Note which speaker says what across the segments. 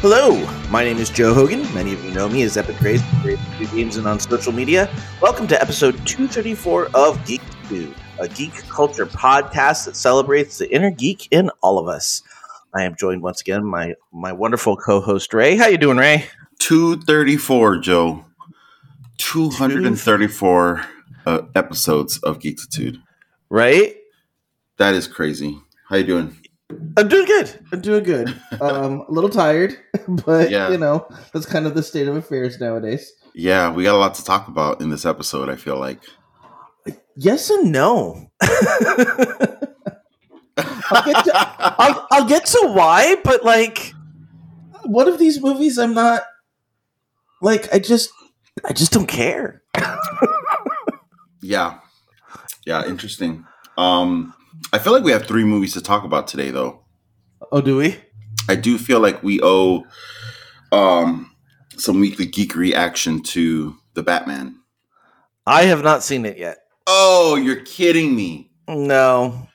Speaker 1: Hello, my name is Joe Hogan. Many of you know me as Epic Grays, video games and on social media. Welcome to episode 234 of Geek a geek culture podcast that celebrates the inner geek in all of us. I am joined once again my my wonderful co-host Ray. How you doing, Ray?
Speaker 2: 234, Joe. 234 uh, episodes of Geektitude.
Speaker 1: Right?
Speaker 2: That is crazy. How you doing?
Speaker 1: I'm doing good. I'm doing good. Um, a little tired, but
Speaker 2: Yeah.
Speaker 1: you know that's kind of the state of affairs nowadays.
Speaker 2: Yeah, we got a lot to talk about in this episode, I feel like.
Speaker 1: Yes and no. I'll get to, I'll, I'll get to why, but like, one of these movies, I'm not like I just I just don't care.
Speaker 2: yeah. Yeah, interesting. Um I feel like we have three movies to talk about today though.
Speaker 1: Oh, do we?
Speaker 2: I do feel like we owe um some weekly geek reaction to the Batman.
Speaker 1: I have not seen it yet.
Speaker 2: Oh, you're kidding me.
Speaker 1: No,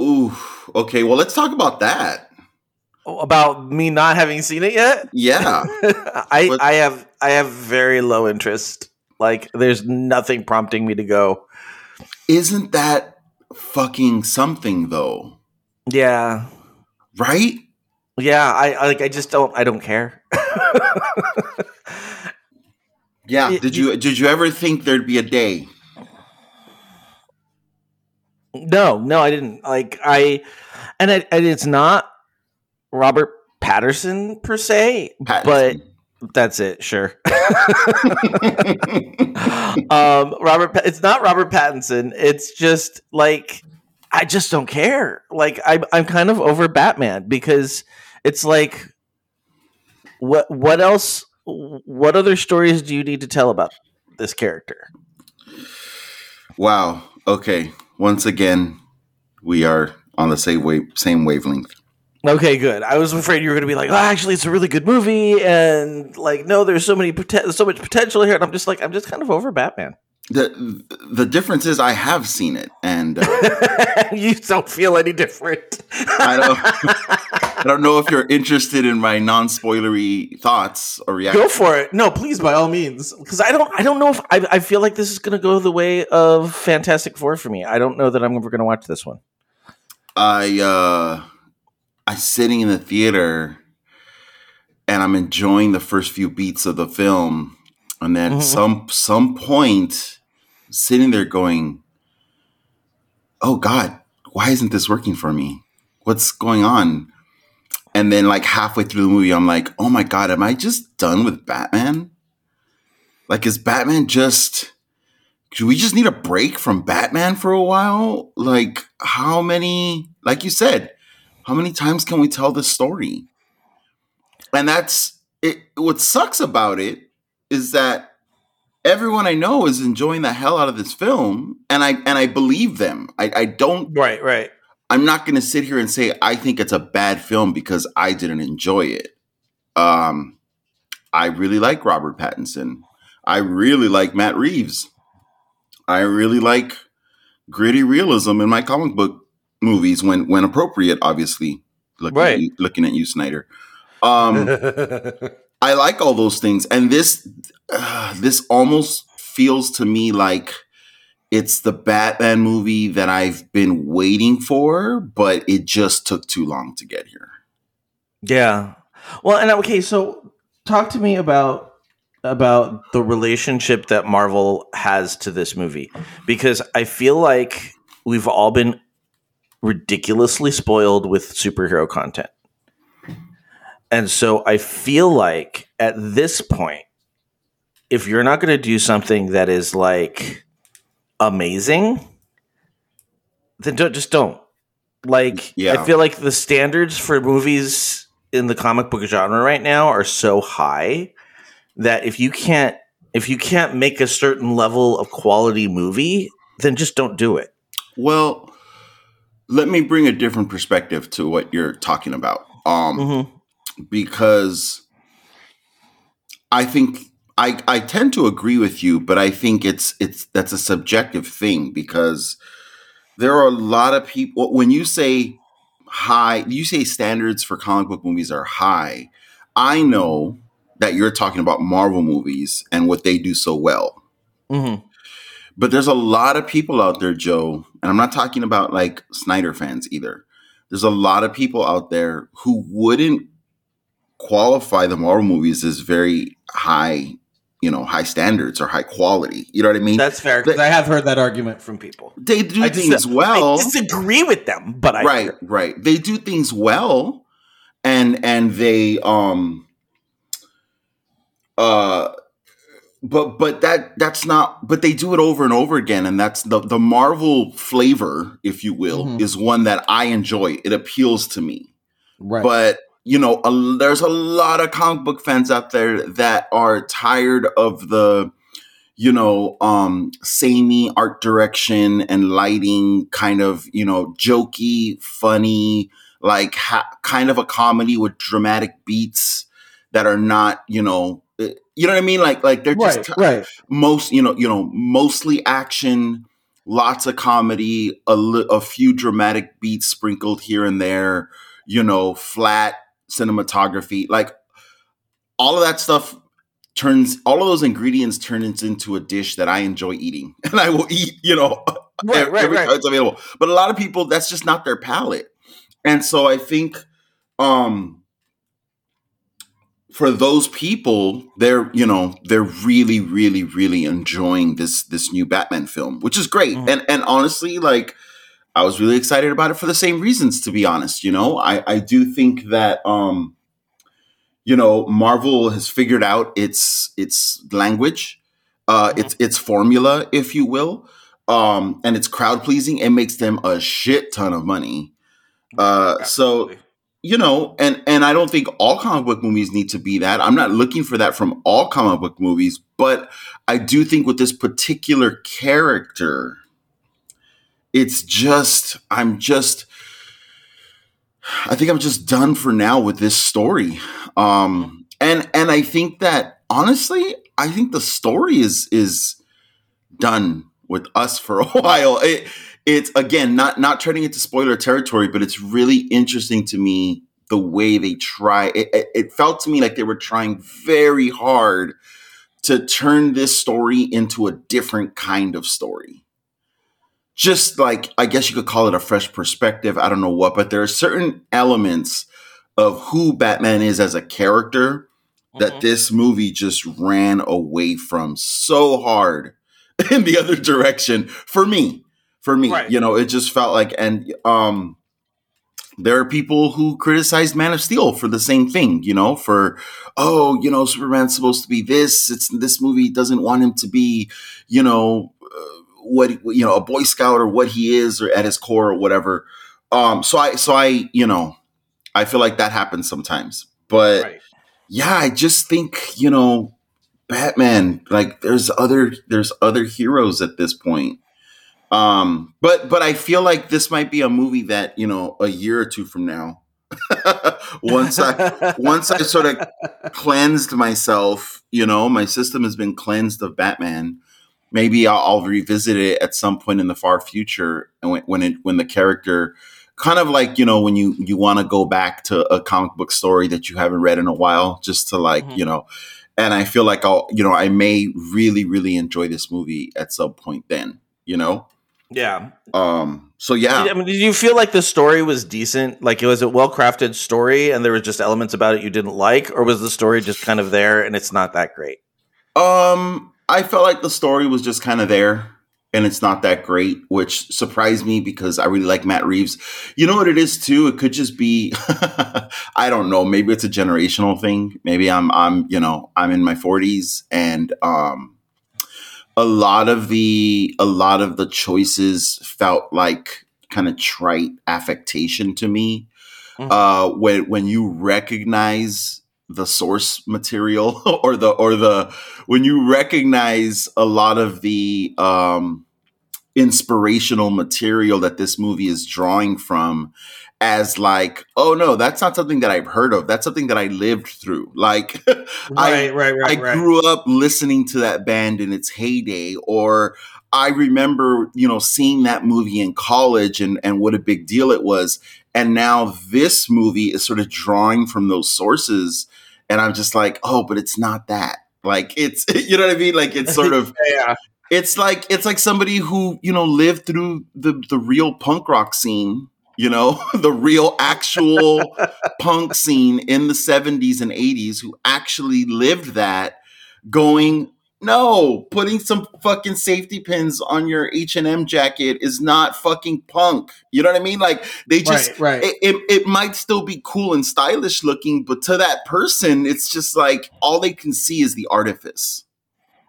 Speaker 2: Ooh. Okay, well let's talk about that.
Speaker 1: about me not having seen it yet.
Speaker 2: Yeah.
Speaker 1: I
Speaker 2: What-
Speaker 1: I have I have very low interest. Like, there's nothing prompting me to go.
Speaker 2: Isn't that fucking something though?
Speaker 1: Yeah,
Speaker 2: Right?
Speaker 1: yeah. I, I like. I just don't. I don't care.
Speaker 2: Yeah.
Speaker 1: It-
Speaker 2: did you did you ever think there'd be a day?
Speaker 1: No, no, I didn't. Like I, and, it, and it's not Robert Pattinson per se, but that's it. Sure. um, Robert, it's not Robert Pattinson. It's just like I just don't care. Like I'm, I'm kind of over Batman because it's like, what, what else? What other stories do you need to tell about this character?
Speaker 2: wow. Okay. Once again, we are on the same wave same wavelength.
Speaker 1: Okay, good. I was afraid you were going to be like, "Oh, actually, it's a really good movie," and like, no, there's so many, so much potential here, and I'm just like, I'm just kind of over Batman.
Speaker 2: The the difference is I have seen it and uh,
Speaker 1: you don't feel any different.
Speaker 2: I don't I don't know if you're interested in my non-spoilery thoughts or
Speaker 1: reactions.
Speaker 2: Go
Speaker 1: for it. No, please, by all means, because I don't, I don't know if I, I feel like this is going to go the way of Fantastic Four for me. I don't know that I'm ever going to watch this one.
Speaker 2: I uh I'm sitting in the theater and I'm enjoying the first few beats of the film and then
Speaker 1: Mhm.
Speaker 2: some some point sitting there going oh god why isn't this working for me what's going on and then like halfway through the movie I'm like oh my god am I just done with Batman like is Batman just do we just need a break from Batman for a while? Like, how many, like you said, how many times can we tell this story? And that's it. What sucks about it is that everyone I know is enjoying the hell out of this film, and I and I believe them. I, I don't.
Speaker 1: Right, right.
Speaker 2: I'm not going to sit here and say I think it's a bad film because I didn't enjoy it. Um, I really like Robert Pattinson. I really like Matt Reeves. I really like gritty realism in my comic book movies when when appropriate. Obviously, looking
Speaker 1: Right.
Speaker 2: at you, looking at you, Snyder. Um, I like all those things, and this uh, this almost feels to me like it's the Batman movie that I've been waiting for, but it just took too long to get here.
Speaker 1: Yeah. Well, and okay, so talk to me about about the relationship that Marvel has to this movie because I feel like we've all been ridiculously spoiled with superhero content. And so I feel like at this point if you're not going to do something that is like amazing then don't just don't. Like
Speaker 2: Yeah.
Speaker 1: I feel like the standards for movies in the comic book genre right now are so high that if you can't if you can't make a certain level of quality movie, then just don't do it.
Speaker 2: Well, let me bring a different perspective to what you're talking about. Um,
Speaker 1: Mm-hmm.
Speaker 2: Because I think I I tend to agree with you, but I think it's it's that's a subjective thing because there are a lot of people when you say high, you say standards for comic book movies are high. I know that you're talking about Marvel movies and what they do so well.
Speaker 1: Mm-hmm.
Speaker 2: But there's a lot of people out there, Joe, and I'm not talking about like Snyder fans either. There's a lot of people out there who wouldn't qualify the Marvel movies as very high, you know, high standards or high quality. You know what I mean?
Speaker 1: That's fair because I have heard that argument from people.
Speaker 2: They do
Speaker 1: I
Speaker 2: things
Speaker 1: dis-
Speaker 2: well.
Speaker 1: I disagree with them, but I
Speaker 2: right, right. They do things well, and and they um uh but but that that's not but they do it over and over again and that's the the marvel flavor if you will
Speaker 1: Mhm.
Speaker 2: is one that i enjoy it appeals to me
Speaker 1: right.
Speaker 2: but you know a, there's a lot of comic book fans out there that are tired of the you know um samey art direction and lighting kind of you know jokey funny like ha- kind of a comedy with dramatic beats that are not you know eh, you know what i mean like like they're just
Speaker 1: right, right.
Speaker 2: most you know you know mostly action lots of comedy a, li- a few dramatic beats sprinkled here and there you know flat cinematography like all of that stuff turns all of those ingredients turn into a dish that i enjoy eating and i will eat you know
Speaker 1: Right, right,
Speaker 2: every
Speaker 1: right.
Speaker 2: time it's available but a lot of people that's just not their palate and so i think um for those people they're you know they're really really really enjoying this this new batman film which is great
Speaker 1: Mhm.
Speaker 2: and and honestly like i was really excited about it for the same reasons to be honest you know i i do think that um you know marvel has figured out its its language uh
Speaker 1: Mhm.
Speaker 2: its its formula if you will um and it's crowd pleasing it makes them a shit ton of money uh so you know, and and I don't think all comic book movies need to be that. I'm not looking for that from all comic book movies, but I do think with this particular character, it's just I'm just I think I'm just done for now with this story. Um and and I think that honestly, I think the story is is done with us for a while. It, it's again not not turning into spoiler territory, but it's really interesting to me the way they try. It, it, it felt to me like they were trying very hard to turn this story into a different kind of story. Just like I guess you could call it a fresh perspective. I don't know what, but there are certain elements of who Batman is as a character that
Speaker 1: Mhm.
Speaker 2: this movie just ran away from so hard in the other direction for me for me
Speaker 1: Right.
Speaker 2: you know it just felt like and um there are people who criticized man of steel for the same thing you know for oh you know superman's supposed to be this it's this movie doesn't want him to be you know what you know a boy scout or what he is or at his core or whatever um so i so i you know i feel like that happens sometimes but
Speaker 1: right.
Speaker 2: yeah, I just think, you know, Batman, like there's other there's other heroes at this point. Um, but but I feel like this might be a movie that, you know, a year or two from now, once I once I sort of cleansed myself, you know, my system has been cleansed of Batman. Maybe I'll, I'll revisit it at some point in the far future, and when when it when the character, kind of like you know, when you you want to go back to a comic book story that you haven't read in a while, just to like
Speaker 1: Mhm.
Speaker 2: you know, and I feel like I'll you know I may really really enjoy this movie at some point then, you know.
Speaker 1: yeah.
Speaker 2: Um. So yeah,
Speaker 1: Did, I mean, did you feel like the story was decent? Like, it was a well crafted story, and there were just elements about it you didn't like, or was the story just kind of there and it's not that great?
Speaker 2: Um, I felt like the story was just kind of there and it's not that great, which surprised me because I really like Matt Reeves. You know what it is too? It could just be I don't know, maybe it's a generational thing. Maybe I'm I'm, you know, I'm in my 40s and um a lot of the a lot of the choices felt like kind of trite affectation to me.
Speaker 1: Mhm.
Speaker 2: Uh when when you recognize the source material or the or the when you recognize a lot of the um inspirational material that this movie is drawing from as like oh no that's not something that i've heard of that's something that i lived through like I-
Speaker 1: Right, right, right,
Speaker 2: I
Speaker 1: right.
Speaker 2: grew up listening to that band in its heyday, or I remember, you know, seeing that movie in college and, and what a big deal it was. And now this movie is sort of drawing from those sources and I'm just like, oh, but it's not that. Like it's you know what I mean? Like it's sort of
Speaker 1: yeah.
Speaker 2: it's like it's like somebody who you know lived through the the real punk rock scene you know the real actual punk scene in the 70s and 80s who actually lived that going no putting some fucking safety pins on your h&m jacket is not fucking punk you know what i mean like they just
Speaker 3: right, right.
Speaker 2: It, it, it might still be cool and stylish looking but to that person it's just like all they can see is the artifice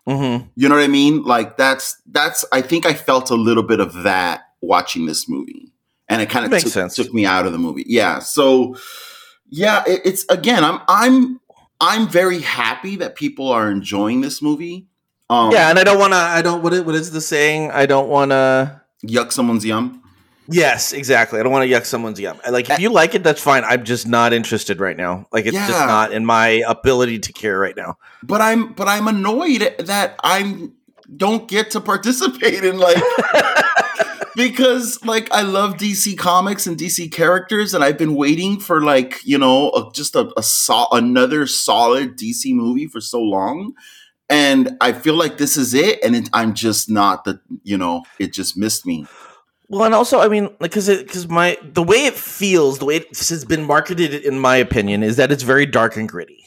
Speaker 1: Mm-hmm.
Speaker 2: you know what I mean? Like that's that's I think I felt a little bit of that watching this movie. And it kind of took, took me out of the movie. Yeah. So yeah, it, it's again, I'm I'm I'm very happy that people are enjoying this movie. Um
Speaker 1: Yeah, and I don't want to. I don't. What is, what is the saying? I don't want to.
Speaker 2: yuck someone's yum.
Speaker 1: Yes, exactly. I don't want to yuck someone's yum. Like, if you like it, that's fine. I'm just not interested right now. Like, it's just not in my ability to care right now.
Speaker 2: But I'm but I'm annoyed that I'm don't get to participate in like because like I love DC comics and DC characters, and I've been waiting for like you know a, just a, a sol- another solid DC movie for so long, and I feel like this is it, and it, I'm just not the you know it just missed me.
Speaker 1: Well, and also, I mean, like because because my the way it feels, the way it has been marketed, in my opinion, is that it's very dark and gritty,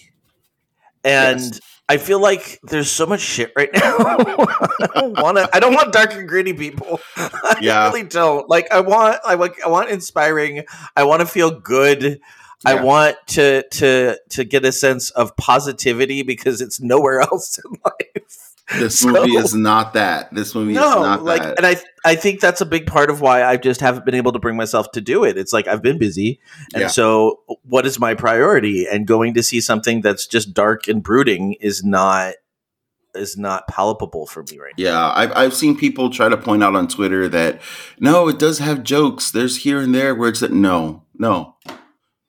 Speaker 1: and
Speaker 2: Yes.
Speaker 1: I feel like there's so much shit right now. I don't want to. I don't want dark and gritty people. I
Speaker 2: Yeah.
Speaker 1: really don't. Like, I want. I want. I want inspiring. I want to feel good. I want to to to get a sense of positivity because it's nowhere else in life.
Speaker 2: This
Speaker 1: So-
Speaker 2: movie is not that. This movie is not
Speaker 1: like,
Speaker 2: that.
Speaker 1: and I I think that's a big part of why I just haven't been able to bring myself to do it. It's like I've been busy, and
Speaker 2: Yeah.
Speaker 1: so what is my priority? And going to see something that's just dark and brooding is not is not palpable for me right now.
Speaker 2: Yeah, I've I've seen people try to point out on Twitter that no, it does have jokes. There's here and there where it's that no, no,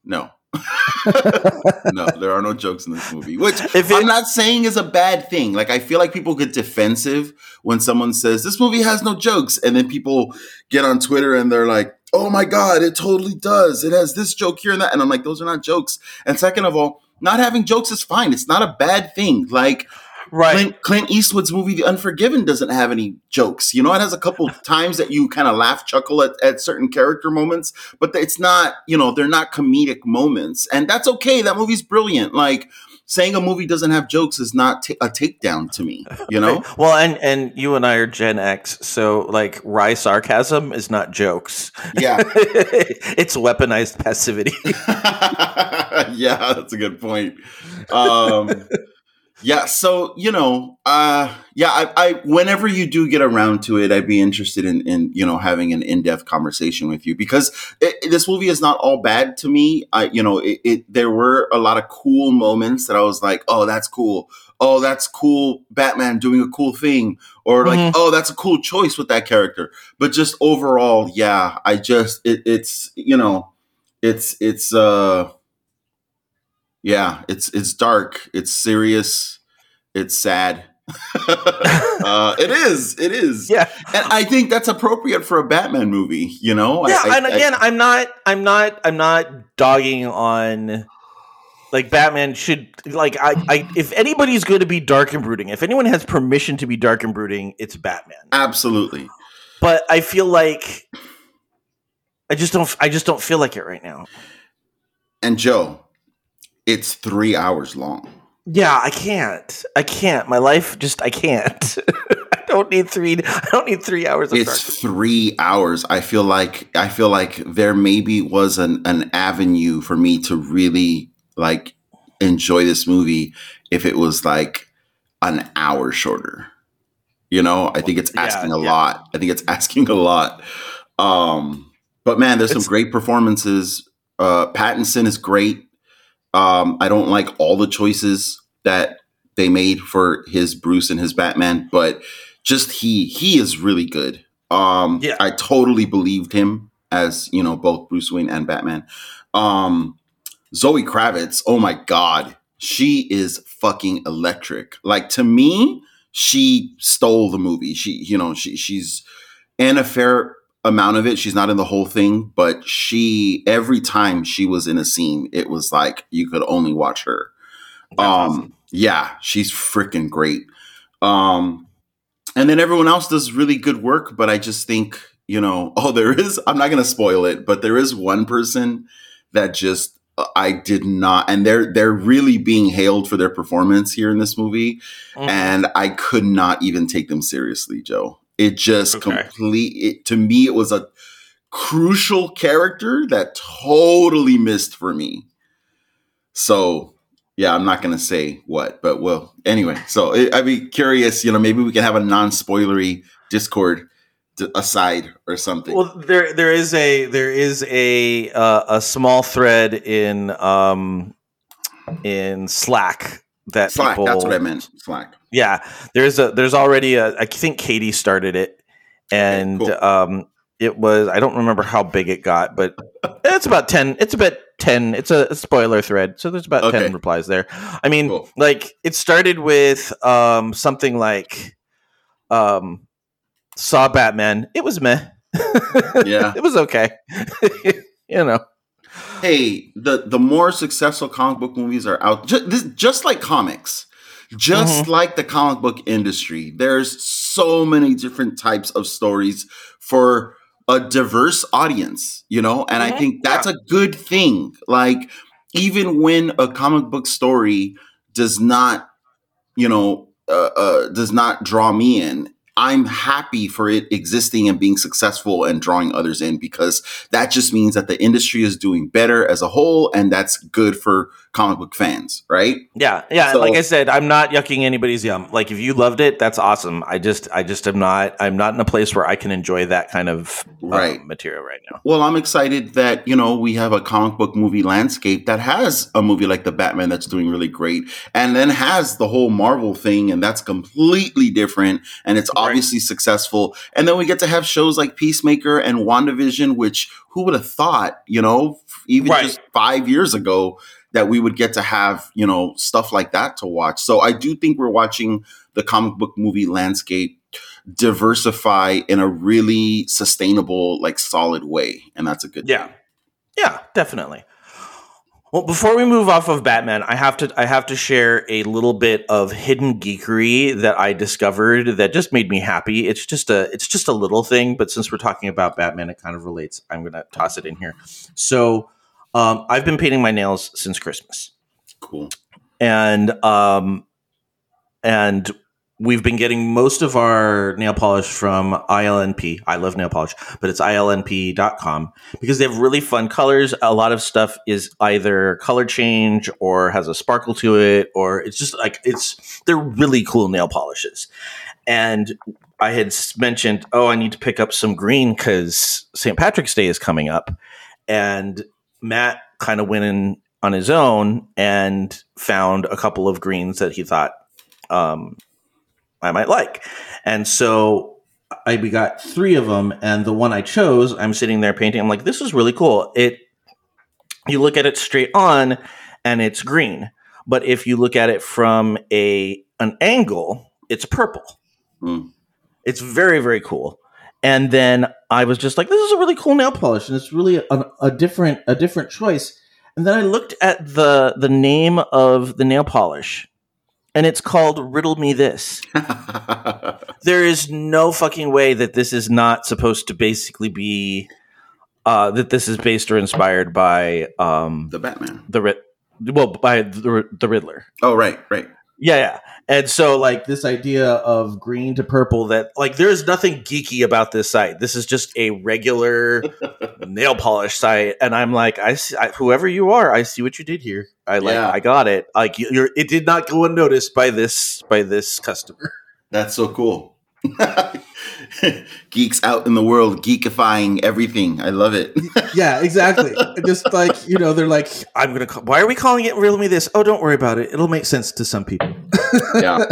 Speaker 2: no, no. There are no jokes in this movie, which
Speaker 1: If it-
Speaker 2: I'm not saying is a bad thing. Like I feel like people get defensive when someone says this movie has no jokes, and then people get on Twitter and they're like, "Oh my god, it totally does. It has this joke here and that," and I'm like, "Those are not jokes." And second of all. Not having jokes is fine. It's not a bad thing. Like
Speaker 1: Right.
Speaker 2: Clint, Clint Eastwood's movie The Unforgiven doesn't have any jokes. You know, it has a couple times that you kind of laugh, chuckle at, at certain character moments, but it's not, you know, they're not comedic moments. And that's okay. That movie's brilliant. Like saying a movie doesn't have jokes is not ta- a takedown to me, you know?
Speaker 1: Well, and and you and I are Gen X, so like wry sarcasm is not jokes.
Speaker 2: Yeah.
Speaker 1: it's weaponized passivity.
Speaker 2: yeah, that's a good point. Um, yeah, so you know, uh, yeah, I, I whenever you do get around to it, I'd be interested in, in you know having an in depth conversation with you because it, it- this movie is not all bad to me. I, you know, it, it there were a lot of cool moments that I was like, oh, that's cool. Oh, that's cool. Batman doing a cool thing, or like,
Speaker 1: Mhm.
Speaker 2: oh, that's a cool choice with that character. But just overall, yeah, I just it, it's you know, it's it's uh yeah it's it's dark it's serious it's sad. Uh it is it is.
Speaker 1: Yeah.
Speaker 2: and i think that's appropriate for a batman movie you know?
Speaker 1: Yeah
Speaker 2: I,
Speaker 1: and
Speaker 2: I-
Speaker 1: again I, am not i'm not i'm not dogging on like batman should like I, I if anybody's going to be dark and brooding if anyone has permission to be dark and brooding it's batman.
Speaker 2: Absolutely.
Speaker 1: But i feel like i just don't i just don't feel like it right now.
Speaker 2: And joe it's three hours long.
Speaker 1: Yeah i can't. I can't. My life just i can't. I don't need three i don't need three hours of
Speaker 2: it's
Speaker 1: dark
Speaker 2: three hours. I feel like i feel like there maybe was an, an avenue for me to really like enjoy this movie if it was like an hour shorter. You know? I think it's
Speaker 1: Yeah,
Speaker 2: asking a
Speaker 1: yeah.
Speaker 2: lot. I think it's asking a lot. Um but man there's
Speaker 1: It's-
Speaker 2: some great performances. Uh pattinson is great um i don't like all the choices that they made for his bruce and his batman but just he he is really good. Um
Speaker 1: Yeah.
Speaker 2: i totally believed him as you know both bruce wayne and batman. Um zoe kravitz oh my god she is fucking electric. Like to me she stole the movie. She you know she she's in a fair amount of it she's not in the whole thing but she every time she was in a scene it was like you could only watch her um,
Speaker 1: awesome.
Speaker 2: yeah, she's freaking great. Um, and then everyone else does really good work, but I just think, you know, oh, there is, I'm not going to spoil it, but there is one person that just, uh, I did not, and they're, they're really being hailed for their performance here in this movie.
Speaker 1: Mhm.
Speaker 2: And I could not even take them seriously, Joe. It just
Speaker 1: Okay.
Speaker 2: complete, it, to me, it was a crucial character that totally missed for me. So yeah, I'm not going to say what, but well, anyway. So I'd be curious. You know, maybe we can have a non-spoilery Discord d- aside or something.
Speaker 1: Well, there there is a there is a uh, a small thread in um in Slack that
Speaker 2: Slack.
Speaker 1: people,
Speaker 2: That's what I meant. Slack.
Speaker 1: Yeah, there's a there's already a I think Katie started it, and
Speaker 2: cool.
Speaker 1: um it was I don't remember how big it got, but it's about ten. It's about ten. It's a spoiler thread, so there's about
Speaker 2: Okay.
Speaker 1: ten replies there. I mean,
Speaker 2: Cool.
Speaker 1: like it started with um something like um saw Batman. It was meh.
Speaker 2: Yeah.
Speaker 1: it was okay. you know.
Speaker 2: hey, the the more successful comic book movies are out, just, this, just like comics, just
Speaker 1: Mm-hmm.
Speaker 2: like the comic book industry. There's so many different types of stories for a diverse audience, you know, and I
Speaker 1: Mhm.
Speaker 2: think that's a good thing. Like, even when a comic book story does not, you know, uh, uh, does not draw me in. I'm happy for it existing and being successful and drawing others in because that just means that the industry is doing better as a whole and that's good for comic book fans right
Speaker 1: Yeah, yeah.
Speaker 2: So-
Speaker 1: like I said, I'm not yucking anybody's yum. Like if you loved it, that's awesome. I just, I just am not. I'm not in a place where I can enjoy that kind of uh,
Speaker 2: Right.
Speaker 1: material right now.
Speaker 2: well i'm excited that you know we have a comic book movie landscape that has a movie like the batman that's doing really great and then has the whole marvel thing and that's completely different and it's
Speaker 1: Right.
Speaker 2: obviously successful and then we get to have shows like peacemaker and wandavision which who would have thought you know even
Speaker 1: Right.
Speaker 2: just five years ago that we would get to have you know stuff like that to watch so i do think we're watching the comic book movie landscape diversify in a really sustainable like solid way and that's a good
Speaker 1: Yeah,
Speaker 2: thing.
Speaker 1: yeah, definitely. Well, before we move off of Batman, I have to, I have to share a little bit of hidden geekery that I discovered that just made me happy. It's just a, it's just a little thing, but since we're talking about Batman, it kind of relates. I'm gonna toss it in here. So, um, I've been painting my nails since Christmas.
Speaker 2: cool
Speaker 1: and um and we've been getting most of our nail polish from ILNP. I love nail polish, but it's ilnp.com because they have really fun colors. A lot of stuff is either color change or has a sparkle to it or it's just like it's they're really cool nail polishes. And I had mentioned, "Oh, I need to pick up some green cuz St. Patrick's Day is coming up." And Matt kind of went in on his own and found a couple of greens that he thought um, I might like. And so I we got three of them, and the one I chose, I'm sitting there painting. I'm like, this is really cool. It you look at it straight on, and it's green, but if you look at it from a an angle, it's purple.
Speaker 2: Mm.
Speaker 1: It's very very cool. And then I was just like, this is a really cool nail polish, and it's really a, a different a different choice. And then I looked at the the name of the nail polish, and it's called Riddle Me This. There is no fucking way that this is not supposed to basically be uh, that this is based or inspired by um,
Speaker 2: the batman
Speaker 1: the well by the, the Riddler.
Speaker 2: oh right right
Speaker 1: Yeah, yeah. And so like this idea of green to purple that like there's nothing geeky about this site. This is just a regular nail polish site and I'm like I, see, I whoever you are, I see what you did here. I like
Speaker 2: Yeah.
Speaker 1: I got it. Like you- you're it did not go unnoticed by this by this customer.
Speaker 2: that's so cool geeks out in the world geekifying everything i love it
Speaker 1: Yeah, exactly. just like, you know, they're like I'm going to call, Why are we calling it Riddle Me This? Oh, don't worry about it. It'll make sense to some people.
Speaker 2: yeah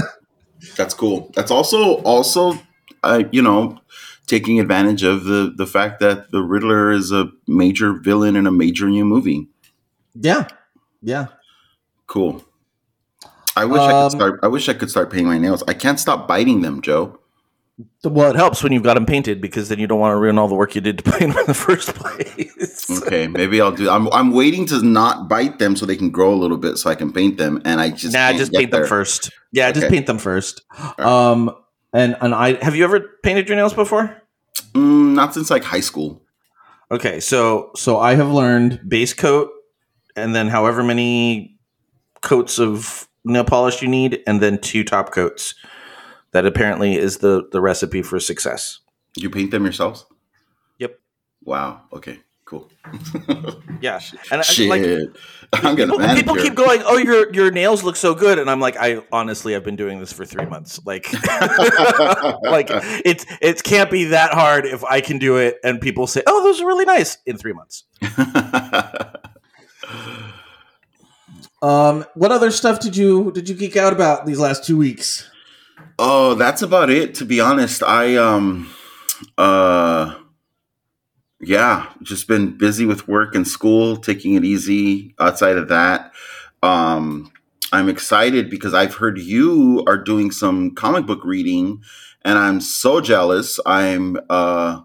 Speaker 2: that's cool that's also also uh, you know taking advantage of the the fact that the riddler is a major villain in a major new movie
Speaker 1: Yeah. Yeah.
Speaker 2: cool i wish i
Speaker 1: Um,
Speaker 2: could start i wish i could start painting my nails i can't stop biting them joe
Speaker 1: Well, it helps when you've got them painted because then you don't want to ruin all the work you did to paint them in the first place.
Speaker 2: Okay, maybe I'll do. I'm I'm waiting to not bite them so they can grow a little bit so I can paint them, and I just
Speaker 1: nah, just paint
Speaker 2: there.
Speaker 1: them first. Yeah, just paint them first.
Speaker 2: right.
Speaker 1: Um, and and I have you ever painted your nails before?
Speaker 2: Mm, not since like high school.
Speaker 1: Okay, so so I have learned base coat, and then however many coats of nail polish you need, and then two top coats. That apparently is the the recipe for success.
Speaker 2: You paint them yourselves?
Speaker 1: Yep.
Speaker 2: Wow. Okay. Cool.
Speaker 1: Yeah, and I,
Speaker 2: Shit.
Speaker 1: like
Speaker 2: I'm gonna
Speaker 1: people, people keep going, "Oh, your your nails look so good," and I'm like, I honestly, I've been doing this for three months. Like, like it's it can't be that hard if I can do it, and people say, "Oh, those are really nice" in three months. Um, what other stuff did you did you geek out about these last two weeks?
Speaker 2: Oh, that's about it. To be honest, I um, uh, yeah, just been busy with work and school, taking it easy. Outside of that, um, I'm excited because I've heard you are doing some comic book reading, and I'm so jealous. I'm uh.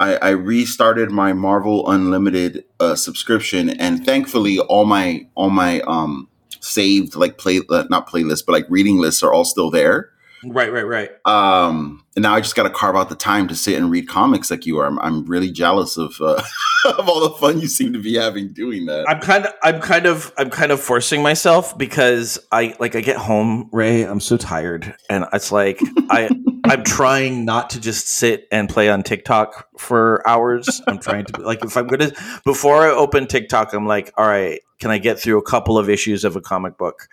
Speaker 2: I, I restarted my Marvel Unlimited uh, subscription, and thankfully, all my all my um saved like play uh, not playlists, but like reading lists are all still there.
Speaker 1: Right, right, right.
Speaker 2: Um, and now I just got to carve out the time to sit and read comics like you are. I'm, I'm really jealous of uh, of all the fun you seem to be having doing that.
Speaker 1: I'm kind of I'm kind of I'm kind of forcing myself because I like I get home, Ray, I'm so tired and it's like I I'm trying not to just sit and play on TikTok for hours. I'm trying to like if I'm going to before I open TikTok, I'm like, all right, can I get through a couple of issues of a comic book?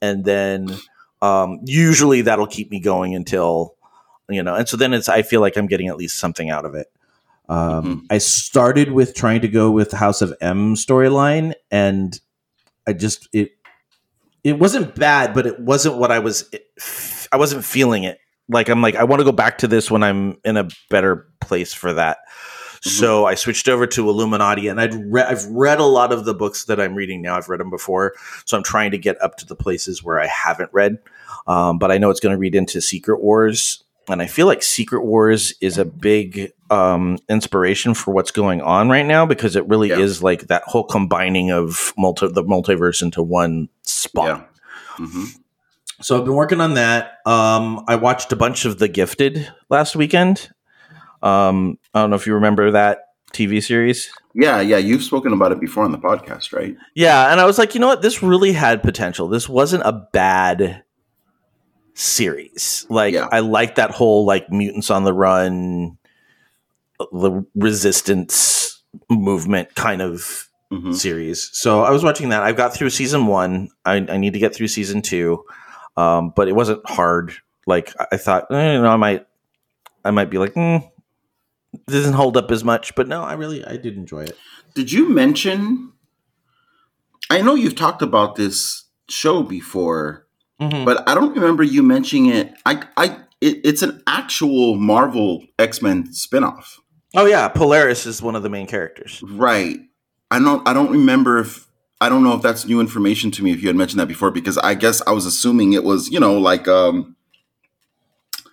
Speaker 1: And then um usually that'll keep me going until you know, and so then it's I feel like I'm getting at least something out of it. Um, I started with trying to go with House of M storyline, and I just it it wasn't bad, but it wasn't what I was. I wasn't feeling it. Like I'm like I want to go back to this when I'm in a better place for that. So I switched over to Illuminati, and I'd re- I've read a lot of the books that I'm reading now. I've read them before, so I'm trying to get up to the places where I haven't read. Um, but I know it's going to read into Secret Wars, and I feel like Secret Wars is a big um, inspiration for what's going on right now because it really
Speaker 2: Yeah.
Speaker 1: is like that whole combining of multi- the multiverse into one spot.
Speaker 2: Yeah. hmm
Speaker 1: So I've been working on that. Um, I watched a bunch of The Gifted last weekend. Um, I don't know if you remember that TV series.
Speaker 2: Yeah, yeah. You've spoken about it before on the podcast, right?
Speaker 1: Yeah, and I was like, you know what? This really had potential. This wasn't a bad series. Like
Speaker 2: Yeah.
Speaker 1: I like that whole like mutants on the run, the resistance movement kind of
Speaker 2: hmm
Speaker 1: series. So I was watching that. I've got through season one. I, I need to get through season two, um, but it wasn't hard. Like I- thought, eh, you know, I might, I might be like, mm, doesn't hold up as much. But no, I really, I did enjoy it.
Speaker 2: Did you mention? I know you've talked about this show before,
Speaker 1: Mhm.
Speaker 2: but I don't remember you mentioning it. I, I, it, it's an actual Marvel X Men spinoff,
Speaker 1: Oh yeah, Polaris is one of the main characters.
Speaker 2: right? I don't, I don't remember if I don't know if that's new information to me. If you had mentioned that before, because I guess I was assuming it was, you know, like um,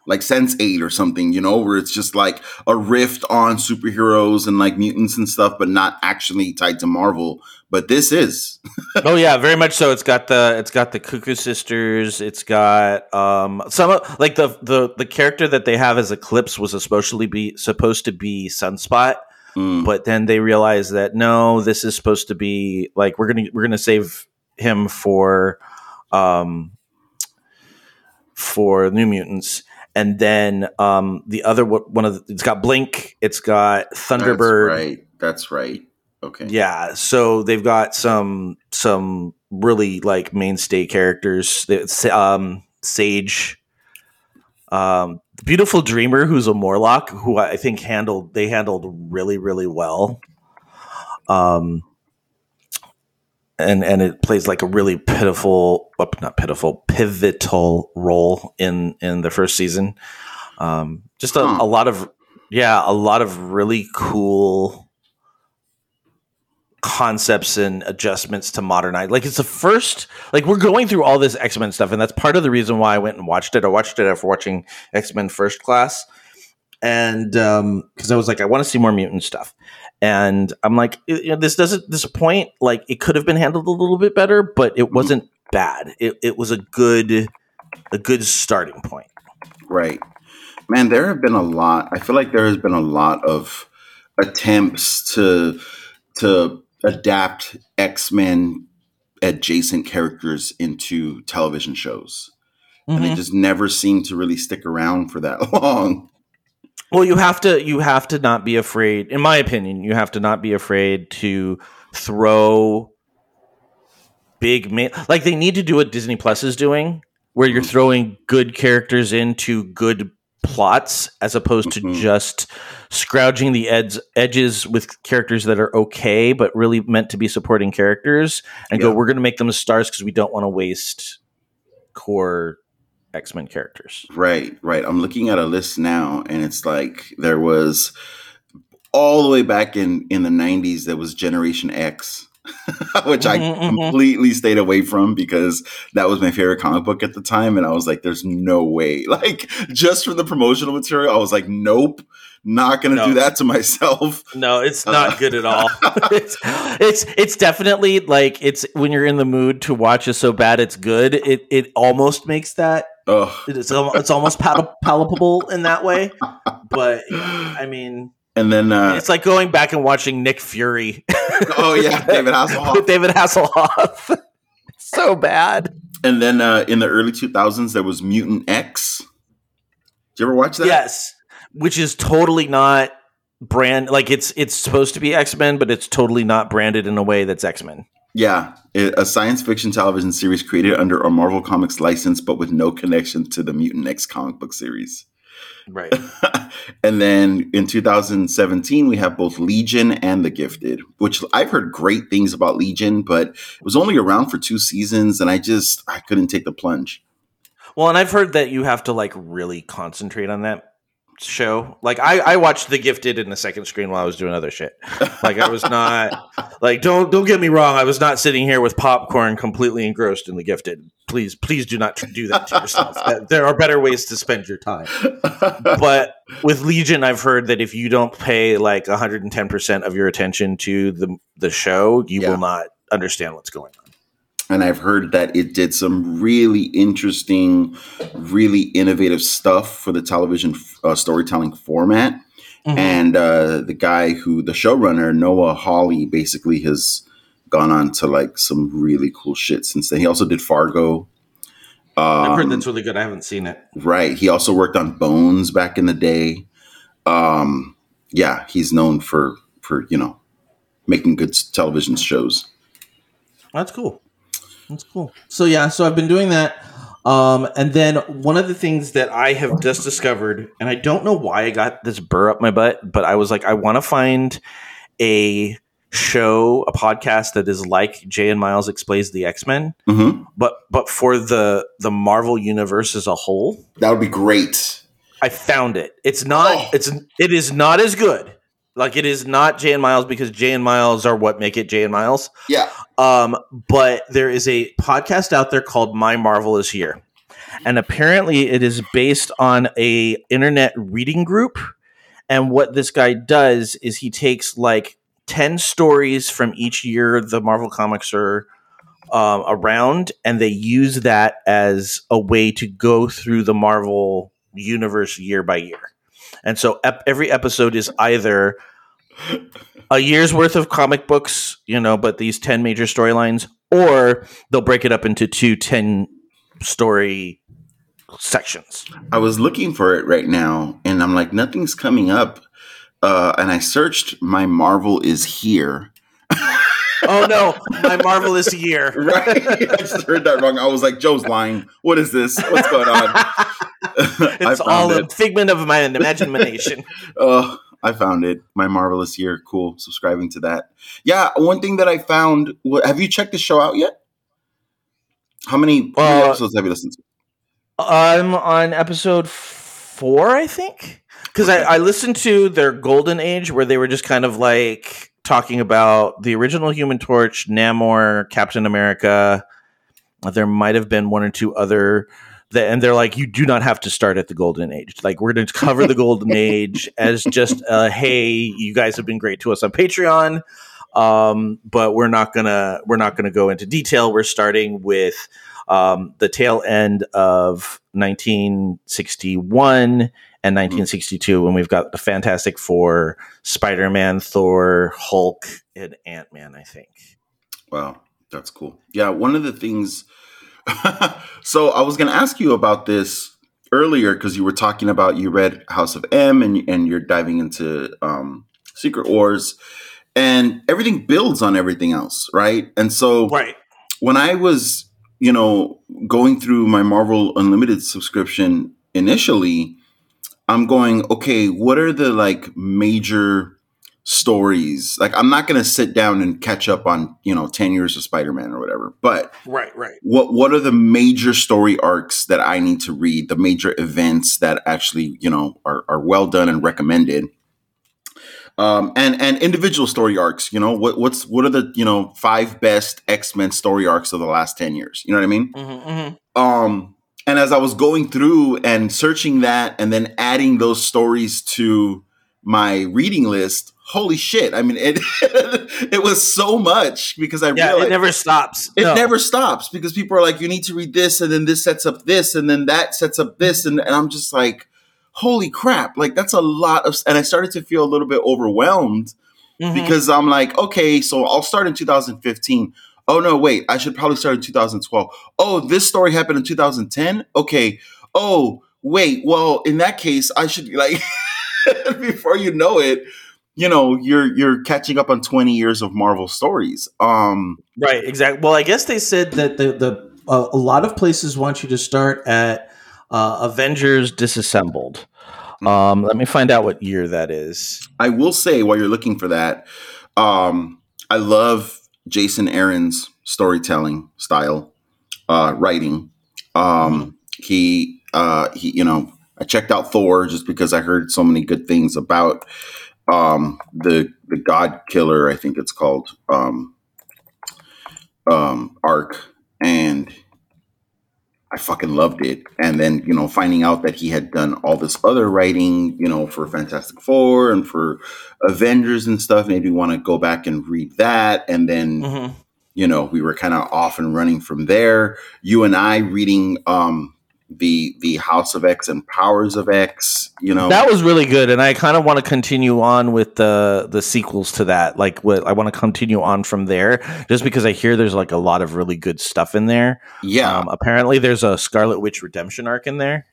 Speaker 2: like Sense8 or something, you know, where it's just like a rift on superheroes and like mutants and stuff, but not actually tied to Marvel. But this is.
Speaker 1: oh yeah, very much so. It's got the it's got the Cuckoo Sisters. It's got um some like the the the character that they have as Eclipse was supposed to be supposed to be Sunspot.
Speaker 2: Mm,
Speaker 1: but then they realize that no this is supposed to be like we're gonna we're gonna save him for um for new mutants and then um the other one of the, it's got blink it's got thunderbird
Speaker 2: That's right. That's right. Okay.
Speaker 1: yeah so they've got some some really like mainstay characters It's, um sage um beautiful dreamer who's a morlock who i think handled they handled really really well um and and it plays like a really pitiful not pitiful pivotal role in in the first season. Um just a,
Speaker 2: Huh.
Speaker 1: a lot of yeah a lot of really cool concepts and adjustments to modernize. Like it's the first like we're going through all this x-men stuff and that's part of the reason why i went and watched it. I watched it after watching x-men first class and because I was like, I want to see more mutant stuff, and I'm like, you know, this doesn't disappoint. Like, it could have been handled a little bit better, but it wasn't bad. It it was a good a good starting point.
Speaker 2: Right. Man, there have been a lot. I feel like there has been a lot of attempts to to adapt X-Men adjacent characters into television shows. And they
Speaker 1: Mhm.
Speaker 2: just never seem to really stick around for that long.
Speaker 1: Well, you have to you have to not be afraid. In my opinion, you have to not be afraid to throw big ma- like they need to do what Disney Plus is doing, where you're throwing good characters into good plots as opposed to
Speaker 2: Mhm.
Speaker 1: just scrounging the eds- edges with characters that are okay but really meant to be supporting characters and go we're going to make them stars because we don't want to waste core X-Men characters.
Speaker 2: Right, right. I'm looking at a list now, and it's like there was all the way back in in the '90s. There was Generation X, which I
Speaker 1: Mhm, mhm.
Speaker 2: completely stayed away from because that was my favorite comic book at the time, and I was like, "There's no way!" Like just from the promotional material, I was like, "Nope, not gonna
Speaker 1: No.
Speaker 2: do that to myself."
Speaker 1: No, it's not
Speaker 2: Uh,
Speaker 1: good at all. it's, it's it's definitely like it's when you're in the mood to watch a so bad it's good. It it almost makes that
Speaker 2: Ugh.
Speaker 1: it's it's almost pal- palpable in that way. But I mean,
Speaker 2: And then, uh,
Speaker 1: it's like going back and watching Nick Fury
Speaker 2: oh yeah, David Hasselhoff.
Speaker 1: with David Hasselhoff. So bad.
Speaker 2: And then uh, in the early 2000s, there was Mutant X. Did you ever watch that?
Speaker 1: Yes, which is totally not brand like it's it's supposed to be X Men, but it's totally not branded in a way that's X Men.
Speaker 2: Yeah, a science fiction television series created under a Marvel Comics license, but with no connection to the Mutant X comic book series.
Speaker 1: Right.
Speaker 2: and then in 2017, we have both Legion and The Gifted, which I've heard great things about Legion, but it was only around for two seasons, and I just I couldn't take the plunge.
Speaker 1: Well, and I've heard that you have to like really concentrate on that show. Like I, I watched The Gifted in the second screen while I was doing other shit. Like I was not like don't don't get me wrong. I was not sitting here with popcorn completely engrossed in The Gifted. Please, please do not do that to yourself. There are better ways to spend your time. But with Legion, I've heard that if you don't pay like 110 percent of your attention to the the show, you
Speaker 2: Yeah.
Speaker 1: will not understand what's going on.
Speaker 2: And I've heard that it did some really interesting, really innovative stuff for the television uh, storytelling format.
Speaker 1: Mm-hmm.
Speaker 2: And uh, the guy who, the showrunner, Noah Hawley, basically has gone on to like some really cool shit since then. He also did Fargo. Um,
Speaker 1: I've heard that's really good. I haven't seen it.
Speaker 2: right. He also worked on Bones back in the day. Um, yeah, he's known for for you know making good television shows.
Speaker 1: That's cool. That's cool. So yeah, so I've been doing that. Um, and then one of the things that I have just discovered, and I don't know why I got this burr up my butt, but I was like, I want to find a show, a podcast that is like Jay and Miles explains the X Men,
Speaker 2: hmm
Speaker 1: but but for the the Marvel universe as a whole.
Speaker 2: That would be great.
Speaker 1: I found it. It's not.
Speaker 2: Oh.
Speaker 1: It's it is not as good. Like it is not Jay and Miles because Jay and Miles are what make it Jay and Miles.
Speaker 2: Yeah.
Speaker 1: Um, but there is a podcast out there called My Marvel is Here. And apparently it is based on a internet reading group. And what this guy does is he takes like 10 stories from each year the Marvel comics are um, around, and they use that as a way to go through the Marvel universe year by year. And so ep- every episode is either a year's worth of comic books, you know, but these 10 major storylines, or they'll break it up into two 10 story sections.
Speaker 2: I was looking for it right now, and I'm like, nothing's coming up. Uh, and I searched my Marvel is here.
Speaker 1: Oh no, my marvelous year.
Speaker 2: Right, I just heard that wrong. I was like, Joe's lying. What is this? What's going on?
Speaker 1: It's all a figment of my imagination.
Speaker 2: Oh, I found it. My marvelous year. Cool. Subscribing to that. Yeah. One thing that I found. wha- Have you checked the show out yet? How many, how many
Speaker 1: Uh,
Speaker 2: episodes have you listened to?
Speaker 1: I'm on episode four, I think, because I, I listened to their Golden Age where they were just kind of like talking about the original Human Torch, Namor, Captain America. There might have been one or two other. the, and they're like, you do not have to start at the golden age. Like we're going to cover the golden age as just, uh, hey, you guys have been great to us on Patreon, um, but we're not gonna we're not gonna go into detail. We're starting with um, the tail end of 1961 and 1962 when we've got the Fantastic Four, Spider Man, Thor, Hulk, and Ant Man. I think.
Speaker 2: Wow, that's cool. Yeah, one of the things. so I was going to ask you about this earlier because you were talking about you read House of M and and you're diving into um, Secret Wars, and everything builds on everything else, right? And so,
Speaker 1: right
Speaker 2: when I was you know going through my Marvel Unlimited subscription initially, I'm going okay. What are the like major stories. Like I'm not going to sit down and catch up on, you know, 10 years of Spider-Man or whatever. But
Speaker 1: Right, right.
Speaker 2: What what are the major story arcs that I need to read, the major events that actually, you know, are are well done and recommended? Um, and and individual story arcs, you know, what what's what are the, you know, five best X-Men story arcs of the last 10 years? You know what I mean?
Speaker 1: Mm-hmm, mm-hmm.
Speaker 2: Um and as I was going through and searching that and then adding those stories to my reading list, holy shit! I mean, it it was so much because I
Speaker 1: yeah,
Speaker 2: realized
Speaker 1: it never stops.
Speaker 2: it
Speaker 1: No.
Speaker 2: never stops because people are like, you need to read this, and then this sets up this, and then that sets up this, and, and I'm just like, holy crap! Like that's a lot of, and I started to feel a little bit overwhelmed
Speaker 1: Mhm.
Speaker 2: because I'm like, okay, so I'll start in 2015. Oh no, wait, I should probably start in 2012. Oh, this story happened in 2010. Okay. Oh, wait, well, in that case, I should like before you know it, you know, you're you're catching up on 20 years of Marvel stories. Um,
Speaker 1: Right, exactly. Well, I guess they said that the the uh, a lot of places want you to start at uh, Avengers Disassembled. Um, let me find out what year that is.
Speaker 2: I will say while you're looking for that, um, I love Jason Aaron's storytelling style, uh, writing. Um, he, uh, he, you know, I checked out Thor just because I heard so many good things about um, the the God Killer. I think it's called um, um, arc, and I fucking loved it. And then, you know, finding out that he had done all this other writing, you know, for Fantastic Four and for Avengers and stuff, made me want to go back and read that. And then,
Speaker 1: Mhm.
Speaker 2: you know, we were kind of off and running from there. You and I reading um the the House of X and Powers of X, you know.
Speaker 1: That was really good, and I kind of want to continue on with the the sequels to that. Like, what I want to continue on from there, just because I hear there's like a lot of really good stuff in there.
Speaker 2: yeah.
Speaker 1: Um, apparently, there's a Scarlet Witch redemption arc in there.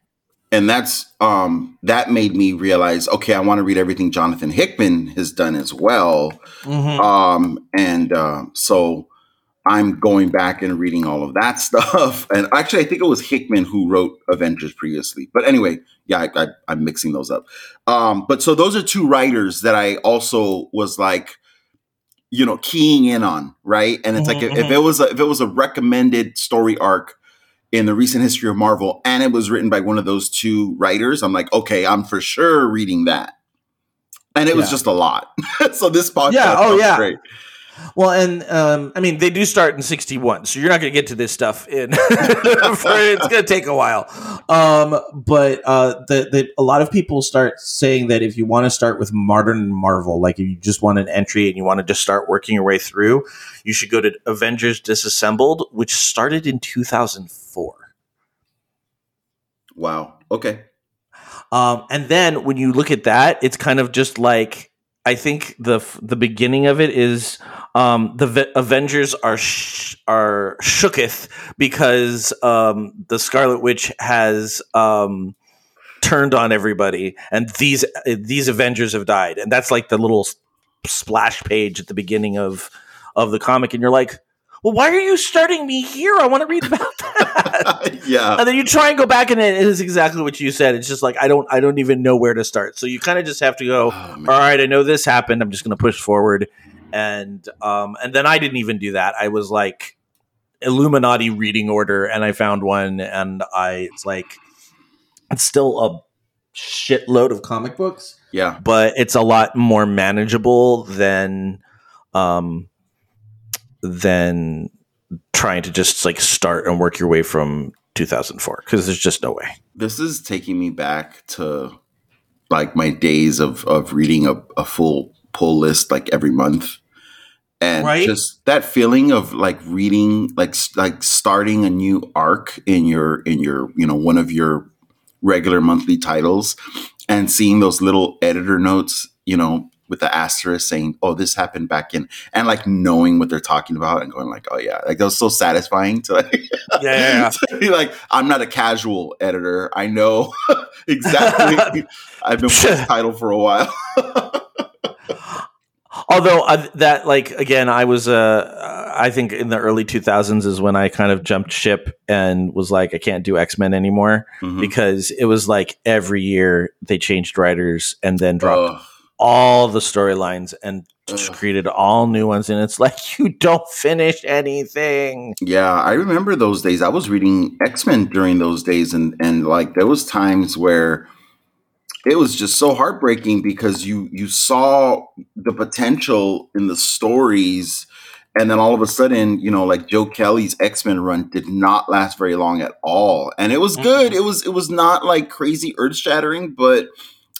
Speaker 2: and that's um that made me realize, okay, I want to read everything Jonathan Hickman has done as well.
Speaker 1: Mm-hmm.
Speaker 2: Um, and uh, so I'm going back and reading all of that stuff. And actually, I think it was Hickman who wrote Avengers previously. But anyway, yeah, I, I, I'm mixing those up. Um, but so those are two writers that I also was like, you know, keying in on, right? And it's like
Speaker 1: Mhm,
Speaker 2: if, if
Speaker 1: mhm.
Speaker 2: it was a, if it was a recommended story arc in the recent history of Marvel, and it was written by one of those two writers, I'm like, okay, I'm for sure reading that. And it was just a lot. so this podcast,
Speaker 1: Yeah, oh, yeah.
Speaker 2: great.
Speaker 1: Well, and um, I mean, they do start in '61, so you're not going to get to this stuff in. for, it's going to take a while. Um, but uh, the, the a lot of people start saying that if you want to start with modern Marvel, like if you just want an entry and you want to just start working your way through, you should go to Avengers Disassembled, which started in 2004.
Speaker 2: Wow. Okay.
Speaker 1: Um, and then when you look at that, it's kind of just like I think the the beginning of it is um, the v- Avengers are sh- are shooketh because um, the Scarlet Witch has um, turned on everybody, and these these Avengers have died, and that's like the little splash page at the beginning of of the comic, and you're like. Well, why are you starting me here? I want to read about that.
Speaker 2: yeah.
Speaker 1: and then you try and go back and it is exactly what you said it's just like i don't i don't even know where to start so you kind of just have to go
Speaker 2: Oh,
Speaker 1: all right i know this happened i'm just going to push forward and um and then i didn't even do that i was like illuminati reading order and i found one and i it's like it's still a shitload of comic books
Speaker 2: Yeah.
Speaker 1: but it's a lot more manageable than um than trying to just like start and work your way from 2004 because there's just no way.
Speaker 2: This is taking me back to like my days of of reading a, a full pull list like every month and
Speaker 1: Right.
Speaker 2: just that feeling of like reading like like starting a new arc in your in your you know one of your regular monthly titles and seeing those little editor notes you know with the asterisk saying oh this happened back in and like knowing what they're talking about and going like oh yeah. Like that was so satisfying to like
Speaker 1: Yeah,
Speaker 2: to be like i'm not a casual editor. I know exactly i've been with this title for a while
Speaker 1: Although uh, that, like, again, I was, uh, I think in the early 2000s is when I kind of jumped ship and was like, I can't do X Men anymore
Speaker 2: Mhm.
Speaker 1: because it was like every year they changed writers and then dropped
Speaker 2: Ugh.
Speaker 1: all the storylines and just created all new ones. And it's like, you don't finish anything.
Speaker 2: Yeah, I remember those days. I was reading X Men during those days, and and like there was times where it was just so heartbreaking because you you saw the potential in the stories, and then all of a sudden, you know, like Joe Kelly's X Men run did not last very long at all, and it was good. It was it was not like crazy earth shattering, but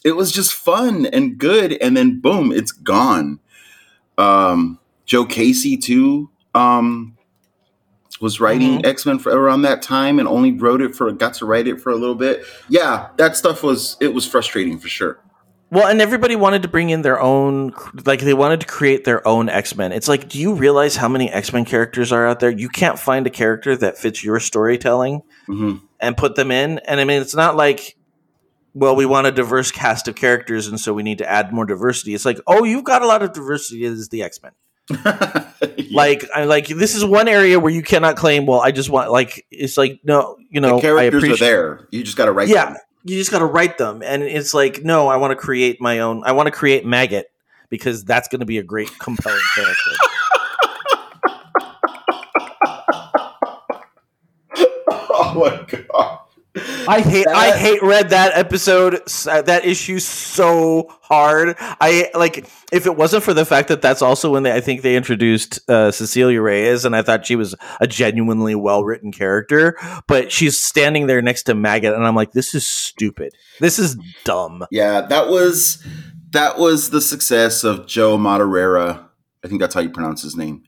Speaker 2: it was just fun and good. And then boom, it's gone. Um, Joe Casey too. Um, was writing X Men for around that time and only wrote it for got to write it for a little bit. Yeah, that stuff was it was frustrating for sure.
Speaker 1: Well, and everybody wanted to bring in their own, like they wanted to create their own X Men. It's like, do you realize how many X Men characters are out there? You can't find a character that fits your storytelling
Speaker 2: hmm
Speaker 1: and put them in. And I mean, it's not like, well, we want a diverse cast of characters, and so we need to add more diversity. It's like, oh, you've got a lot of diversity as the X Men. Like, I like this is one area where you cannot claim. Well, I just want like it's like no, you know,
Speaker 2: the characters are there. You just got to write.
Speaker 1: Yeah,
Speaker 2: them.
Speaker 1: you just got to write them, and it's like no, I want to create my own. I want to create Maggot because that's going to be a great, compelling character.
Speaker 2: oh my god.
Speaker 1: I hate I hate read that episode uh, that issue so hard. I like if it wasn't for the fact that that's also when they I think they introduced uh, Cecilia Reyes and I thought she was a genuinely well written character, but she's standing there next to Maggot and I'm like this is stupid. This is dumb.
Speaker 2: Yeah, that was that was the success of Joe Madureira. I think that's how you pronounce his name.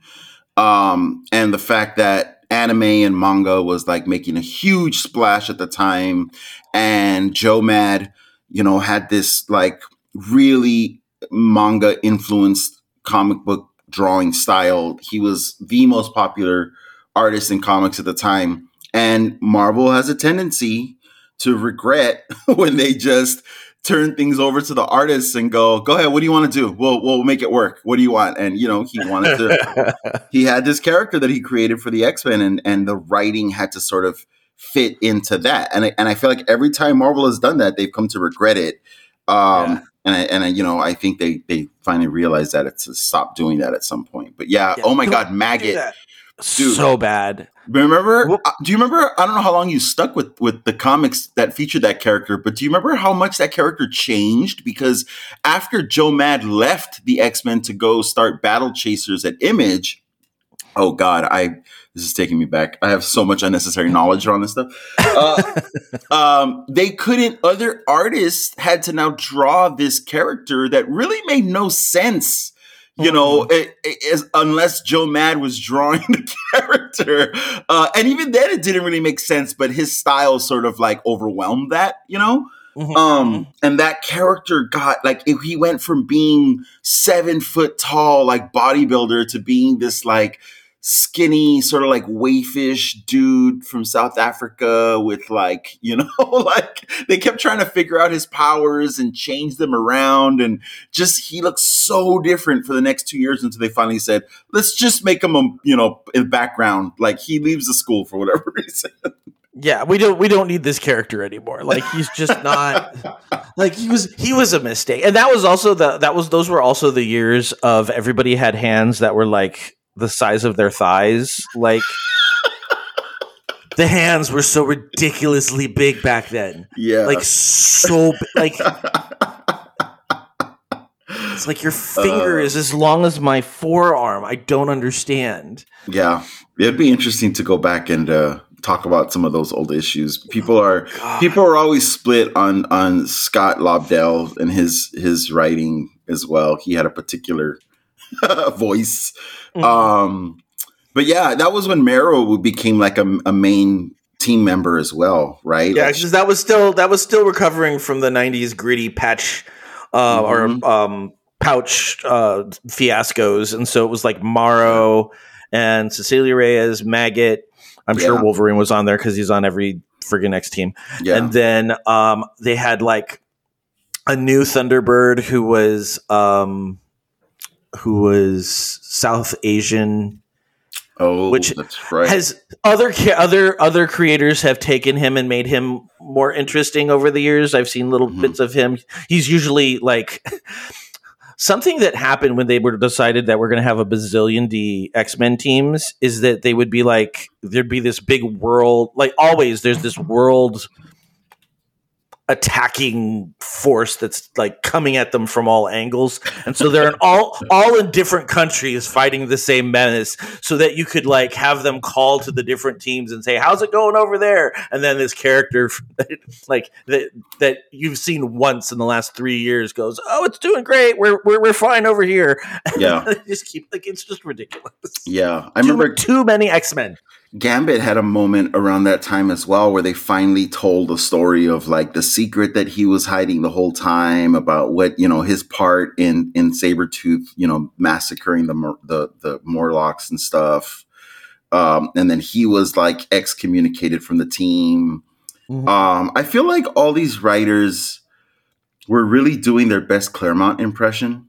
Speaker 2: Um, and the fact that anime and manga was like making a huge splash at the time, and Joe Mad, you know, had this like really manga influenced comic book drawing style. He was the most popular artist in comics at the time, and Marvel has a tendency to regret when they just turn things over to the artists and go, "Go ahead, what do you want to do? We'll we'll make it work. What do you want?" And you know, he wanted to. he had this character that he created for the X Men, and and the writing had to sort of fit into that. And I, and I feel like every time Marvel has done that, they've come to regret it. Um,
Speaker 1: Yeah.
Speaker 2: And I, and I, you know, I think they they finally realized that it's to stop doing that at some point. But yeah,
Speaker 1: Yeah,
Speaker 2: oh my God, Maggot. Dude.
Speaker 1: So bad.
Speaker 2: Remember? Uh, Do you remember? I don't know how long you stuck with with the comics that featured that character, but do you remember how much that character changed? Because after Joe Mad left the X Men to go start Battle Chasers at Image, oh God, I this is taking me back. I have so much unnecessary knowledge on this stuff. Uh, um, they couldn't. Other artists had to now draw this character that really made no sense. You know, it, it, is- unless Joe Mad was drawing the character, uh, and even then it didn't really make sense. But his style sort of like overwhelmed that. You know,
Speaker 1: Mhm.
Speaker 2: um, and that character got like if he went from being seven foot tall, like bodybuilder, to being this like skinny, sort of like waifish dude from South Africa with like, you know, like they kept trying to figure out his powers and change them around. And just he looked so different for the next two years until they finally said, let's just make him a, you know, in the background. Like he leaves the school for whatever reason.
Speaker 1: Yeah, we don't we don't need this character anymore. Like he's just not like he was he was a mistake. And that was also the that was those were also the years of everybody had hands that were like the size of their thighs. Like the hands were so ridiculously big back then.
Speaker 2: yeah.
Speaker 1: Like so like it's like your finger
Speaker 2: Uh.
Speaker 1: is as long as my forearm. I don't understand.
Speaker 2: Yeah, it'd be interesting to go back and uh, talk about some of those old issues. People are people are always split on on Scott Lobdell and his his writing as well. He had a particular voice. Mm-hmm. Um, but yeah, that was when Marrow became like a, a main team member as well, right?
Speaker 1: Yeah, because that was still that was still recovering from the '90s gritty patch uh, mm-hmm. or um, pouch uh, fiascos, and so it was like Marrow and Cecilia Reyes, Maggot. I'm yeah. sure Wolverine was on there because he's on every friggin' X team. Yeah. And then um, they had like a new Thunderbird who was um, who was South Asian.
Speaker 2: Oh, which that's right.
Speaker 1: Has other other other creators have taken him and made him more interesting over the years. I've seen little mm-hmm. bits of him. He's usually like something that happened when they were decided that we're going to have a bazillion D X Men teams is that they would be like there'd be this big world like always there's this world attacking force that's like coming at them from all angles. And so they're in all all in different countries fighting the same menace so that you could like have them call to the different teams and say how's it going over there? And then this character like that that you've seen once in the last 3 years goes oh it's doing great. We're we're, we're fine over here.
Speaker 2: Yeah.
Speaker 1: Just keep like it's just ridiculous.
Speaker 2: Yeah. I
Speaker 1: too,
Speaker 2: remember
Speaker 1: too many x-men
Speaker 2: Gambit had a moment around that time as well where they finally told the story of like the secret that he was hiding the whole time about what, you know, his part in in Sabretooth, you know, massacring the the the Morlocks and stuff. Um, and then he was like excommunicated from the team. Mm-hmm. Um, I feel like all these writers were really doing their best Claremont impression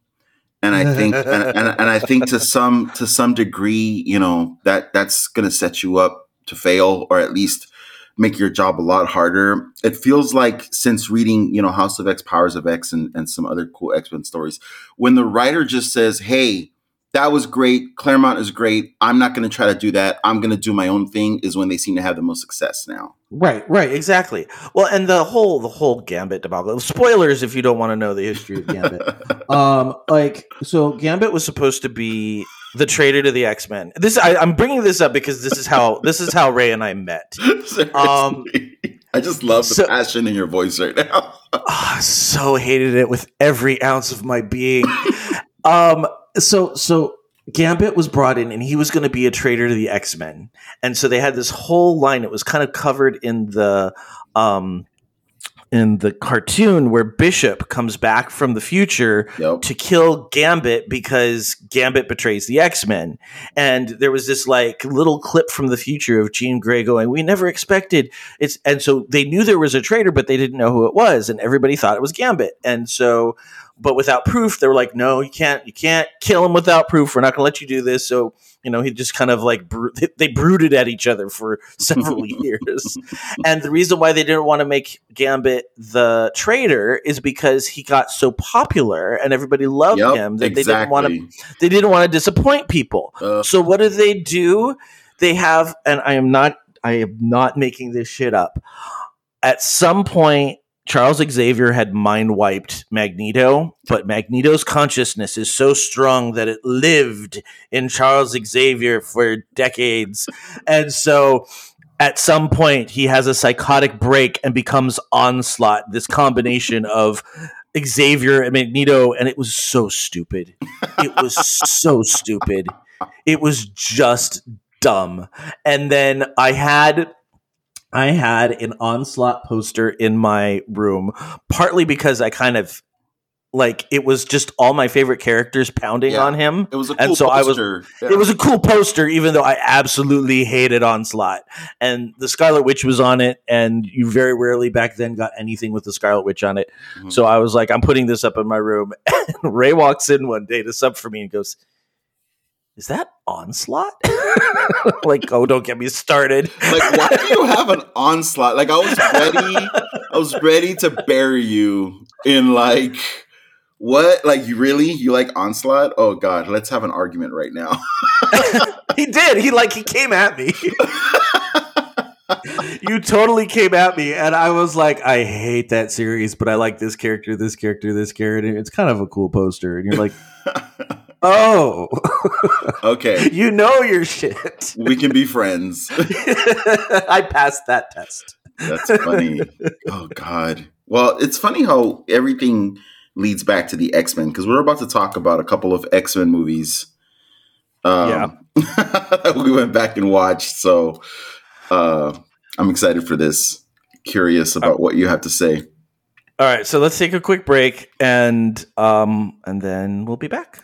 Speaker 2: and I think and, and, and, I think to some to some degree, you know that that's going to set you up to fail or at least make your job a lot harder. It feels like since reading, you know, House of X, Powers of X, and, and some other cool X Men stories, when the writer just says, "Hey, that was great. Claremont is great. I'm not going to try to do that. I'm going to do my own thing. Is when they seem to have the most success now.
Speaker 1: Right, right, exactly. Well, and the whole the whole Gambit debacle. Spoilers if you don't want to know the history of Gambit. um, like so, Gambit was supposed to be the traitor to the X Men. This I, am bringing this up because this is how this is how Ray and I met.
Speaker 2: Um, I just love the so, passion in your voice right now.
Speaker 1: oh, so hated it with every ounce of my being. um, so so Gambit was brought in and he was going to be a traitor to the X Men, and so they had this whole line. It was kind of covered in the um, in the cartoon where Bishop comes back from the future yep. to kill Gambit because Gambit betrays the X Men. And there was this like little clip from the future of Jean Grey going, "We never expected it's," and so they knew there was a traitor, but they didn't know who it was, and everybody thought it was Gambit. And so but without proof, they were like, no, you can't, you can't kill him without proof. We're not going to let you do this. So, you know, he just kind of like, bro- they brooded at each other for several years. And the reason why they didn't want to make Gambit the traitor is because he got so popular and everybody loved yep, him that exactly. they didn't want to, they didn't want to disappoint people. Uh, so what do they do? They have, and I am not, I am not making this shit up. At some point, Charles Xavier had mind wiped Magneto, but Magneto's consciousness is so strong that it lived in Charles Xavier for decades. and so at some point, he has a psychotic break and becomes Onslaught, this combination of Xavier and Magneto. And it was so stupid. It was so stupid. It was just dumb. And then I had I had an onslaught poster in my room, partly because I kind of like it was just all my favorite characters pounding yeah, on him.
Speaker 2: It was a cool and so poster.
Speaker 1: I was yeah. it was a cool poster, even though I absolutely hated Onslaught. And the Scarlet Witch was on it, and you very rarely back then got anything with the Scarlet Witch on it. Mm-hmm. So I was like, I'm putting this up in my room. And Ray walks in one day to sub for me and goes, is that onslaught? like, oh, don't get me started.
Speaker 2: like, why do you have an onslaught? Like, I was ready, I was ready to bury you in like what? Like, you really you like onslaught? Oh God, let's have an argument right now.
Speaker 1: he did. He like he came at me. you totally came at me, and I was like, I hate that series, but I like this character, this character, this character. It's kind of a cool poster, and you're like Oh,
Speaker 2: Okay,
Speaker 1: you know your shit.
Speaker 2: we can be friends.
Speaker 1: I passed that test.
Speaker 2: That's funny. Oh God. Well, it's funny how everything leads back to the X Men because we're about to talk about a couple of X Men movies. Um, that we went back and watched. So uh, I'm excited for this. Curious about what you have to say.
Speaker 1: All right, so let's take a quick break and um and then we'll be back.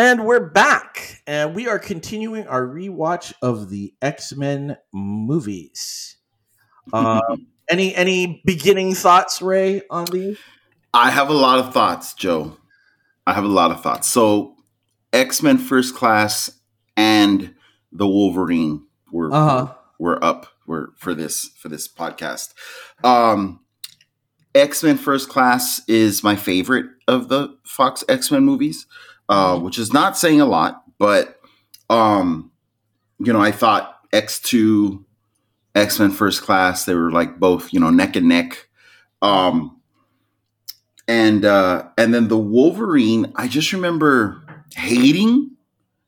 Speaker 1: And we're back, and we are continuing our rewatch of the X Men movies. Um, any any beginning thoughts, Ray, on these?
Speaker 2: I have a lot of thoughts, Joe. I have a lot of thoughts. So, X Men First Class and the Wolverine were
Speaker 1: Uh-huh.
Speaker 2: were up were for this for this podcast. Um, X Men First Class is my favorite of the Fox X Men movies, uh, which is not saying a lot, but um, you know, I thought X Two, X Men First Class, they were like both you know neck and neck. Um, and uh, and then the Wolverine, I just remember hating,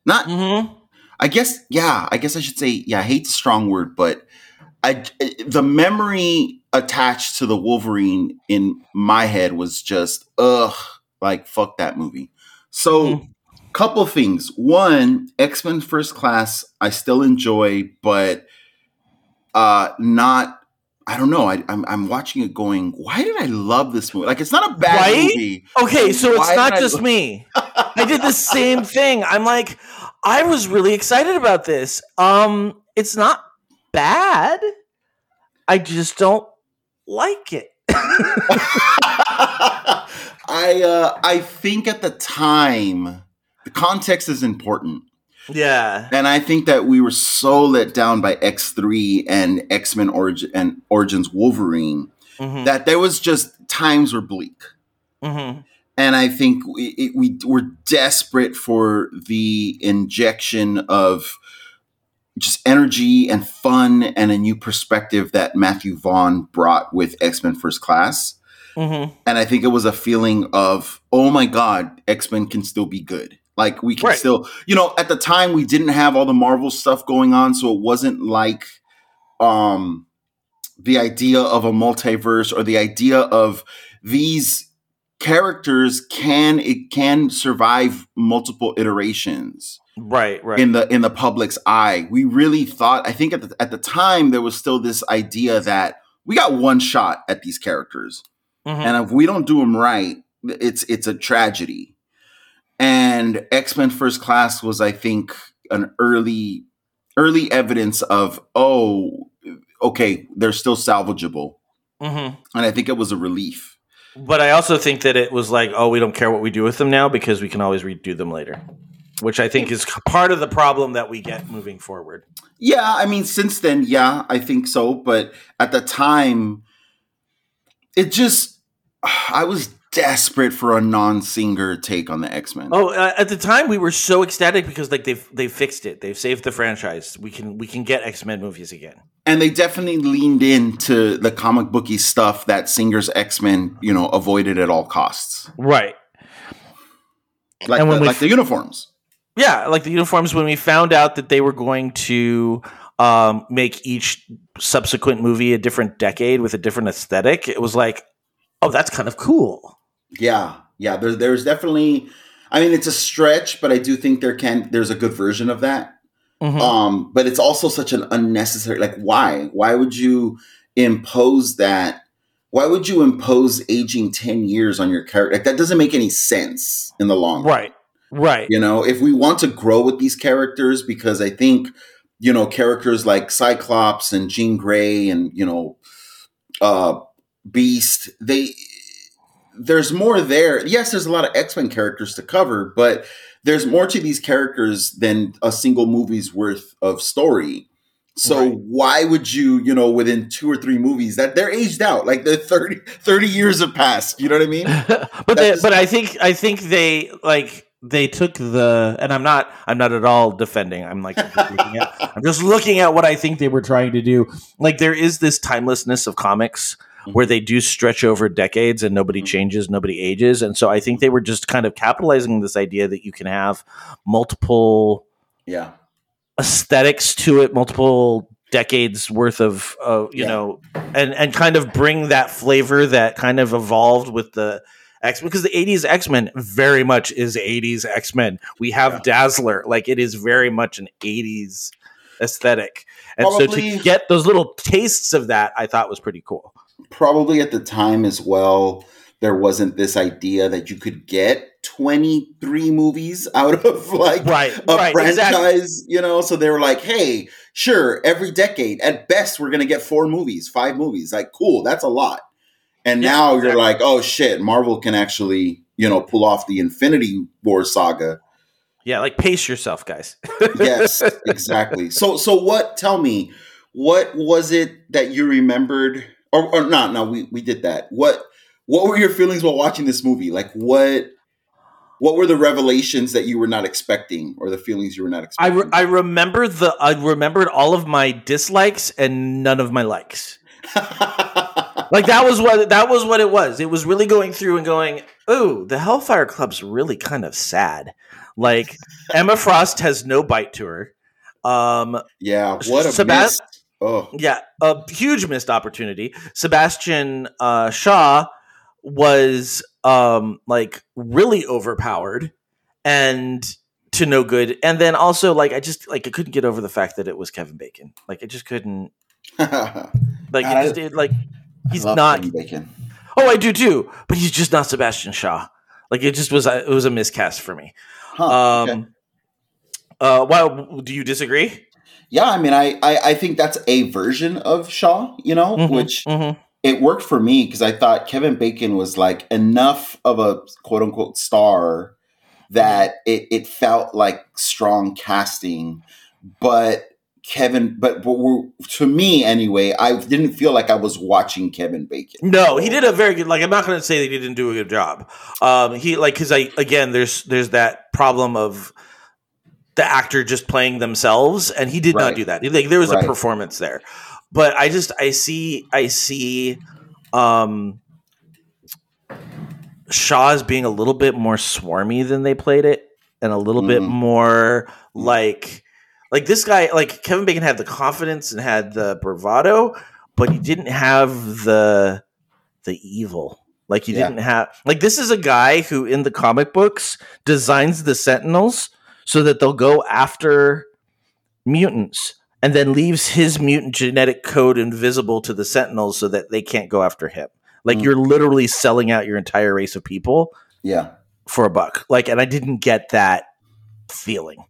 Speaker 2: not
Speaker 1: Mm-hmm.
Speaker 2: I guess, yeah, I guess I should say, yeah, hate's a strong word, but I, the memory attached to the Wolverine in my head was just, ugh, like, fuck that movie. So,
Speaker 1: Mhm.
Speaker 2: couple things. One, X Men First Class, I still enjoy, but uh, not. I don't know. I, I'm I'm watching it, going, why did I love this movie? Like, it's not a bad
Speaker 1: Right?
Speaker 2: movie.
Speaker 1: Okay, so
Speaker 2: Why
Speaker 1: it's not just
Speaker 2: lo-
Speaker 1: me. I did the same thing. I'm like, I was really excited about this. Um, it's not bad. I just don't like it.
Speaker 2: I uh, I think at the time the context is important,
Speaker 1: yeah.
Speaker 2: and I think that we were so let down by X three and X Men Origin and Origins Wolverine
Speaker 1: hmm
Speaker 2: that there was just times were bleak,
Speaker 1: hmm
Speaker 2: and I think we, it, we were desperate for the injection of just energy and fun and a new perspective that Matthew Vaughn brought with X Men First Class.
Speaker 1: Hmm
Speaker 2: and I think it was a feeling of, oh my god, X Men can still be good. Like we can
Speaker 1: Right.
Speaker 2: still, you know, at the time we didn't have all the Marvel stuff going on, so it wasn't like um the idea of a multiverse or the idea of these characters can it can survive multiple iterations
Speaker 1: Right. Right.
Speaker 2: in the in the public's eye. We really thought. I think at the at the time there was still this idea that we got one shot at these characters,
Speaker 1: Mhm.
Speaker 2: and if we don't do them right, it's it's a tragedy. And X Men First Class was, I think, an early early evidence of oh, okay, they're still salvageable,
Speaker 1: Mhm.
Speaker 2: and I think it was a relief.
Speaker 1: But I also think that it was like, oh, we don't care what we do with them now because we can always redo them later, which I think is part of the problem that we get moving forward.
Speaker 2: Yeah, I mean, since then, yeah, I think so. But at the time, it just, I was desperate for a non-singer take on the X Men.
Speaker 1: Oh, uh, at the time we were so ecstatic because like they've they fixed it. They've saved the franchise. We can we can get X Men movies again.
Speaker 2: And they definitely leaned into the comic booky stuff that Singer's X Men, you know, avoided at all costs,
Speaker 1: Right.
Speaker 2: like
Speaker 1: And when
Speaker 2: the, like the uniforms.
Speaker 1: Yeah, like the uniforms when we found out that they were going to um, make each subsequent movie a different decade with a different aesthetic, it was like, oh, that's kind of cool.
Speaker 2: Yeah, yeah. There's there's definitely. I mean, it's a stretch, but I do think there can there's a good version of that.
Speaker 1: Mhm.
Speaker 2: Um, but it's also such an unnecessary. Like, why? Why would you impose that? Why would you impose aging ten years on your character? Like, that doesn't make any sense in the long run.
Speaker 1: right, right.
Speaker 2: You know, if we want to grow with these characters, because I think, you know, characters like Cyclops and Jean Grey and, you know, uh Beast, they there's more there. Yes, there's a lot of X-Men characters to cover, but there's more to these characters than a single movie's worth of story. So
Speaker 1: Right.
Speaker 2: why would you, you know, within two or three movies that they're aged out, like the 30, 30 years have passed. You know what I mean?
Speaker 1: but they, but I think I think they like they took the and I'm not I'm not at all defending. I'm like just at, I'm just looking at what I think they were trying to do. Like there is this timelessness of comics where they do stretch over decades and nobody
Speaker 2: Mhm.
Speaker 1: changes, nobody ages, and so I think they were just kind of capitalizing this idea that you can have multiple
Speaker 2: Yeah.
Speaker 1: aesthetics to it, multiple decades worth of, uh, you
Speaker 2: Yeah.
Speaker 1: know, and and kind of bring that flavor that kind of evolved with the X because the '80s X Men very much is '80s X Men. We have
Speaker 2: Yeah.
Speaker 1: Dazzler, like it is very much an '80s aesthetic, and so to get those little tastes of that, I thought was pretty cool.
Speaker 2: Probably at the time as well there wasn't this idea that you could get 23 movies out of like
Speaker 1: Right,
Speaker 2: a
Speaker 1: right,
Speaker 2: franchise
Speaker 1: exactly.
Speaker 2: you know so they were like hey sure every decade at best we're gonna get four movies five movies like cool that's a lot and
Speaker 1: Yeah,
Speaker 2: now you're like oh shit marvel can actually you know pull off the infinity war saga
Speaker 1: Yeah, like pace yourself, guys.
Speaker 2: yes exactly so so what tell me what was it that you remembered or, or no no we, we did that what what were your feelings while watching this movie like what what were the revelations that you were not expecting or the feelings you were not
Speaker 1: I,
Speaker 2: expecting
Speaker 1: re- I remember the I remembered all of my dislikes and none of my likes. like that was what that was what it was. It was really going through and going, "Ooh, the Hellfire Club's really kind of sad." Like Emma Frost has no bite to her. Um,
Speaker 2: yeah what a
Speaker 1: Sebast-.
Speaker 2: Oh
Speaker 1: yeah, a huge missed opportunity. Sebastian uh, Shaw was um, like really overpowered and to no good. And then also like I just like I couldn't get over the fact that it was Kevin Bacon. Like I just couldn't like
Speaker 2: God,
Speaker 1: it just it, like he's
Speaker 2: I love
Speaker 1: not.
Speaker 2: Kevin Bacon.
Speaker 1: Oh, I do too. But he's just not Sebastian Shaw. Like it just was a, it was a miscast for me.
Speaker 2: Huh,
Speaker 1: Um.
Speaker 2: okay.
Speaker 1: Uh. Wow. Do you disagree?
Speaker 2: Yeah i mean I, I i think that's a version of shaw you know
Speaker 1: Mhm,
Speaker 2: which
Speaker 1: mhm.
Speaker 2: it worked for me because I thought Kevin Bacon was like enough of a quote unquote star that it, it felt like strong casting, but Kevin, but, but to me anyway, I didn't feel like I was watching Kevin Bacon.
Speaker 1: No, he did a very good. Like, I'm not going to say that he didn't do a good job. Um, he like because I again, there's there's that problem of the actor just playing themselves, and he did not do that. Like, there was
Speaker 2: Right.
Speaker 1: a performance there, but I just I see I see um Shaw as being a little bit more swarmy than they played it, and a little bit
Speaker 2: Mhm.
Speaker 1: more like like this guy like Kevin Bacon had the confidence and had the bravado, but he didn't have the the evil. Like he
Speaker 2: Yeah.
Speaker 1: didn't have like this is a guy who in the comic books designs the Sentinels so that they'll go after mutants and then leaves his mutant genetic code invisible to the Sentinels so that they can't go after him. Like
Speaker 2: Mm.
Speaker 1: you're literally selling out your entire race of people
Speaker 2: Yeah.
Speaker 1: for a buck. Like and I didn't get that feeling.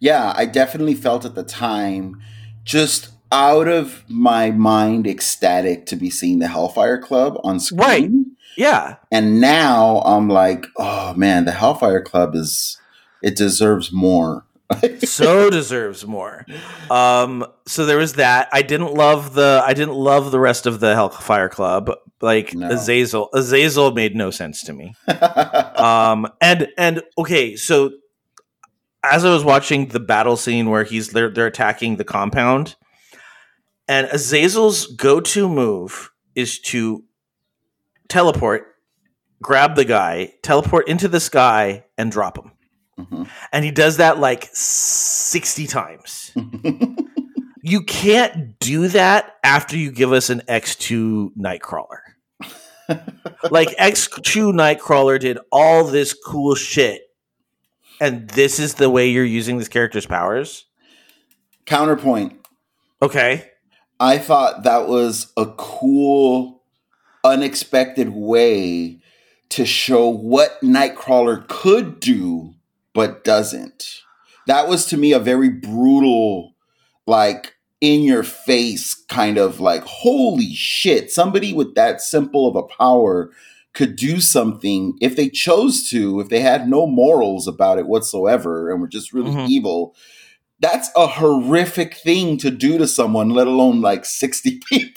Speaker 2: Yeah, I definitely felt at the time just out of my mind ecstatic to be seeing the Hellfire Club on screen.
Speaker 1: Right. Yeah.
Speaker 2: And now I'm like, oh man, the Hellfire Club is it deserves more.
Speaker 1: so deserves more. Um, so there was that. I didn't love the I didn't love the rest of the Hellfire Club. Like
Speaker 2: No.
Speaker 1: Azazel, Azazel made no sense to me. Um, and and okay, so as I was watching the battle scene where he's they're they're attacking the compound, and Azazel's go-to move is to teleport, grab the guy, teleport into the sky, and drop him
Speaker 2: Mhm.
Speaker 1: and he does that like 60 times. you can't do that after you give us an X2 Nightcrawler. like X2 Nightcrawler did all this cool shit and this is the way you're using this character's powers.
Speaker 2: Counterpoint.
Speaker 1: Okay.
Speaker 2: I thought that was a cool, unexpected way to show what Nightcrawler could do but doesn't. That was to me a very brutal, like in your face kind of like, holy shit, somebody with that simple of a power could do something if they chose to, if they had no morals about it whatsoever and were just really
Speaker 1: Mhm.
Speaker 2: evil. That's a horrific thing to do to someone, let alone like 60 people.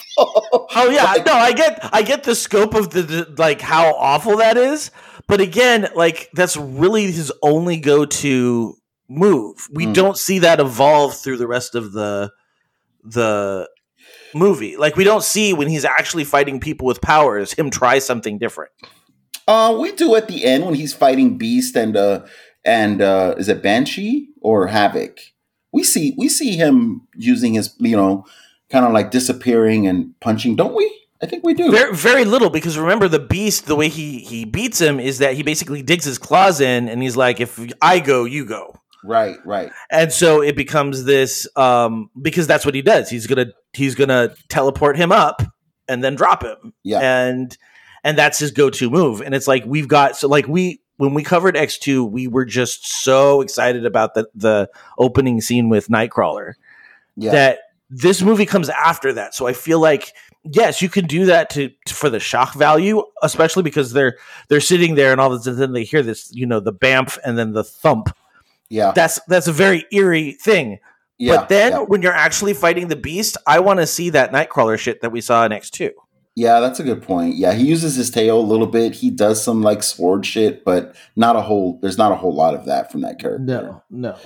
Speaker 1: Oh yeah,
Speaker 2: Like-
Speaker 1: no, I get I get the scope of the, the like how awful that is, but again, like that's really his only go-to move. We
Speaker 2: Mm.
Speaker 1: don't see that evolve through the rest of the the movie. Like we don't see when he's actually fighting people with powers him try something different.
Speaker 2: Uh, we do at the end when he's fighting Beast and uh and uh is it Banshee or Havoc? We see we see him using his you know kind of like disappearing and punching, don't we? I think we do.
Speaker 1: Very very little because remember the beast the way he he beats him is that he basically digs his claws in and he's like if I go you go.
Speaker 2: right, right.
Speaker 1: and so it becomes this um because that's what he does he's gonna he's gonna teleport him up and then drop him
Speaker 2: Yeah.
Speaker 1: and and that's his go-to move and it's like we've got so like we when we covered x2 we were just so excited about the the opening scene with nightcrawler
Speaker 2: Yeah.
Speaker 1: that this movie comes after that so i feel like yes you can do that to, to- for the shock value especially because they're they're sitting there and all of a sudden they hear this you know the bamf and then the thump
Speaker 2: yeah.
Speaker 1: that's that's a very eerie thing
Speaker 2: yeah.
Speaker 1: but then
Speaker 2: yeah.
Speaker 1: when you're actually fighting the beast, I want to see that Nightcrawler shit that we saw in X2.
Speaker 2: Yeah, that's a good point. Yeah, he uses his tail a little bit. He does some like sword shit, but not a whole there's not a whole lot of that from that character.
Speaker 1: No, no.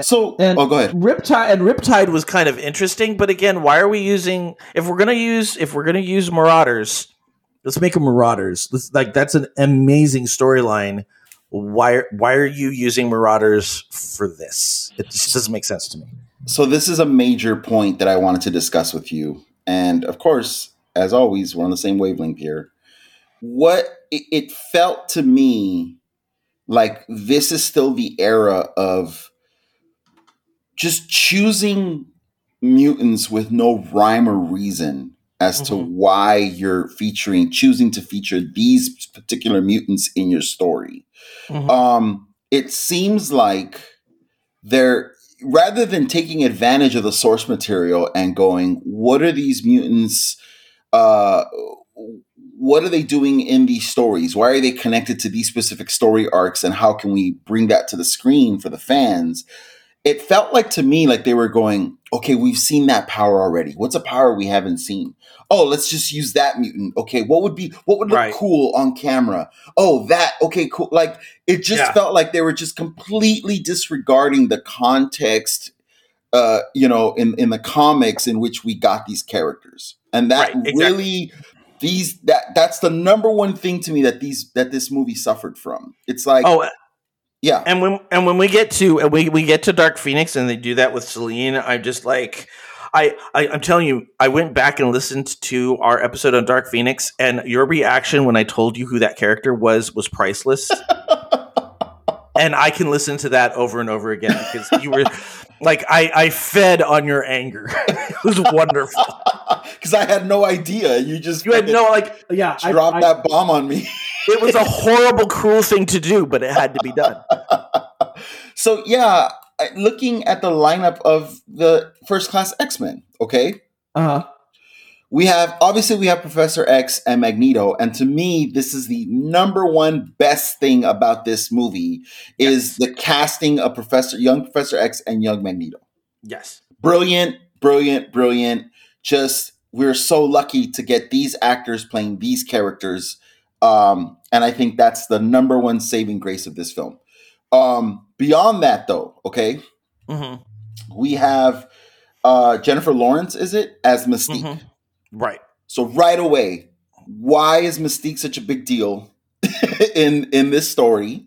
Speaker 2: So
Speaker 1: And
Speaker 2: oh go ahead.
Speaker 1: Riptide and Riptide was kind of interesting, but again, why are we using if we're gonna use if we're gonna use Marauders, let's make them Marauders. Let's, like that's an amazing storyline. Why why are you using Marauders for this? It just doesn't make sense to me.
Speaker 2: So this is a major point that I wanted to discuss with you. And of course, as always, we're on the same wavelength here. What it, it felt to me like this is still the era of just choosing mutants with no rhyme or reason as to
Speaker 1: Mhm.
Speaker 2: why you're featuring choosing to feature these particular mutants in your story
Speaker 1: Mhm.
Speaker 2: um it seems like they're rather than taking advantage of the source material and going what are these mutants uh what are they doing in these stories why are they connected to these specific story arcs and how can we bring that to the screen for the fans it felt like to me like they were going okay we've seen that power already. What's a power we haven't seen? Oh let's just use that mutant. Okay what would be what would look
Speaker 1: Right.
Speaker 2: cool on camera? Oh that okay cool. Like it just
Speaker 1: Yeah.
Speaker 2: felt like they were just completely disregarding the context uh you know in in the comics in which we got these characters. And that
Speaker 1: Right, exactly.
Speaker 2: really these that that's the number one thing to me that these that this movie suffered from. It's like
Speaker 1: Oh,
Speaker 2: yeah
Speaker 1: and when and when we get to and we we get to Dark Phoenix and they do that with Selene, I'm just like. I, I I'm telling you, I went back and listened to our episode on Dark Phoenix, and your reaction when I told you who that character was was priceless. and I can listen to that over and over again because you were like I I fed on your anger. it was wonderful.
Speaker 2: because I had no idea. You just
Speaker 1: You had no like yeah. I,
Speaker 2: dropped
Speaker 1: I-
Speaker 2: that bomb on me.
Speaker 1: It was a horrible, cruel thing to do, but it had to be done.
Speaker 2: so yeah, looking at the lineup of the first class X Men, okay,
Speaker 1: Uh huh.
Speaker 2: we have obviously we have Professor X and Magneto, and to me, this is the number one best thing about this movie is the casting of Professor Young Professor X and Young Magneto.
Speaker 1: Yes.
Speaker 2: brilliant, brilliant, brilliant. Just we're so lucky to get these actors playing these characters, um, and I think that's the number one saving grace of this film. Um, beyond that, though, okay,
Speaker 1: hmm
Speaker 2: we have uh, Jennifer Lawrence. Is it as Mystique?
Speaker 1: Mhm. Right.
Speaker 2: So right away, why is Mystique such a big deal in in this story?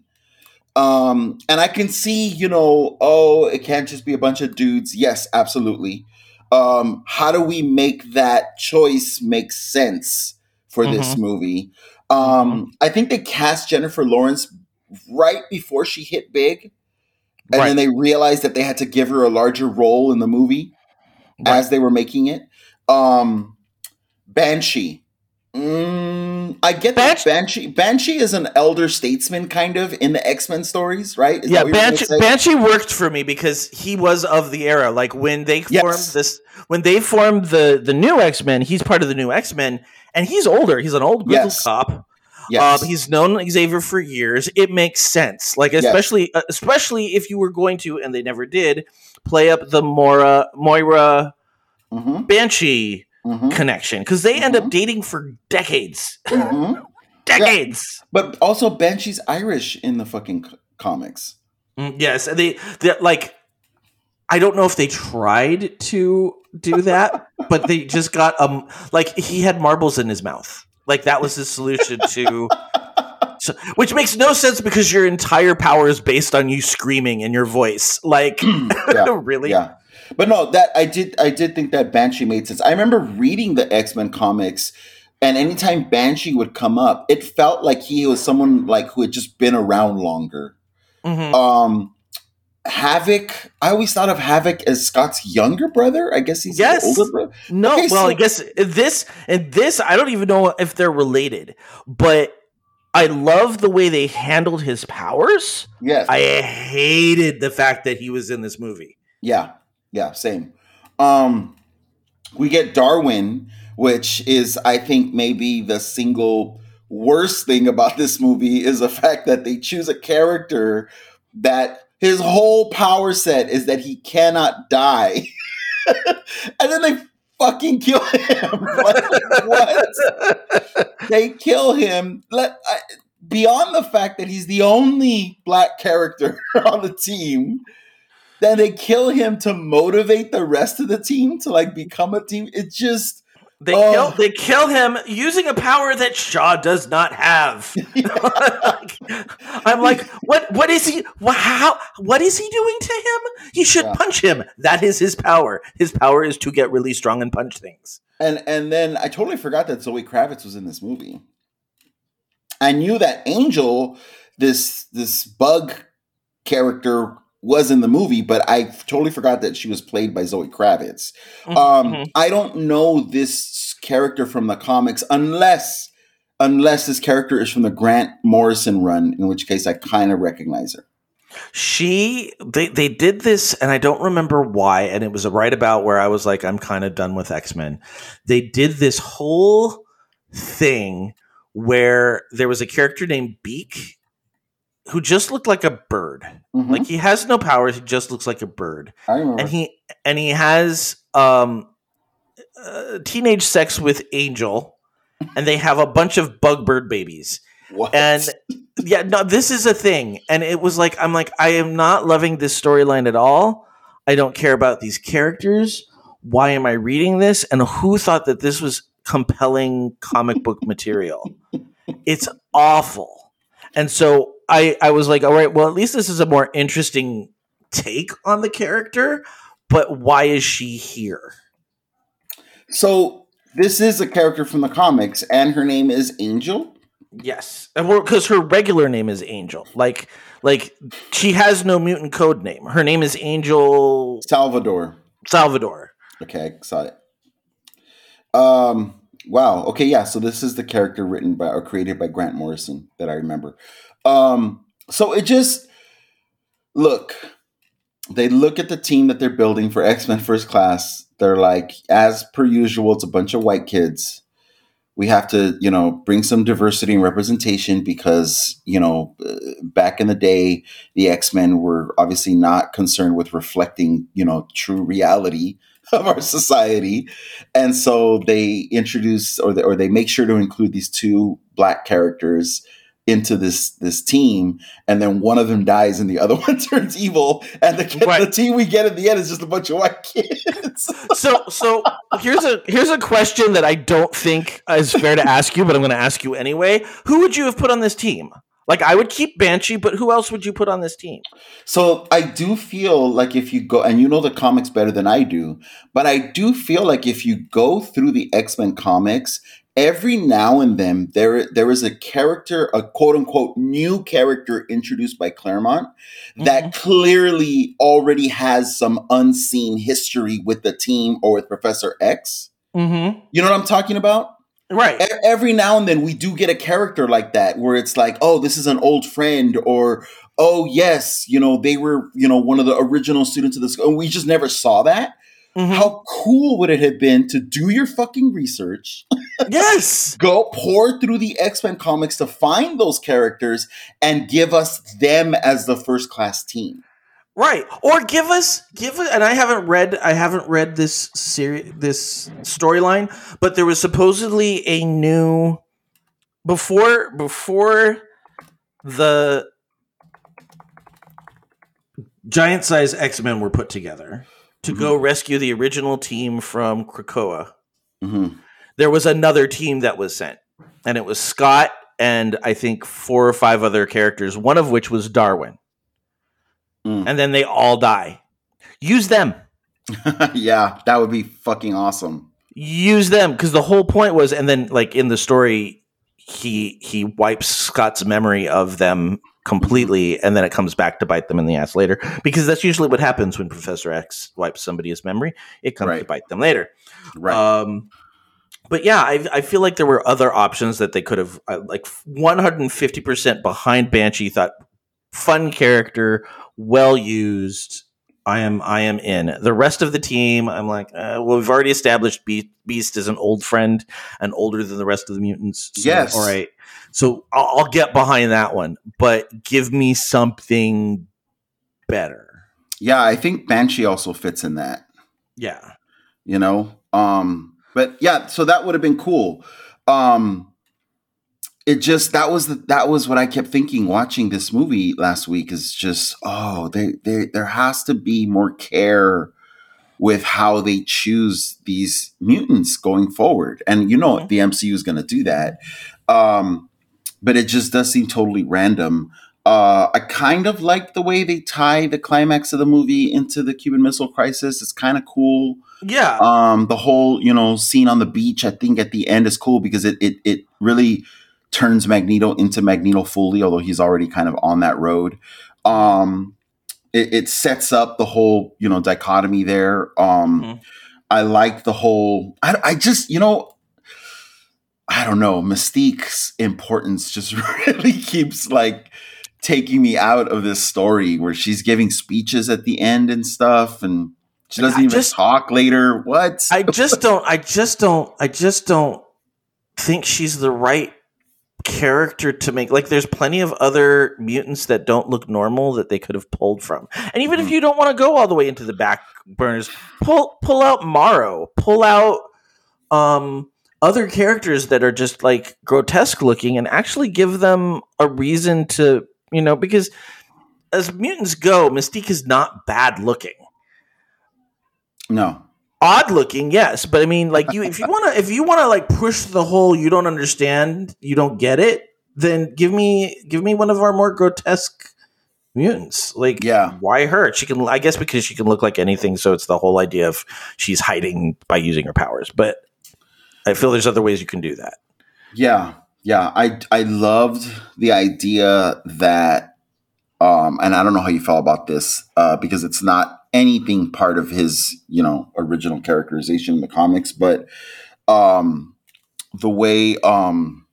Speaker 2: Um, and I can see, you know, oh, it can't just be a bunch of dudes. Yes, absolutely. Um, how do we make that choice make sense for this movie? Um, I think they cast Jennifer Lawrence right before she hit big. and
Speaker 1: Right.
Speaker 2: then they realized that they had to give her a larger role in the movie as they were making it. Um, Banshee. Mm, I get that Banshee. Banshee is an elder statesman, kind of in the X Men stories, right? Is
Speaker 1: yeah,
Speaker 2: what you're gonna
Speaker 1: Banshee. Banshee worked for me because he was of the era. Like when they
Speaker 2: Yes.
Speaker 1: formed this, when they formed the the new X Men, he's part of the new X Men, and he's older. He's an old grizzled
Speaker 2: Yes.
Speaker 1: cop.
Speaker 2: Yes.
Speaker 1: Um, he's known Xavier for years. It makes sense. Like
Speaker 2: Yes.
Speaker 1: especially uh, especially if you were going to, and they never did, play up the Moira Moira
Speaker 2: Mhm.
Speaker 1: Banshee
Speaker 2: Mhm.
Speaker 1: connection because they end up dating for decades,
Speaker 2: Mhm.
Speaker 1: decades.
Speaker 2: But also, Banshee's Irish in the fucking c- comics.
Speaker 1: Mm, Yes, and they they like. I don't know if they tried to do that, but they just got um like he had marbles in his mouth. Like that was his solution to. So, which makes no sense because your entire power is based on you screaming in your voice. Like, really?
Speaker 2: Yeah. But no, that I did I did think that Banshee made sense. I remember reading the X-Men comics and anytime Banshee would come up, it felt like he was someone like who had just been around longer.
Speaker 1: Mhm.
Speaker 2: Um Havoc, I always thought of Havoc as Scott's younger brother. I guess he's
Speaker 1: Yes.
Speaker 2: older brother.
Speaker 1: No,
Speaker 2: Okay,
Speaker 1: well,
Speaker 2: so-
Speaker 1: I guess this and this, I don't even know if they're related, but I love the way they handled his powers.
Speaker 2: Yes.
Speaker 1: I hated the fact that he was in this movie.
Speaker 2: Yeah, yeah, same. Um, we get Darwin, which is, I think, maybe the single worst thing about this movie is the fact that they choose a character that his whole power set is that he cannot die, and then they fucking kill him. like, what? they kill him. Let I, beyond the fact that he's the only black character on the team then they kill him to motivate the rest of the team to like become a team. It just
Speaker 1: They
Speaker 2: Oh.
Speaker 1: kill they kill him using a power that Shaw does not have. I'm like, what what is he how what is he doing to him? He should
Speaker 2: Yeah.
Speaker 1: punch him. That is his power. His power is to get really strong and punch things.
Speaker 2: and and then I totally forgot that Zoe Kravitz was in this movie. I knew that Angel, this this bug character, was in the movie, but I totally forgot that she was played by Zoe Kravitz. Um,
Speaker 1: Mhm.
Speaker 2: I don't know this character from the comics unless unless this character is from the Grant Morrison run, in which case I kind of recognize her.
Speaker 1: She they they did this and I don't remember why and it was right about where I was like I'm kind of done with X-Men. They did this whole thing where there was a character named Beak who just looked like a bird.
Speaker 2: Mhm.
Speaker 1: Like he has no powers, he just looks like a bird. And he and he has um uh, teenage sex with Angel and they have a bunch of bug bird babies.
Speaker 2: What?
Speaker 1: And yeah, no, this is a thing. And it was like, I'm like, I am not loving this storyline at all. I don't care about these characters. Why am I reading this? And who thought that this was compelling comic book material? It's awful. And so I, I was like, all right, well, at least this is a more interesting take on the character. But why is she here?
Speaker 2: So this is a character from the comics, and her name is Angel.
Speaker 1: Yes, and because her regular name is Angel, like like she has no mutant code name. Her name is Angel
Speaker 2: Salvador.
Speaker 1: Salvador.
Speaker 2: Okay, saw it. Um. Wow. Okay. Yeah. So this is the character written by or created by Grant Morrison that I remember. Um. So it just look. They look at the team that they're building for X Men First Class. They're like, as per usual, it's a bunch of white kids. We have to, you know, bring some diversity and representation because, you know, uh, back in the day, the X Men were obviously not concerned with reflecting, you know, true reality of our society, and so they introduce or they, or they make sure to include these two black characters into this this team, and then one of them dies and the other one turns evil, and the, the team we get at the end is just a bunch of white kids.
Speaker 1: So so here's a here's a question that I don't think is fair to ask you, but I'm going to ask you anyway. Who would you have put on this team? Like I would keep Banshee, but who else would you put on this team?
Speaker 2: So I do feel like if you go, and you know the comics better than I do, but I do feel like if you go through the X Men comics every now and then there there is a character, a quote unquote new character introduced by Claremont that clearly already has some unseen history with the team or with Professor X.
Speaker 1: Mm-hmm.
Speaker 2: You know what I'm talking about?
Speaker 1: Right.
Speaker 2: Every now and then we do get a character like that where it's like, oh, this is an old friend, or oh, yes, you know, they were, you know, one of the original students of the school. And we just never saw that.
Speaker 1: Mhm.
Speaker 2: How cool would it have been to do your fucking research,
Speaker 1: yes.
Speaker 2: go pour through the X Men comics to find those characters and give us them as the first class team?
Speaker 1: Right. Or give us give it and I haven't read I haven't read this series this storyline, but there was supposedly a new before before the giant size X-Men were put together to go rescue the original team from Krakoa.
Speaker 2: hmm
Speaker 1: There was another team that was sent, and it was Scott and I think four or five other characters, one of which was Darwin.
Speaker 2: Mm.
Speaker 1: And then they all die. Use them.
Speaker 2: yeah, that would be fucking awesome.
Speaker 1: Use them because the whole point was, and then like in the story, he he wipes Scott's memory of them completely, and then it comes back to bite them in the ass later. Because that's usually what happens when Professor X wipes somebody's memory; it comes to bite them later.
Speaker 2: Right.
Speaker 1: Um, but yeah, I, I feel like there were other options that they could have, uh, like 150% behind Banshee. Thought fun character, well used. I am I am in. The rest of the team, I'm like, uh, well, we've already established Be- Beast is an old friend and older than the rest of the mutants. So,
Speaker 2: Yes.
Speaker 1: all right. So I'll, I'll get behind that one, but give me something better.
Speaker 2: yeah, I think Banshee also fits in that.
Speaker 1: Yeah.
Speaker 2: you know um but yeah so that would have been cool um it just that was the, that was what i kept thinking watching this movie last week is just oh they, they there has to be more care with how they choose these mutants going forward and you know
Speaker 1: Mhm.
Speaker 2: the mcu is going to do that um but it just does seem totally random uh, I kind of like the way they tie the climax of the movie into the Cuban Missile Crisis. It's kind of cool
Speaker 1: Yeah.
Speaker 2: um the whole you know scene on the beach i think at the end is cool because it it, it really turns magneto into magneto fully although he's already kind of on that road um it, it sets up the whole you know dichotomy there um
Speaker 1: Mhm.
Speaker 2: i like the whole I, I just you know i don't know mystique's importance just really keeps like taking me out of this story where she's giving speeches at the end and stuff and she doesn't
Speaker 1: I
Speaker 2: even
Speaker 1: just-
Speaker 2: talk later. What?
Speaker 1: I just don't. I just don't. I just don't think she's the right character to make. Like, there's plenty of other mutants that don't look normal that they could have pulled from. And even if you don't want to go all the way into the back burners, pull pull out Marrow. Pull out um other characters that are just like grotesque looking, and actually give them a reason to you know because as mutants go, Mystique is not bad looking
Speaker 2: no.
Speaker 1: Odd looking yes but i mean like you if you want to if you want to like push the whole you don't understand you don't get it then give me give me one of our more grotesque mutants like
Speaker 2: Yeah.
Speaker 1: why her she can i guess because she can look like anything so it's the whole idea of she's hiding by using her powers but i feel there's other ways you can do that
Speaker 2: Yeah. Yeah. I I loved the idea that um and I don't know how you felt about this, uh, because it's not anything part of his, you know, original characterization in the comics, but um the way um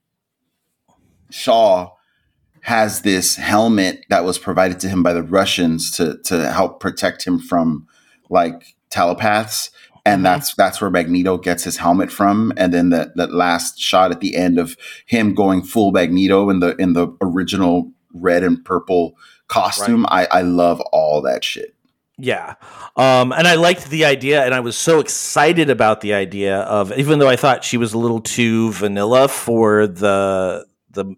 Speaker 2: Shaw has this helmet that was provided to him by the Russians to to help protect him from like telepaths and that's that's where Magneto gets his helmet from and then that that last shot at the end of him going full Magneto in the in the original red and purple costume I I love all that shit
Speaker 1: Yeah. Um, and I liked the idea, and I was so excited about the idea of even though I thought she was a little too vanilla for the the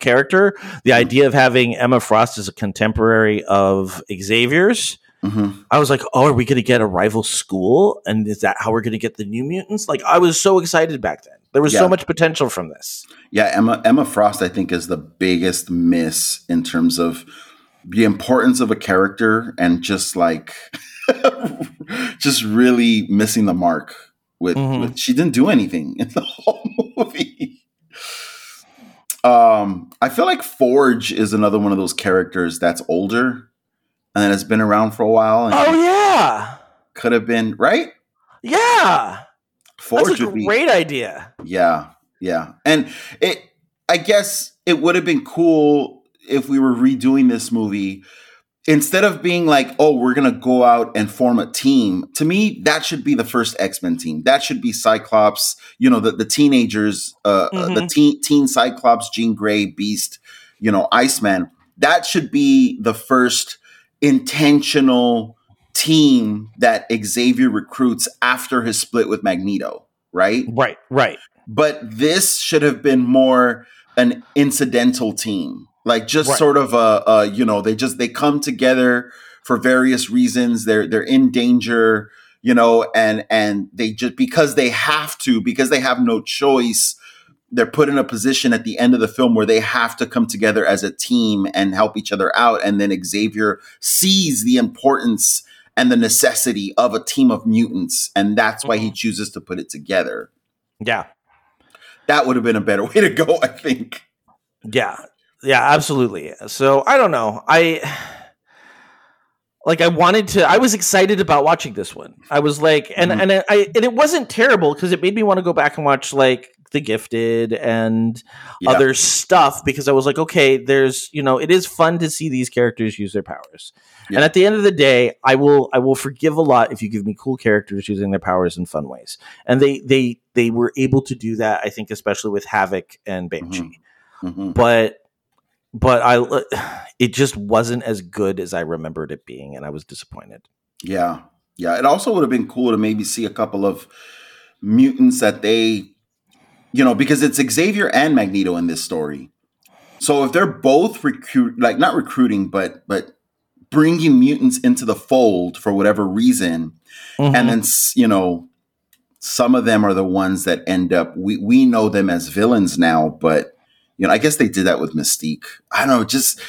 Speaker 1: character, the idea of having Emma Frost as a contemporary of Xavier's.
Speaker 2: hmm
Speaker 1: I was like, oh, are we going to get a rival school? And is that how we're going to get the new mutants? Like, I was so excited back then. There was
Speaker 2: Yeah.
Speaker 1: so much potential from this.
Speaker 2: Yeah, Emma Emma Frost, I think, is the biggest miss in terms of the importance of a character and just like just really missing the mark With,
Speaker 1: Mhm.
Speaker 2: with she didn't do anything in the whole movie. Um, I feel like Forge is another one of those characters that's older and has been around for a while and
Speaker 1: Oh yeah,
Speaker 2: could have been right.
Speaker 1: yeah.
Speaker 2: Forge
Speaker 1: That's a
Speaker 2: would be
Speaker 1: great idea.
Speaker 2: Yeah, yeah. And it I guess it would have been cool if we were redoing this movie instead of being like, "Oh, we're going to go out and form a team." To me, that should be the first X-Men team. That should be Cyclops, you know, the the teenagers uh uh, the
Speaker 1: Mhm.
Speaker 2: teen teen Cyclops, Jean Grey, Beast, you know, Iceman. That should be the first intentional team that Xavier recruits after his split with Magneto, right?
Speaker 1: Right, right.
Speaker 2: but this should have been more an incidental team like just
Speaker 1: Right.
Speaker 2: sort of a, a you know they just they come together for various reasons. They're they're in danger you know and and they just because they have to because they have no choice they're put in a position at the end of the film where they have to come together as a team and help each other out. And then Xavier sees the importance and the necessity of a team of mutants and that's why he mm-hmm. chooses to put it together.
Speaker 1: Yeah,
Speaker 2: that would have been a better way to go, I think.
Speaker 1: yeah, yeah. Absolutely. So I don't know. I like. I wanted to. I was excited about watching this one. I was like, and
Speaker 2: Mhm.
Speaker 1: and I and it wasn't terrible because it made me want to go back and watch like The Gifted and
Speaker 2: Yeah.
Speaker 1: other stuff because I was like, okay, there's you know, it is fun to see these characters use their powers.
Speaker 2: Yeah.
Speaker 1: And at the end of the day, I will I will forgive a lot if you give me cool characters using their powers in fun ways. And they they they were able to do that, I think, especially with Havoc and Banshee.
Speaker 2: Mhm.
Speaker 1: But but I it just wasn't as good as I remembered it being, and I was disappointed.
Speaker 2: Yeah. Yeah. It also would have been cool to maybe see a couple of mutants that they, you know, because it's Xavier and Magneto in this story. So if they're both recruit, like not recruiting, but but bringing mutants into the fold for whatever reason,
Speaker 1: Mm-hmm.
Speaker 2: and then you know, some of them are the ones that end up. We we know them as villains now, but you know, I guess they did that with Mystique. I don't know, just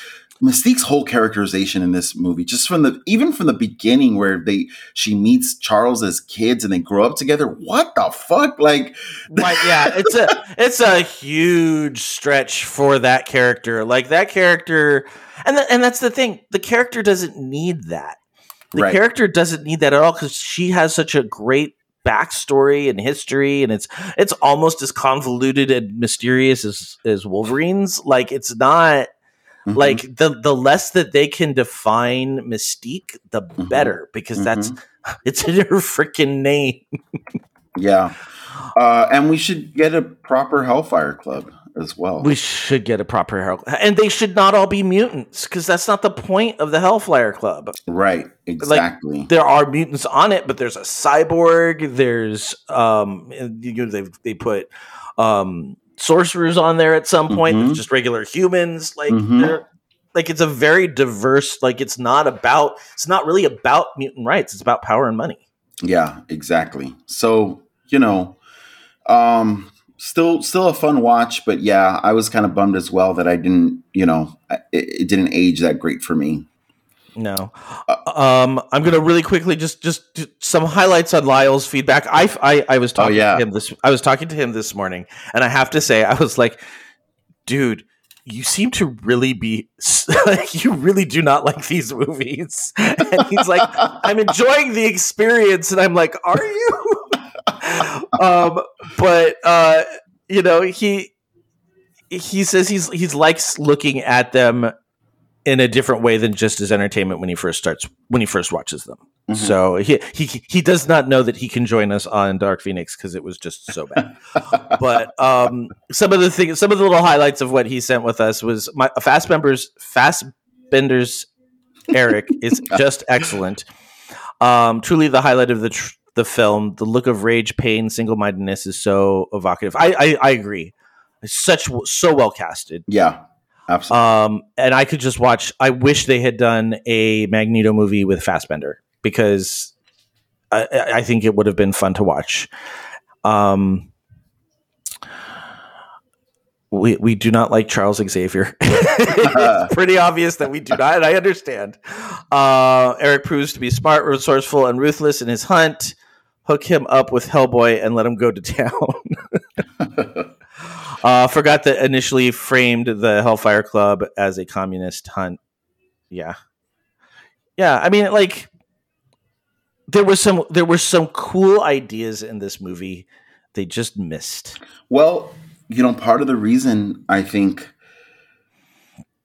Speaker 2: Mystique's whole characterization in this movie, just from the even from the beginning where they she meets Charles as kids and they grow up together. What the fuck? Like,
Speaker 1: right yeah it's a it's a huge stretch for that character like that character and th- and that's the thing the character doesn't need that the
Speaker 2: Right.
Speaker 1: character doesn't need that at all because she has such a great backstory and history and it's it's almost as convoluted and mysterious as as wolverine's like it's not
Speaker 2: mhm,
Speaker 1: like the the less that they can define mystique the
Speaker 2: Mhm.
Speaker 1: better because that's
Speaker 2: Mm-hmm.
Speaker 1: it's in her freaking name
Speaker 2: yeah. Uh, and we should get a proper Hellfire Club as well.
Speaker 1: We should get a proper Hell, and they should not all be mutants because that's not the point of the Hellfire Club.
Speaker 2: right. Exactly.
Speaker 1: There are mutants on it, but there's a cyborg. There's um, you know, they they put um sorcerers on there at some point.
Speaker 2: Mhm.
Speaker 1: Just regular humans. Like
Speaker 2: Mhm.
Speaker 1: they're like it's a very diverse. Like it's not about. It's not really about mutant rights. It's about power and money.
Speaker 2: Yeah, exactly. So, you know, um still still a fun watch, but yeah, I was kind of bummed as well that I didn't, you know, it, it didn't age that great for me.
Speaker 1: No. Um, I'm gonna really quickly just just some highlights on Lyle's feedback. I I, I was talking
Speaker 2: yeah.
Speaker 1: to him this I was talking to him this morning, and I have to say I was like, dude. You seem to really be like you really do not like these movies. And he's like, I'm enjoying the experience, and I'm like, are you? Um, but uh, you know, he he says he's he's likes looking at them in a different way than just as entertainment when he first starts when he first watches them.
Speaker 2: Mhm.
Speaker 1: So he he he does not know that he can join us on Dark Phoenix because it was just so bad. but um, some of the things, some of the little highlights of what he sent with us was my Fast Members Fast Benders Eric is just excellent. Um, truly the highlight of the tr- the film. The look of rage, pain, single mindedness is so evocative. I, I I agree. It's such so well casted.
Speaker 2: Yeah. Absolutely.
Speaker 1: Um, and I could just watch. I wish they had done a Magneto movie with Fassbender because I, I think it would have been fun to watch. Um, we we do not like Charles Xavier. it's pretty obvious that we do not. And I understand. Uh, Eric proves to be smart, resourceful, and ruthless in his hunt. Hook him up with Hellboy and let him go to town. uh, forgot that initially framed the Hellfire Club as a communist hunt. Yeah, yeah. I mean, like there was some there were some cool ideas in this movie. They just missed.
Speaker 2: Well, you know, part of the reason I think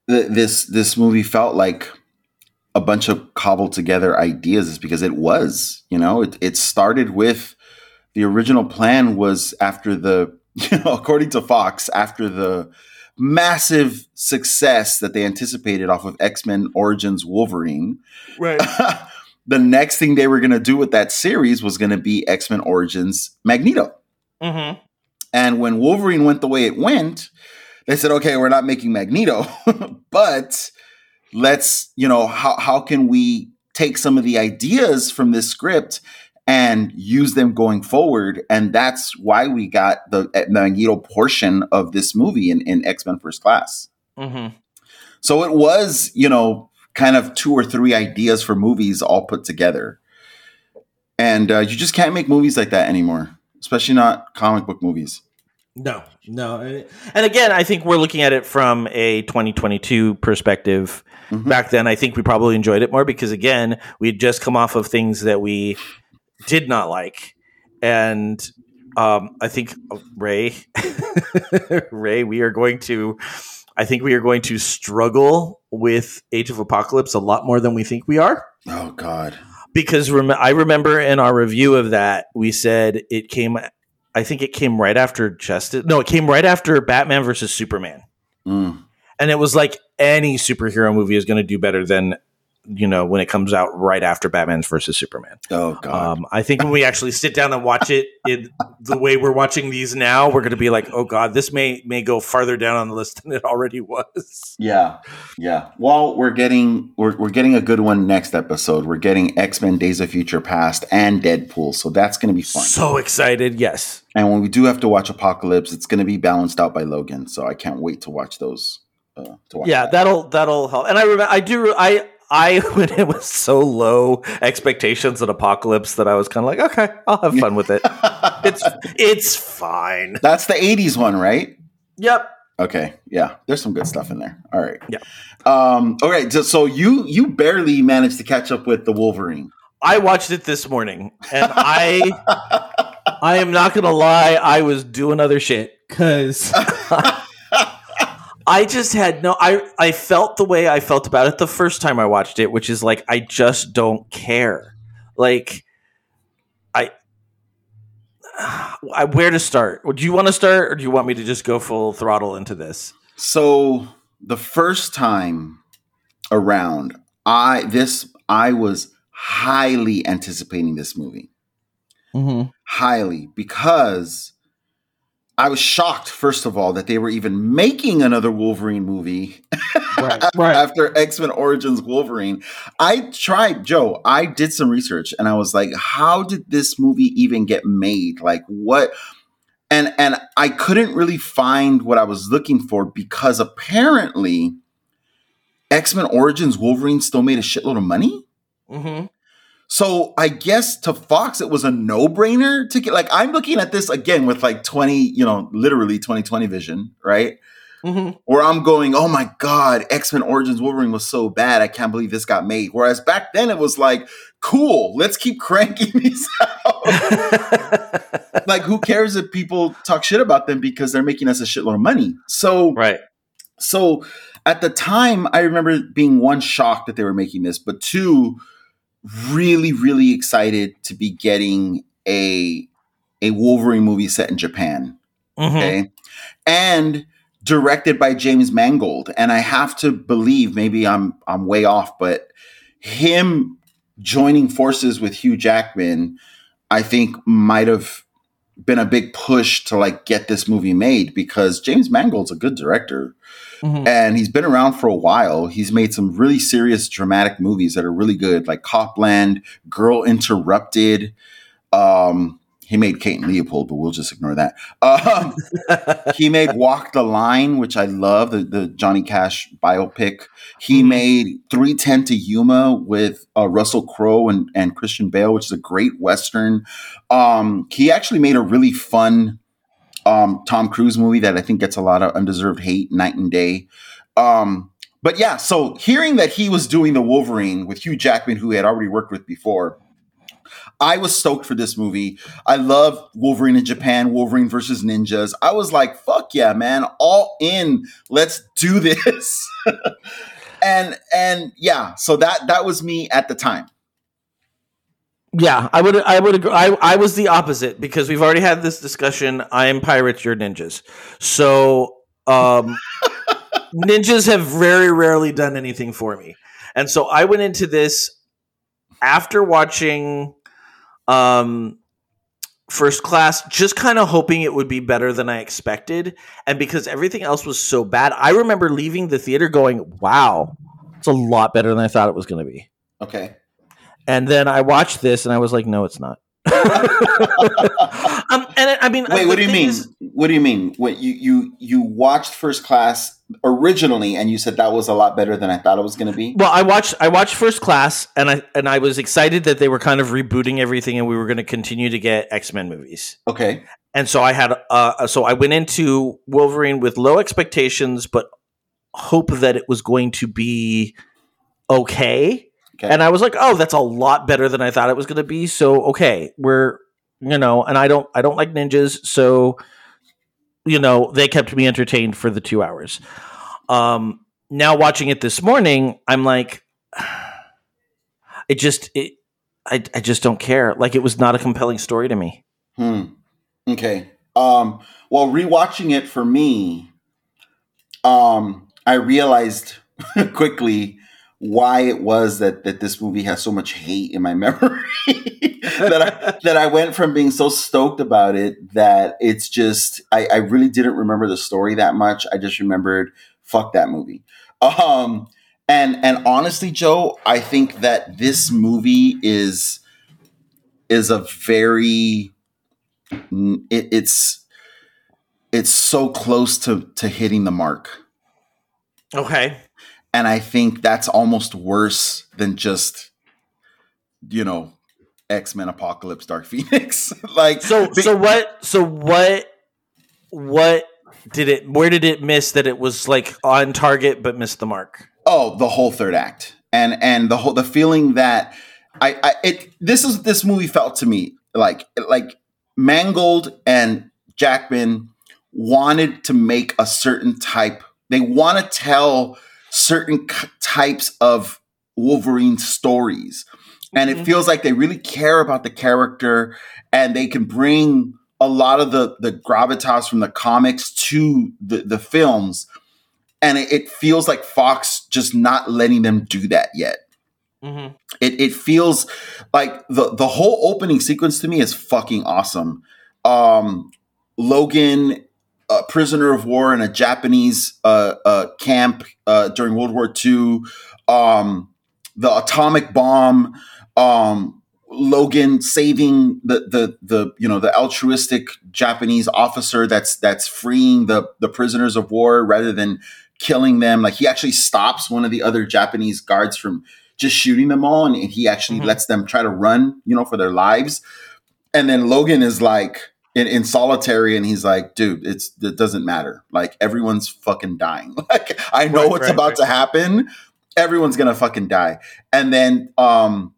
Speaker 2: that this this movie felt like a bunch of cobbled together ideas is because it was, you know, it, it started with the original plan was after the, you know, according to Fox, after the massive success that they anticipated off of X Men Origins Wolverine.
Speaker 1: Right.
Speaker 2: the next thing they were going to do with that series was going to be X Men Origins Magneto.
Speaker 1: Mm-hmm.
Speaker 2: And when Wolverine went the way it went, they said, okay, we're not making Magneto, but let's, you know, how, how can we take some of the ideas from this script and use them going forward? And that's why we got the Magneto portion of this movie in, in X Men First Class.
Speaker 1: Mm-hmm.
Speaker 2: So it was, you know, kind of two or three ideas for movies all put together. And uh, you just can't make movies like that anymore, especially not comic book movies.
Speaker 1: No, no. And again, I think we're looking at it from a 2022 perspective. Mm-hmm. Back then, I think we probably enjoyed it more because, again, we had just come off of things that we did not like. And um, I think, Ray, Ray, we are going to, I think we are going to struggle with Age of Apocalypse a lot more than we think we are.
Speaker 2: Oh, God.
Speaker 1: Because rem- I remember in our review of that, we said it came I think it came right after Justice. No, it came right after Batman versus Superman.
Speaker 2: Mm.
Speaker 1: And it was like any superhero movie is going to do better than you know when it comes out right after Batman's versus Superman.
Speaker 2: Oh god!
Speaker 1: Um, I think when we actually sit down and watch it in the way we're watching these now, we're going to be like, oh god, this may may go farther down on the list than it already was.
Speaker 2: Yeah, yeah. Well, we're getting we're we're getting a good one next episode. We're getting X Men: Days of Future Past and Deadpool, so that's going to be fun.
Speaker 1: So excited! Yes.
Speaker 2: And when we do have to watch Apocalypse, it's going to be balanced out by Logan, so I can't wait to watch those. Uh, to watch
Speaker 1: yeah,
Speaker 2: that.
Speaker 1: that'll that'll help. And I remember, I do, I I when it was so low expectations at Apocalypse that I was kind of like, okay, I'll have fun with it. it's it's fine.
Speaker 2: That's the '80s one, right?
Speaker 1: Yep.
Speaker 2: Okay. Yeah. There's some good stuff in there. All right.
Speaker 1: Yeah.
Speaker 2: Um. All right. So, so you you barely managed to catch up with the Wolverine.
Speaker 1: I watched it this morning, and I I am not gonna lie, I was doing other shit because. I just had no I I felt the way I felt about it the first time I watched it, which is like I just don't care. Like I, I where to start? Do you want to start or do you want me to just go full throttle into this?
Speaker 2: So the first time around, I this I was highly anticipating this movie.
Speaker 1: Mm-hmm.
Speaker 2: Highly because I was shocked, first of all, that they were even making another Wolverine movie
Speaker 1: right, right.
Speaker 2: after X Men Origins Wolverine. I tried, Joe, I did some research and I was like, how did this movie even get made? Like, what? And, and I couldn't really find what I was looking for because apparently X Men Origins Wolverine still made a shitload of money.
Speaker 1: Mm-hmm.
Speaker 2: So I guess to Fox it was a no-brainer to get like I'm looking at this again with like 20, you know, literally 2020 vision, right?
Speaker 1: Mm-hmm.
Speaker 2: Where I'm going, oh my god, X-Men Origins Wolverine was so bad, I can't believe this got made. Whereas back then it was like, cool, let's keep cranking these out. like, who cares if people talk shit about them because they're making us a shitload of money? So
Speaker 1: right.
Speaker 2: So at the time, I remember being one shocked that they were making this, but two, really really excited to be getting a a Wolverine movie set in Japan.
Speaker 1: Mm-hmm.
Speaker 2: Okay. And directed by James Mangold. And I have to believe maybe I'm I'm way off, but him joining forces with Hugh Jackman, I think might have been a big push to like get this movie made because James Mangold's a good director. Mm-hmm. And he's been around for a while. He's made some really serious dramatic movies that are really good, like Copland, Girl Interrupted. Um, he made Kate and Leopold, but we'll just ignore that. Um, he made Walk the Line, which I love, the, the Johnny Cash biopic. He made 310 to Yuma with uh, Russell Crowe and, and Christian Bale, which is a great Western. Um, he actually made a really fun um, Tom Cruise movie that I think gets a lot of undeserved hate, Knight and Day. Um, but yeah, so hearing that he was doing the Wolverine with Hugh Jackman, who he had already worked with before, I was stoked for this movie. I love Wolverine in Japan, Wolverine versus ninjas. I was like, fuck yeah, man, all in. Let's do this. and and yeah, so that that was me at the time.
Speaker 1: Yeah, I would. I would agree. I, I was the opposite because we've already had this discussion. I am pirates, you're ninjas. So, um, ninjas have very rarely done anything for me, and so I went into this after watching, um, first class, just kind of hoping it would be better than I expected, and because everything else was so bad, I remember leaving the theater going, "Wow, it's a lot better than I thought it was going to be."
Speaker 2: Okay.
Speaker 1: And then I watched this and I was like, no, it's not. um, and I mean,
Speaker 2: Wait, what do you mean?
Speaker 1: is-
Speaker 2: what do you mean? What you you you watched First Class originally, and you said that was a lot better than I thought it was going to be?
Speaker 1: well, I watched I watched First Class, and I and I was excited that they were kind of rebooting everything, and we were going to continue to get X Men movies.
Speaker 2: Okay.
Speaker 1: And so I had uh, so I went into Wolverine with low expectations, but hope that it was going to be okay.
Speaker 2: Okay.
Speaker 1: And I was like, oh, that's a lot better than I thought it was going to be. So okay, we're you know, and I don't I don't like ninjas, so you know they kept me entertained for the two hours. Um, now watching it this morning, I'm like, it just it. I, I just don't care. Like it was not a compelling story to me.
Speaker 2: Hmm. Okay. Um, well, rewatching it for me, um, I realized quickly why it was that that this movie has so much hate in my memory. that I that I went from being so stoked about it that it's just I, I really didn't remember the story that much. I just remembered fuck that movie. Um, and and honestly, Joe, I think that this movie is is a very it, it's it's so close to to hitting the mark
Speaker 1: Okay.
Speaker 2: And i think that's almost worse than just you know x-men apocalypse dark phoenix like
Speaker 1: So so what so what what did it where did it miss that it was like on target but missed the mark?
Speaker 2: oh the whole third act and and the whole the feeling that i i it this is this movie felt to me like like mangold and jackman wanted to make a certain type they want to tell certain k- types of wolverine stories and it feels like they really care about the character and they can bring a lot of the the gravitas from the comics to the the films and it, it feels like Fox just not letting them do that yet.
Speaker 1: Mm-hmm.
Speaker 2: It it feels like the the whole opening sequence to me is fucking awesome. Um, Logan, a prisoner of war in a Japanese uh, uh, camp uh, during World War II. Um, the atomic bomb. Um, Logan saving the the the you know the altruistic Japanese officer that's that's freeing the the prisoners of war rather than killing them. Like he actually stops one of the other Japanese guards from just shooting them all, and, he actually
Speaker 1: Mhm.
Speaker 2: lets them try to run, you know, for their lives. And then Logan is like in, in solitary, and he's like, "Dude, it's it doesn't matter. Like everyone's fucking dying. Like I know
Speaker 1: Right,
Speaker 2: what's
Speaker 1: right,
Speaker 2: about
Speaker 1: right.
Speaker 2: to happen. Everyone's gonna fucking die." And then um,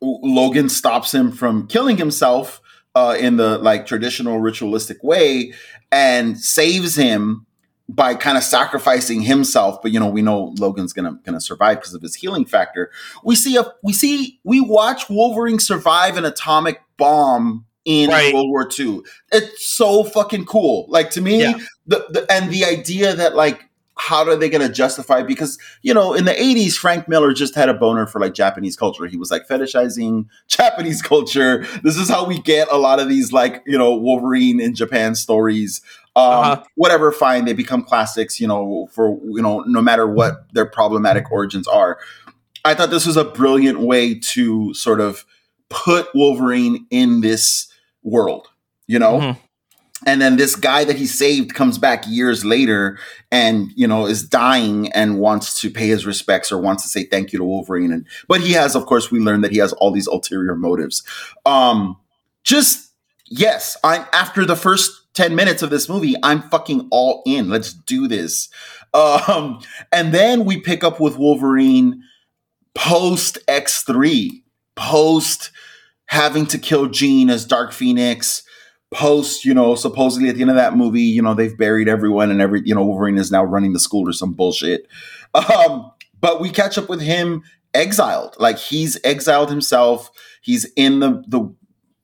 Speaker 2: Logan stops him from killing himself uh, in the like traditional ritualistic way and saves him by kind of sacrificing himself but you know we know logan's gonna gonna survive because of his healing factor we see a we see we watch wolverine survive an atomic bomb in
Speaker 1: Right.
Speaker 2: world war ii it's so fucking cool. Like to me
Speaker 1: Yeah.
Speaker 2: the, the and the idea that like how are they going to justify because you know in the 80s frank miller just had a boner for like japanese culture. He was like fetishizing japanese culture. This is how we get a lot of these like you know wolverine in japan stories. Um,
Speaker 1: Uh-huh.
Speaker 2: whatever fine. They become classics you know for you know no matter what their problematic origins are. I thought this was a brilliant way to sort of put wolverine in this world, you know?
Speaker 1: Mhm.
Speaker 2: And then this guy that he saved comes back years later and, you know, is dying and wants to pay his respects or wants to say thank you to Wolverine. And but he has, of course, we learn that he has all these ulterior motives. Um, just yes, I'm after the first 10 minutes of this movie, I'm fucking all in. Let's do this. Um, and then we pick up with Wolverine post X3, post having to kill Jean as Dark Phoenix, post, you know, supposedly at the end of that movie, you know, they've buried everyone and every, you know, Wolverine is now running the school or some bullshit. Um, but we catch up with him exiled. Like he's exiled himself. He's in the the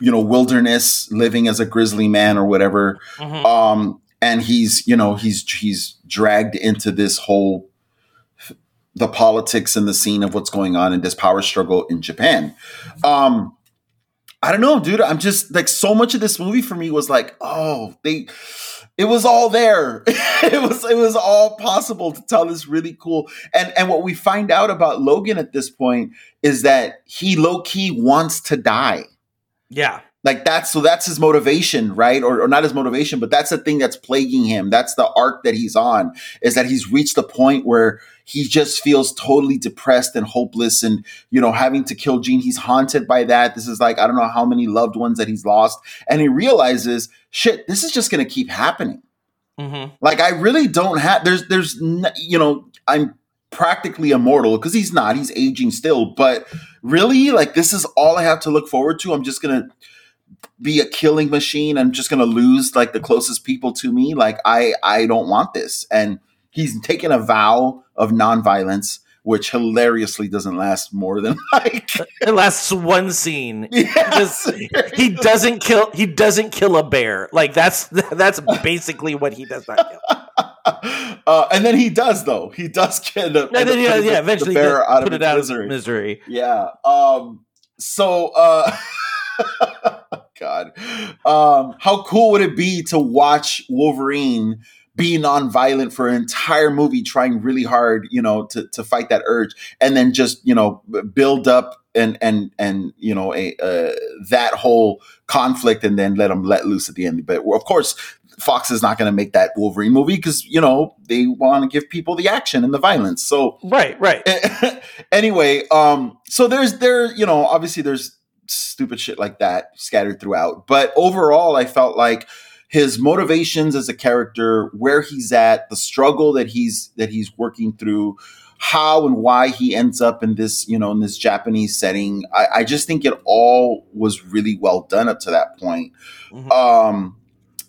Speaker 2: you know wilderness living as a grizzly man or whatever.
Speaker 1: Mhm.
Speaker 2: Um and he's, you know, he's he's dragged into this whole the politics and the scene of what's going on in this power struggle in Japan. Um I don't know, dude. I'm just like so much of this movie for me was like, oh, they it was all there. it was it was all possible to tell this really cool. And and what we find out about Logan at this point is that he low key wants to die.
Speaker 1: Yeah.
Speaker 2: Like that's so that's his motivation, right? Or, or not his motivation, but that's the thing that's plaguing him. That's the arc that he's on, is that he's reached the point where he just feels totally depressed and hopeless and you know having to kill Jean. He's haunted by that. This is like I don't know how many loved ones that he's lost. And he realizes, shit, this is just gonna keep happening.
Speaker 1: Mm-hmm.
Speaker 2: Like I really don't have there's there's you know, I'm practically immortal because he's not, he's aging still, but really like this is all I have to look forward to. I'm just gonna be a killing machine. I'm just gonna lose like the closest people to me. Like I I don't want this. And he's taken a vow of nonviolence, which hilariously doesn't last more than like
Speaker 1: It lasts one scene.
Speaker 2: yes.
Speaker 1: He doesn't kill. He doesn't kill a bear. Like that's that's basically what he does not kill.
Speaker 2: uh, and then he does though. He does get the,
Speaker 1: And then yeah, yeah. Eventually,
Speaker 2: bear out of
Speaker 1: out
Speaker 2: misery.
Speaker 1: of misery.
Speaker 2: Yeah. Um so uh God. Um how cool would it be to watch Wolverine be nonviolent for an entire movie trying really hard, you know, to to fight that urge and then just, you know, build up and and and you know a uh, that whole conflict and then let them let loose at the end. But of course, Fox is not going to make that Wolverine movie because you know they want to give people the action and the violence. So
Speaker 1: Right, right.
Speaker 2: anyway, um, so there's there, you know, obviously there's stupid shit like that scattered throughout, but overall, I felt like his motivations as a character, where he's at, the struggle that he's that he's working through, how and why he ends up in this, you know, in this Japanese setting. I, I just think it all was really well done up to that point.
Speaker 1: Mhm.
Speaker 2: Um,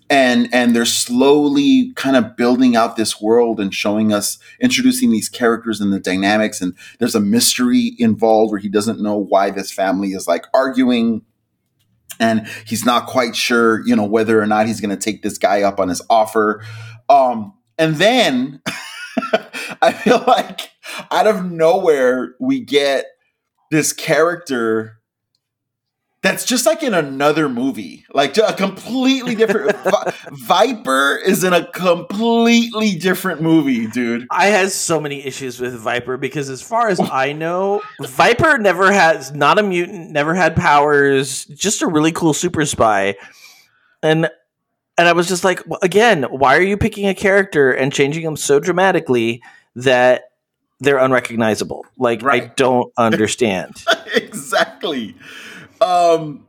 Speaker 2: and and they're slowly kind of building out this world and showing us introducing these characters and the dynamics and there's a mystery involved where he doesn't know why this family is like arguing and he's not quite sure you know whether or not he's going to take this guy up on his offer. Um and then i feel like out of nowhere we get this character that's just like in another movie, like a completely different. Vi- Viper is in a completely different movie, dude.
Speaker 1: I has so many issues with Viper because, as far as I know, Viper never has not a mutant, never had powers, just a really cool super spy, and and I was just like, well, again, why are you picking a character and changing them so dramatically that they're unrecognizable? Like, I don't understand.
Speaker 2: exactly. Um,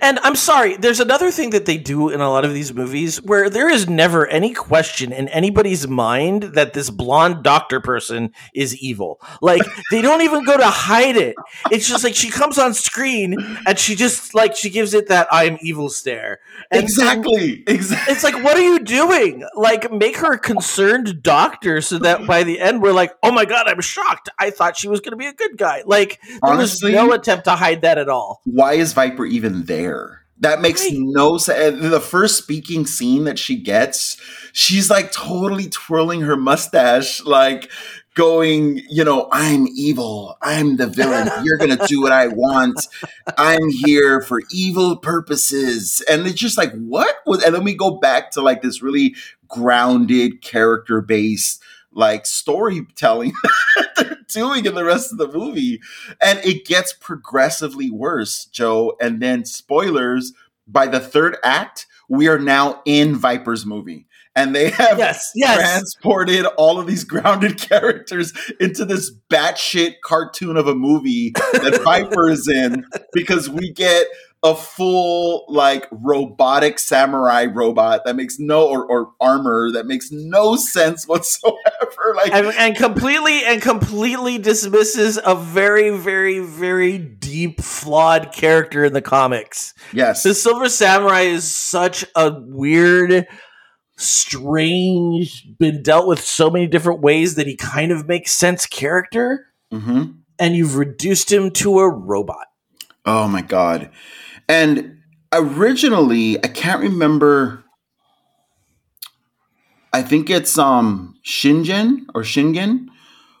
Speaker 1: And I'm sorry, there's another thing that they do in a lot of these movies where there is never any question in anybody's mind that this blonde doctor person is evil. Like they don't even go to hide it. It's just like she comes on screen and she just like she gives it that I am evil stare. And
Speaker 2: exactly. Exactly.
Speaker 1: It's like, what are you doing? Like, make her a concerned doctor so that by the end we're like, oh my god, I'm shocked. I thought she was going to be a good guy. Like, there
Speaker 2: Honestly-
Speaker 1: was no attempt to hide that at all.
Speaker 2: Why is Viper even there? That makes
Speaker 1: Right.
Speaker 2: no sense. The first speaking scene that she gets, she's like totally twirling her mustache, like going, you know, I'm evil. I'm the villain. You're going to do what I want. I'm here for evil purposes. And it's just like, what? was- And then we go back to like this really grounded, character based, like storytelling they're doing in the rest of the movie. And it gets progressively worse, Joe. And then, spoilers, by the third act, we are now in Viper's movie. And they have
Speaker 1: Yes, yes.
Speaker 2: transported all of these grounded characters into this batshit cartoon of a movie that Viper is in because we get a full like robotic samurai robot that makes no or, or armor that makes no sense whatsoever. Like
Speaker 1: and, and completely and completely dismisses a very very very deep flawed character in the comics
Speaker 2: yes,
Speaker 1: the silver samurai is such a weird strange been dealt with so many different ways that he kind of makes sense character
Speaker 2: hmm
Speaker 1: and you've reduced him to a robot
Speaker 2: Oh my god. And originally, I can't remember I think it's um Shingen or Shingen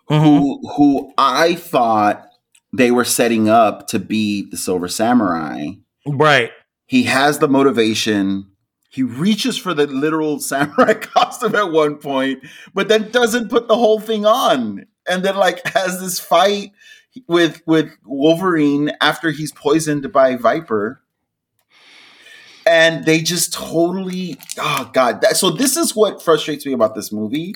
Speaker 2: who who I thought they were setting up to be the Silver Samurai.
Speaker 1: right
Speaker 2: He has the motivation. He reaches for the literal samurai costume at one point, but then doesn't put the whole thing on. And then like has this fight with with Wolverine after he's poisoned by Viper. And they just totally oh god. That, so this is what frustrates me about this movie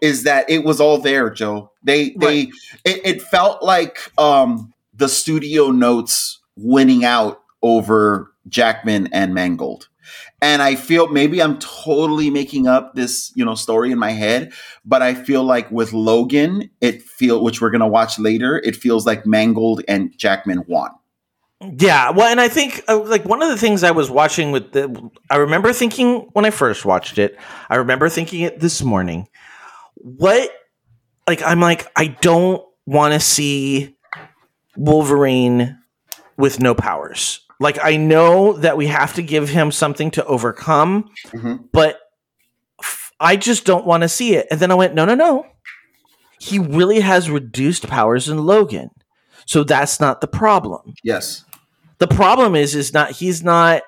Speaker 2: is that it was all there, Joe. They they it, it felt like um the studio notes winning out over Jackman and Mangold. And I feel maybe I'm totally making up this, you know, story in my head, but I feel like with Logan, it feel which we're gonna watch later, it feels like Mangold and Jackman won.
Speaker 1: Yeah, well, and I think uh, like one of the things I was watching with the, I remember thinking when I first watched it, I remember thinking it this morning. What, like, I'm like, I don't want to see Wolverine with no powers. Like, I know that we have to give him something to overcome,
Speaker 2: Mhm.
Speaker 1: but f- I just don't want to see it. And then I went, no, no, no. He really has reduced powers in Logan. So that's not the problem
Speaker 2: Yes.
Speaker 1: the problem is is not he's not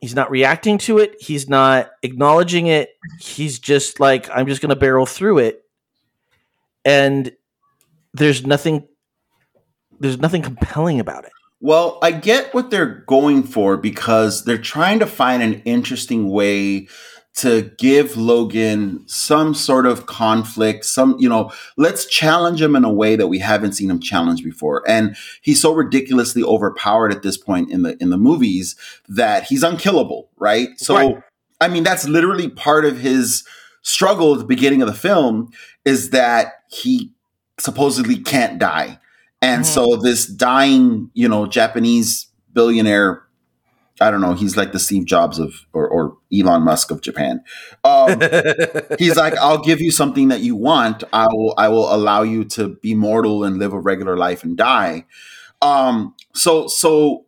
Speaker 1: he's not reacting to it he's not acknowledging it he's just like i'm just going to barrel through it and there's nothing there's nothing compelling about it
Speaker 2: Well, I get what they're going for because they're trying to find an interesting way to give Logan some sort of conflict, some, you know, let's challenge him in a way that we haven't seen him challenged before. And he's so ridiculously overpowered at this point in the in the movies that he's unkillable, right? So
Speaker 1: Right.
Speaker 2: I mean, that's literally part of his struggle at the beginning of the film is that he supposedly can't die. And
Speaker 1: Mhm.
Speaker 2: so this dying, you know, Japanese billionaire, I don't know, he's like the Steve Jobs of or, or Elon Musk of Japan. Um, he's like, I'll give you something that you want. I will I will allow you to be mortal and live a regular life and die. Um, so so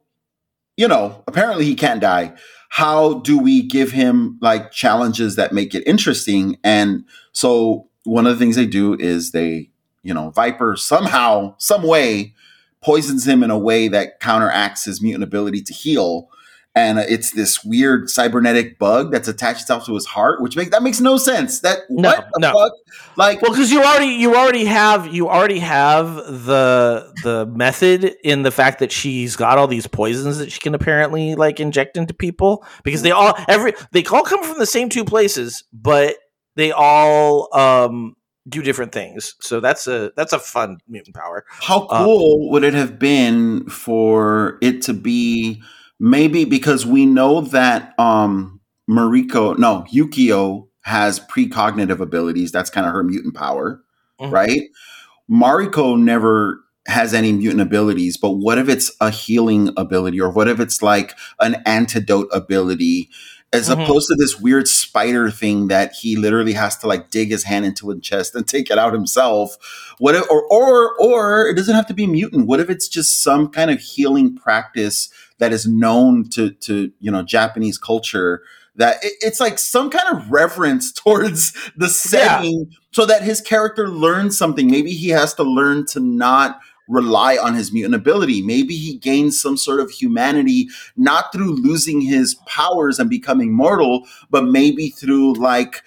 Speaker 2: you know, apparently he can't die. How do we give him like challenges that make it interesting? And so one of the things they do is they, you know, Viper somehow, some way poisons him in a way that counteracts his mutant ability to heal. And it's this weird cybernetic bug that's attached itself to his heart, which makes that makes no sense. That
Speaker 1: No,
Speaker 2: what the
Speaker 1: no.
Speaker 2: fuck? Like
Speaker 1: well because you already you already have you already have the the method in the fact that she's got all these poisons that she can apparently like inject into people because they all every they all come from the same two places but they all um do different things so that's a that's a fun mutant power
Speaker 2: How
Speaker 1: Uh,
Speaker 2: cool would it have been for it to be maybe because we know that um Mariko, no, Yukio has precognitive abilities. That's kind of her mutant power,
Speaker 1: Mhm.
Speaker 2: right? Mariko never has any mutant abilities, but what if it's a healing ability or what if it's like an antidote ability as
Speaker 1: Mhm.
Speaker 2: opposed to this weird spider thing that he literally has to like dig his hand into his chest and take it out himself. What if, or or or it doesn't have to be mutant. What if it's just some kind of healing practice that is known to to you know Japanese culture that it- it's like some kind of reverence towards the setting so that his character learns something. Maybe he has to learn to not rely on his mutant ability maybe he gains some sort of humanity not through losing his powers and becoming mortal but maybe through like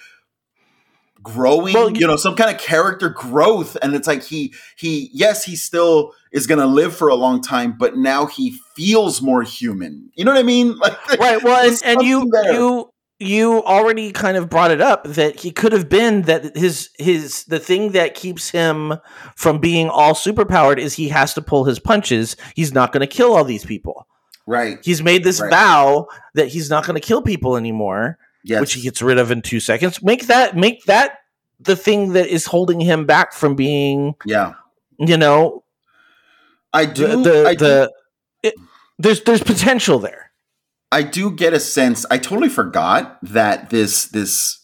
Speaker 2: growing,
Speaker 1: Well,
Speaker 2: you, know, some kind of character growth. And it's like he he yes, he still is gonna live for a long time, but now he feels more human. You know what I mean? Like
Speaker 1: right well and, and you
Speaker 2: there.
Speaker 1: you you already kind of brought it up that he could have been that his his the thing that keeps him from being all superpowered is he has to pull his punches he's not going to kill all these people
Speaker 2: right.
Speaker 1: he's made this
Speaker 2: Right.
Speaker 1: vow that he's not going to kill people anymore
Speaker 2: Yes.
Speaker 1: which he gets rid of in two seconds make that make that the thing that is holding him back from being
Speaker 2: yeah.
Speaker 1: you know
Speaker 2: I
Speaker 1: the
Speaker 2: do
Speaker 1: the,
Speaker 2: I do
Speaker 1: the it, there's there's potential there
Speaker 2: I do get a sense. I totally forgot that this this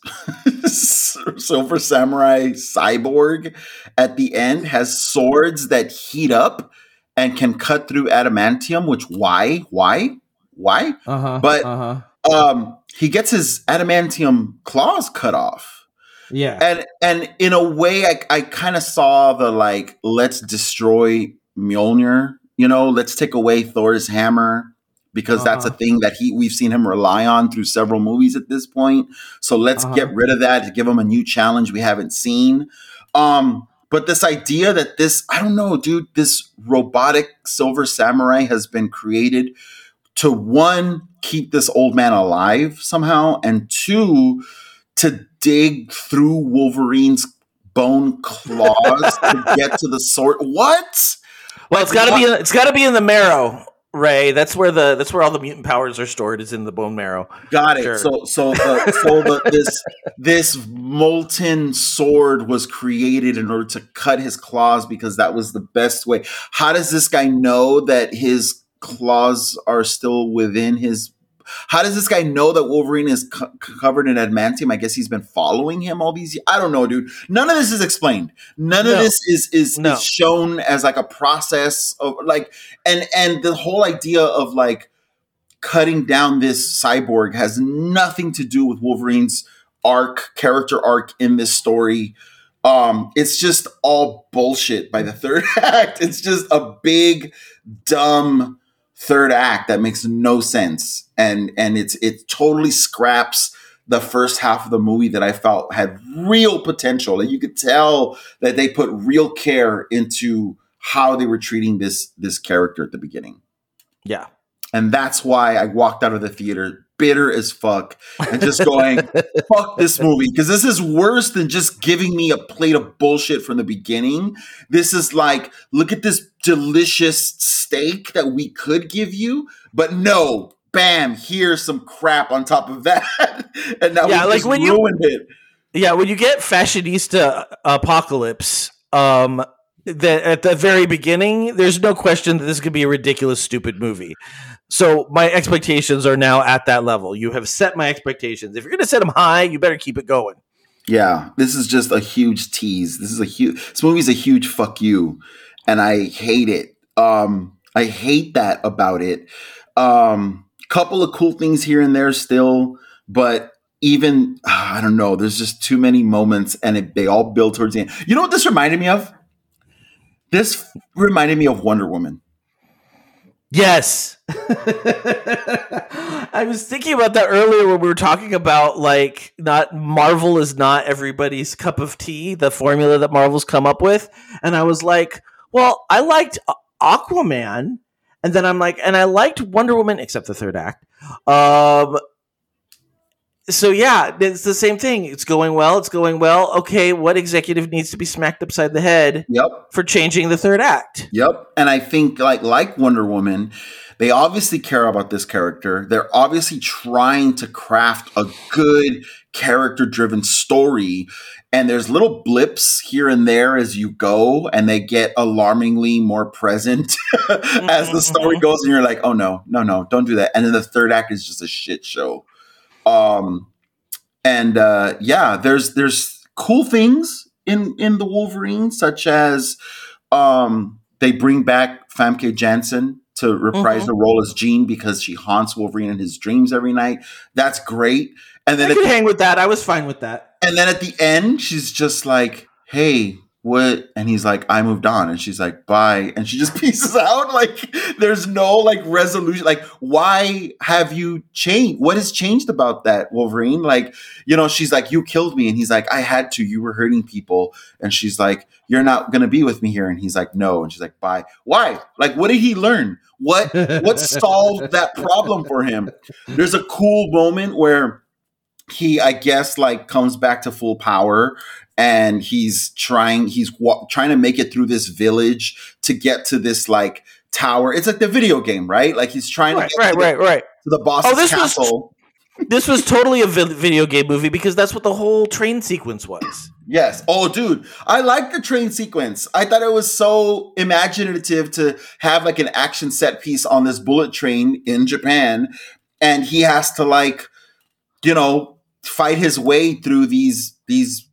Speaker 2: Silver Samurai cyborg at the end has swords that heat up and can cut through adamantium. Which why why why?
Speaker 4: Uh huh.
Speaker 2: But-
Speaker 4: uh huh.
Speaker 2: Um, he gets his adamantium claws cut off,
Speaker 4: Yeah.
Speaker 2: and and in a way, I I kind of saw the like let's destroy Mjolnir. You know, let's take away Thor's hammer because that's a
Speaker 4: Uh-huh.
Speaker 2: thing that he we've seen him rely on through several movies at this point. So let's
Speaker 4: Uh-huh.
Speaker 2: get rid of that to give him a new challenge we haven't seen. Um, but this idea that this, I don't know, dude, this robotic silver samurai has been created to one, keep this old man alive somehow, and two, to dig through Wolverine's bone claws to get to the sword. What?
Speaker 1: Well, it's got to be it's got to be in the marrow, Ray. That's where the that's where all the mutant powers are stored. Is in the bone marrow.
Speaker 2: Got it.
Speaker 1: Sure.
Speaker 2: So so the, so the, this this molten sword was created in order to cut his claws because that was the best way. How does this guy know that his claws are still within his? How does this guy know that Wolverine is co- covered in adamantium? I guess he's been following him all these. years. I don't know, dude. None of this is explained. None of this is is,
Speaker 1: No.
Speaker 2: is shown as like a process of like and and the whole idea of like cutting down this cyborg has nothing to do with Wolverine's arc, character arc in this story. Um, it's just all bullshit by the third act. It's just a big, dumb third act that makes no sense. And and it's it totally scraps the first half of the movie that I felt had real potential. And you could tell that they put real care into how they were treating this this character at the beginning.
Speaker 1: Yeah.
Speaker 2: And that's why I walked out of the theater bitter as fuck and just going, fuck this movie. Because this is worse than just giving me a plate of bullshit from the beginning. This is like, look at this delicious steak that we could give you, but no, bam, here's some crap on top of that. and now
Speaker 1: Yeah,
Speaker 2: we
Speaker 1: like
Speaker 2: just
Speaker 1: when you-
Speaker 2: ruined it.
Speaker 1: Yeah, when you get fashionista apocalypse, um, that at the very beginning, there's no question that this could be a ridiculous, stupid movie. So my expectations are now at that level. You have set my expectations. If you're going to set them high, you better keep it going.
Speaker 2: Yeah, this is just a huge tease. This is a huge. This movie's a huge fuck you, and I hate it. Um, I hate that about it. Um, couple of cool things here and there still, but even I don't know. There's just too many moments, and it, they all build towards the end. You know what this reminded me of? This reminded me of Wonder Woman.
Speaker 1: Yes. I was thinking about that earlier when we were talking about like not Marvel is not everybody's cup of tea, the formula that Marvel's come up with, and I was like, well, I liked Aquaman, and then I'm like, and I liked Wonder Woman except the third act. Um so yeah, it's the same thing. It's going well, it's going well. Okay, what executive needs to be smacked upside the head
Speaker 2: Yep.
Speaker 1: for changing the third act?
Speaker 2: Yep. And I think like like Wonder Woman, they obviously care about this character. They're obviously trying to craft a good character driven story. And there's little blips here and there as you go, and they get alarmingly more present as the story goes. And you're like, oh no, no, no, don't do that. And then the third act is just a shit show. Um, and uh, yeah, there's there's cool things in in the Wolverine, such as um, they bring back Famke Janssen to reprise
Speaker 1: Mhm.
Speaker 2: the role as Jean because she haunts Wolverine in his dreams every night. That's great. And then at
Speaker 1: could hang with that. I was fine with that.
Speaker 2: And then at the end, she's just like, "Hey, what? And he's like i moved on. And she's like bye. And she just pieces out. Like there's no like resolution. Like why have you changed? What has changed about that wolverine? Like you know she's like you killed me. And he's like i had to. You were hurting people. And she's like you're not gonna be with me here. And he's like no. And she's like bye. Why? Like what did he learn? What what solved that problem for him? There's a cool moment where he i guess like comes back to full power and he's trying he's wa- trying to make it through this village to get to this like tower it's like the video game right like he's trying
Speaker 1: Right,
Speaker 2: to get
Speaker 1: right,
Speaker 2: to, the,
Speaker 1: right, right.
Speaker 2: to the boss
Speaker 1: Oh, this was-
Speaker 2: castle
Speaker 1: This was totally a vi- video game movie because that's what the whole train sequence was.
Speaker 2: Yes. Oh, dude, I like the train sequence. I thought it was so imaginative to have like an action set piece on this bullet train in Japan, and he has to like, you know, fight his way through these these.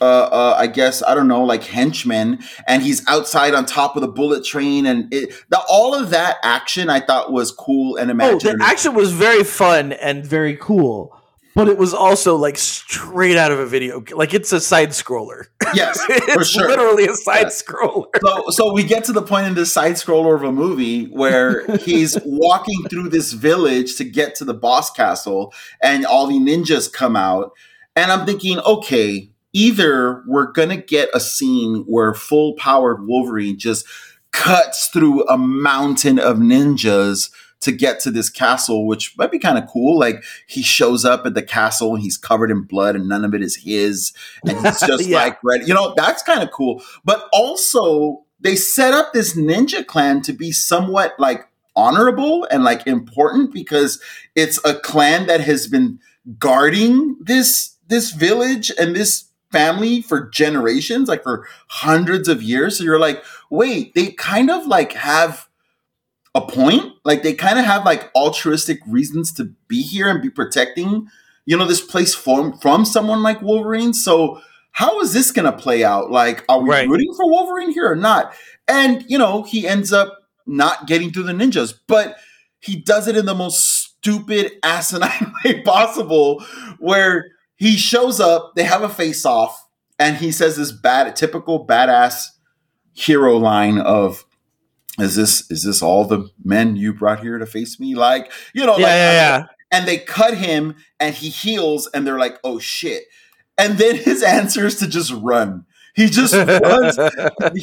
Speaker 2: Uh, uh, I guess I don't know, like henchmen, and he's outside on top of the bullet train, and it, the, all of that action I thought was cool and imaginative.
Speaker 1: Oh, the action was very fun and very cool, but it was also like straight out of a video. Like it's a side scroller.
Speaker 2: yes, for
Speaker 1: it's
Speaker 2: sure.
Speaker 1: literally a side
Speaker 2: Yes.
Speaker 1: scroller.
Speaker 2: so so we get to the point in this side scroller of a movie where he's walking through this village to get to the boss castle and all the ninjas come out and i'm thinking okay either we're gonna get a scene where full powered wolverine just cuts through a mountain of ninjas to get to this castle which might be kind of cool. Like he shows up at the castle and he's covered in blood and none of it is his. And he's just
Speaker 1: Yeah.
Speaker 2: like ready you know that's kind of cool. But also they set up this ninja clan to be somewhat like honorable and like important because it's a clan that has been guarding this this village and this family for generations like for hundreds of years. So you're like wait they kind of like have a point. Like they kind of have like altruistic reasons to be here and be protecting you know this place from from someone like wolverine. So how is this to play out? Like are we
Speaker 1: Right.
Speaker 2: rooting for wolverine here or not? And you know he ends up not getting through the ninjas but he does it in the most stupid asinine way possible where he shows up they have a face off and he says this bad typical badass hero line of is this is this all the men you brought here to face me? Like you know
Speaker 1: Yeah,
Speaker 2: like
Speaker 1: yeah, yeah.
Speaker 2: and they cut him and he heals and they're like oh shit. And then his answer is to just run he just runs.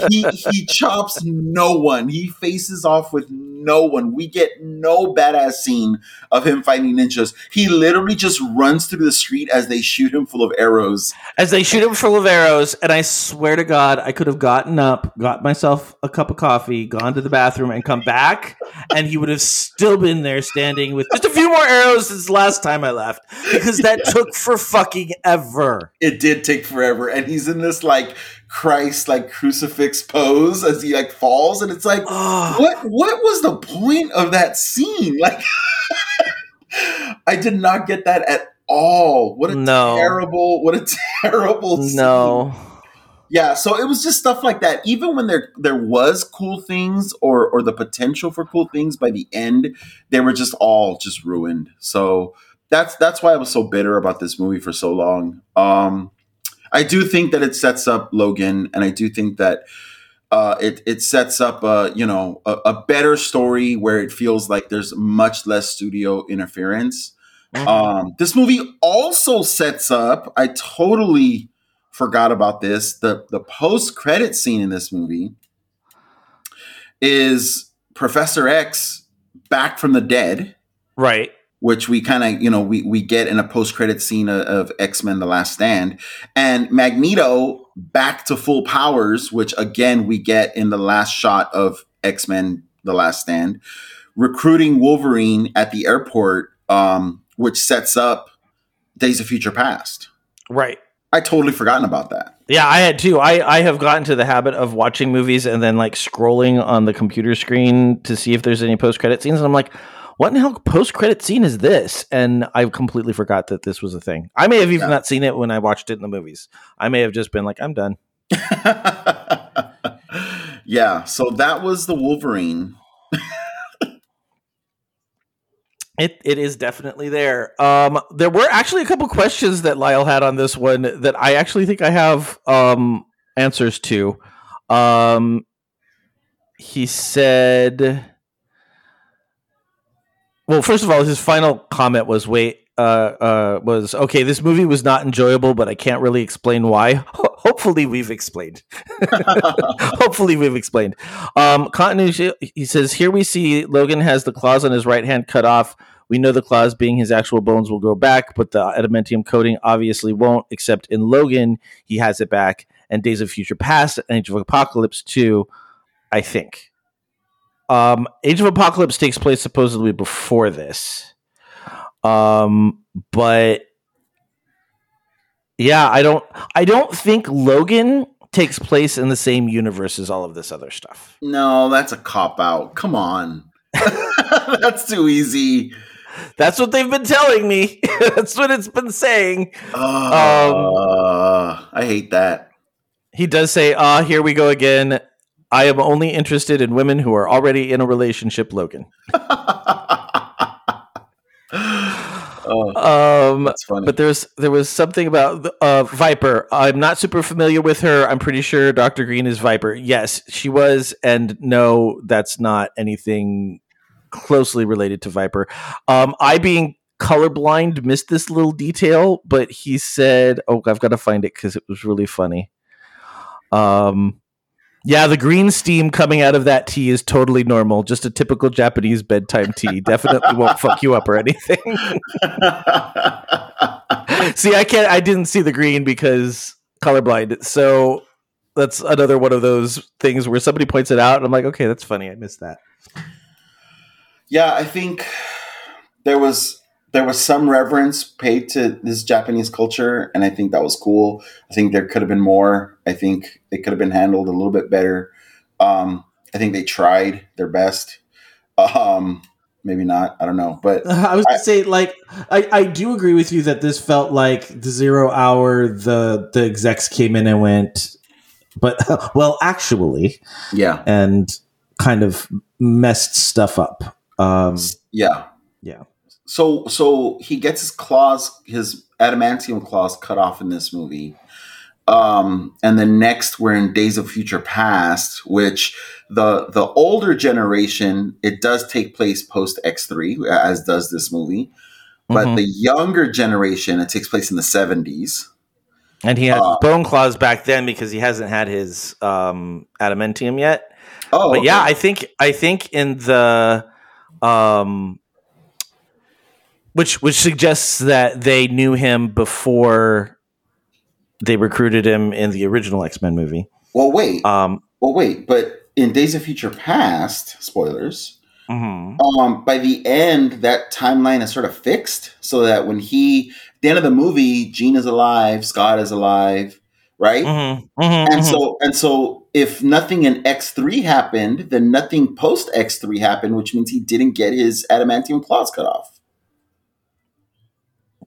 Speaker 2: He he chops no one. He faces off with no one. We get no badass scene of him fighting ninjas. He literally just runs through the street as they shoot him full of arrows.
Speaker 1: As they shoot him full of arrows, and I swear to God, I could have gotten up, got myself a cup of coffee, gone to the bathroom, and come back, and he would have still been there standing with just a few more arrows since the last time I left because that took for fucking ever.
Speaker 2: it did take forever and he's in this like christ like crucifix pose as he like falls and it's like
Speaker 1: Oh,
Speaker 2: what what was the point of that scene like i did not get that at all what a
Speaker 1: No.
Speaker 2: terrible what a terrible scene.
Speaker 1: no.
Speaker 2: yeah so it was just stuff like that even when there there was cool things or or the potential for cool things by the end they were just all just ruined so that's that's why i was so bitter about this movie for so long um i do think that it sets up logan and i do think that uh, it it sets up a you know a, a better story where it feels like there's much less studio interference. Um, this movie also sets up. I totally forgot about this. The the post credit scene in this movie is Professor X back from the dead,
Speaker 1: Right.
Speaker 2: Which we kind of you know we we get in a post credit scene of, of X Men: The Last Stand, and Magneto back to full powers, which again we get in the last shot of X Men: The Last Stand, recruiting Wolverine at the airport, um, which sets up Days of Future Past.
Speaker 1: Right.
Speaker 2: I totally forgotten about that.
Speaker 1: Yeah, I had too. I, I have gotten to the habit of watching movies and then like scrolling on the computer screen to see if there's any post credit scenes. And I'm like, what in the hell post credit scene is this? And I completely forgot that this was a thing. I may have even
Speaker 2: Yeah.
Speaker 1: not seen it when I watched it in the movies. I may have just been like, I'm done.
Speaker 2: yeah, so that was the Wolverine.
Speaker 1: It it is definitely there. Um, there were actually a couple questions that Lyle had on this one that I actually think I have um answers to. Um, he said, "Well, first of all, his final comment was, wait." Uh, uh, was okay. This movie was not enjoyable, but I can't really explain why. Ho- hopefully, we've explained. hopefully, we've explained. Um, continuity. He says here we see Logan has the claws on his right hand cut off. We know the claws, being his actual bones, will grow back, but the adamantium coating obviously won't. Except in Logan, he has it back, and Days of Future Past and Age of Apocalypse too. I think. Um, Age of Apocalypse takes place supposedly before this. Um, but yeah, I don't I don't think Logan takes place in the same universe as all of this other stuff.
Speaker 2: No, that's a cop out. Come on. that's too easy.
Speaker 1: That's what they've been telling me. That's what it's been saying.
Speaker 2: Uh, I hate that.
Speaker 1: He does say, "Ah, here we go again. I am only interested in women who are already in a relationship, Logan."
Speaker 2: oh,
Speaker 1: Um,
Speaker 2: that's funny.
Speaker 1: but there's there was something about uh, Viper. I'm not super familiar with her. I'm pretty sure Doctor Green is Viper. Yes, she was, and no, that's not anything closely related to Viper. Um, I being colorblind missed this little detail, but he said, "Oh, I've got to find it because it was really funny." Um. Yeah, the green steam coming out of that tea is totally normal. Just a typical Japanese bedtime tea. Definitely won't fuck you up or anything. see, I can't. I didn't see the green because colorblind. So that's another one of those things where somebody points it out, and I'm like, okay, that's funny. I missed that.
Speaker 2: yeah, I think there was there was some reverence paid to this Japanese culture, and I think that was cool. I think there could have been more. I think it could have been handled a little bit better. Um, I think they tried their best. Um, maybe not. I don't know, but
Speaker 4: I was gonna say, like, I, I do agree with you that this felt like the zero hour. The the execs came in and went, but well, actually,
Speaker 2: yeah,
Speaker 4: and kind of messed stuff up. Um,
Speaker 2: yeah,
Speaker 4: yeah.
Speaker 2: So so he gets his claws, his adamantium claws cut off in this movie. Um, and then next we're in Days of Future Past, which the the older generation, it does take place post X3, as does this movie. But
Speaker 1: Mhm.
Speaker 2: the younger generation, it takes place in the 70s.
Speaker 1: And he had
Speaker 2: Uh,
Speaker 1: bone claws back then because he hasn't had his um, adamantium yet.
Speaker 2: Oh,
Speaker 1: but yeah. I think I think in the um, which which suggests that they knew him before they recruited him in the original X Men movie.
Speaker 2: Well, wait.
Speaker 1: Um,
Speaker 2: well, wait. But in Days of Future Past, spoilers,
Speaker 1: mhm.
Speaker 2: um, by the end, that timeline is sort of fixed so that when he, at the end of the movie, Jean is alive, Scott is alive, right?
Speaker 1: Mhm, mhm,
Speaker 2: And
Speaker 1: mhm.
Speaker 2: so, and so, if nothing in X three happened, then nothing post X three happened, which means he didn't get his adamantium claws cut off.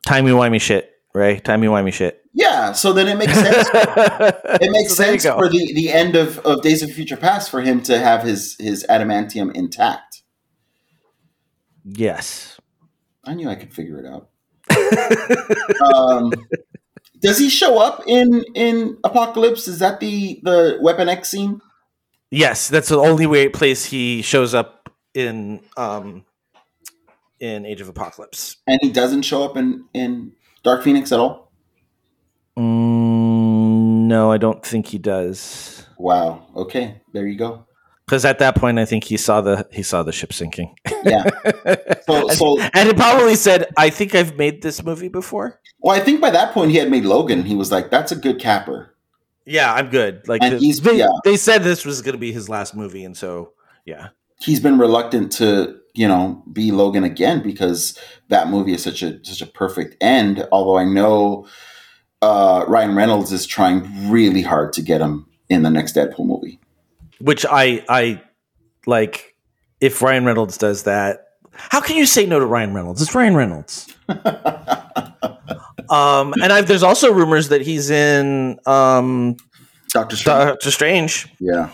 Speaker 1: Timey wimey shit, right? Timey wimey shit.
Speaker 2: Yeah, so then it makes sense. it makes
Speaker 1: So
Speaker 2: sense for the, the end of, of Days of Future Past for him to have his his adamantium intact.
Speaker 1: Yes.
Speaker 2: I knew I could figure it out. um, does he show up in in Apocalypse? Is that the the Weapon X scene?
Speaker 1: Yes, that's the only way place he shows up in um in Age of Apocalypse.
Speaker 2: And he doesn't show up in in Dark Phoenix at all.
Speaker 1: Mm, no, I don't think he does.
Speaker 2: Wow. Okay, there you go.
Speaker 1: Because at that point, I think he saw the he saw the ship sinking.
Speaker 2: Yeah. So, so
Speaker 1: and he probably said, "I think I've made this movie before."
Speaker 2: well, I think by that point he had made Logan. He was like, "That's a good capper."
Speaker 1: Yeah, I'm good. Like
Speaker 2: And
Speaker 1: the-
Speaker 2: he's-
Speaker 1: they,
Speaker 2: yeah.
Speaker 1: they said this was going to be his last movie, and so yeah,
Speaker 2: He's been reluctant to you know be Logan again because that movie is such a such a perfect end. Although I know uh, Ryan Reynolds is trying really hard to get him in the next Deadpool movie.
Speaker 1: which I I like. If Ryan Reynolds does that, how can you say no to Ryan Reynolds? It's Ryan Reynolds. um, and I've, there's also rumors that he's in um,
Speaker 2: Doctor Strange.
Speaker 1: Doctor Strange.
Speaker 2: Yeah.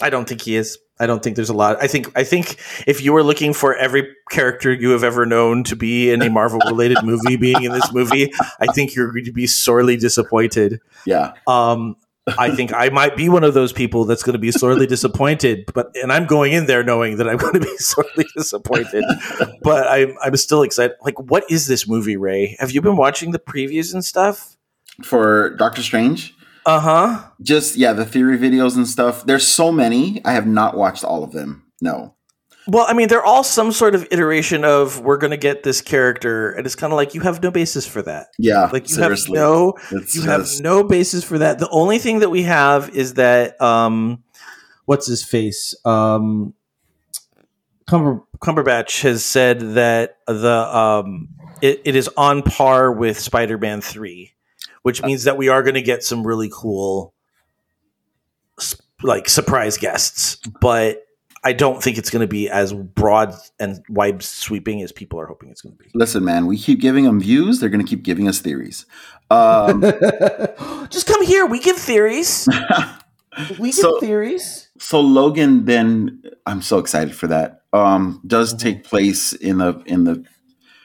Speaker 1: I don't think he is. I don't think there's a lot. I think I think if you were looking for every character you have ever known to be in a Marvel related movie being in this movie, I think you're going to be sorely disappointed.
Speaker 2: Yeah.
Speaker 1: Um, I think I might be one of those people that's going to be sorely disappointed, but and I'm going in there knowing that I'm going to be sorely disappointed. but I'm I'm still excited. Like, what is this movie, Ray? Have you been watching the previews and stuff?
Speaker 2: For Doctor Strange,
Speaker 1: Uh huh.
Speaker 2: just yeah, the theory videos and stuff. There's so many. I have not watched all of them. No.
Speaker 1: Well, I mean, they're all some sort of iteration of we're going to get this character, and it's kind of like you have no basis for that.
Speaker 2: Yeah.
Speaker 1: Like you
Speaker 2: seriously.
Speaker 1: have no
Speaker 2: It's
Speaker 1: you have no basis for that. The only thing that we have is that um
Speaker 4: What's his face? Um,
Speaker 1: Cumber, Cumberbatch has said that the um it, it is on par with Spider-Man 3, which means that we are going to get some really cool like surprise guests, but I don't think it's going to be as broad and wide sweeping as people are hoping it's going to be.
Speaker 2: Listen, man, we keep giving them views. They're going to keep giving us theories. Um,
Speaker 1: Just come here, we give theories.
Speaker 4: we give
Speaker 2: So-
Speaker 4: theories.
Speaker 2: so Logan, then I'm so excited for that. Um, does
Speaker 1: Mm-hmm.
Speaker 2: take place in the in the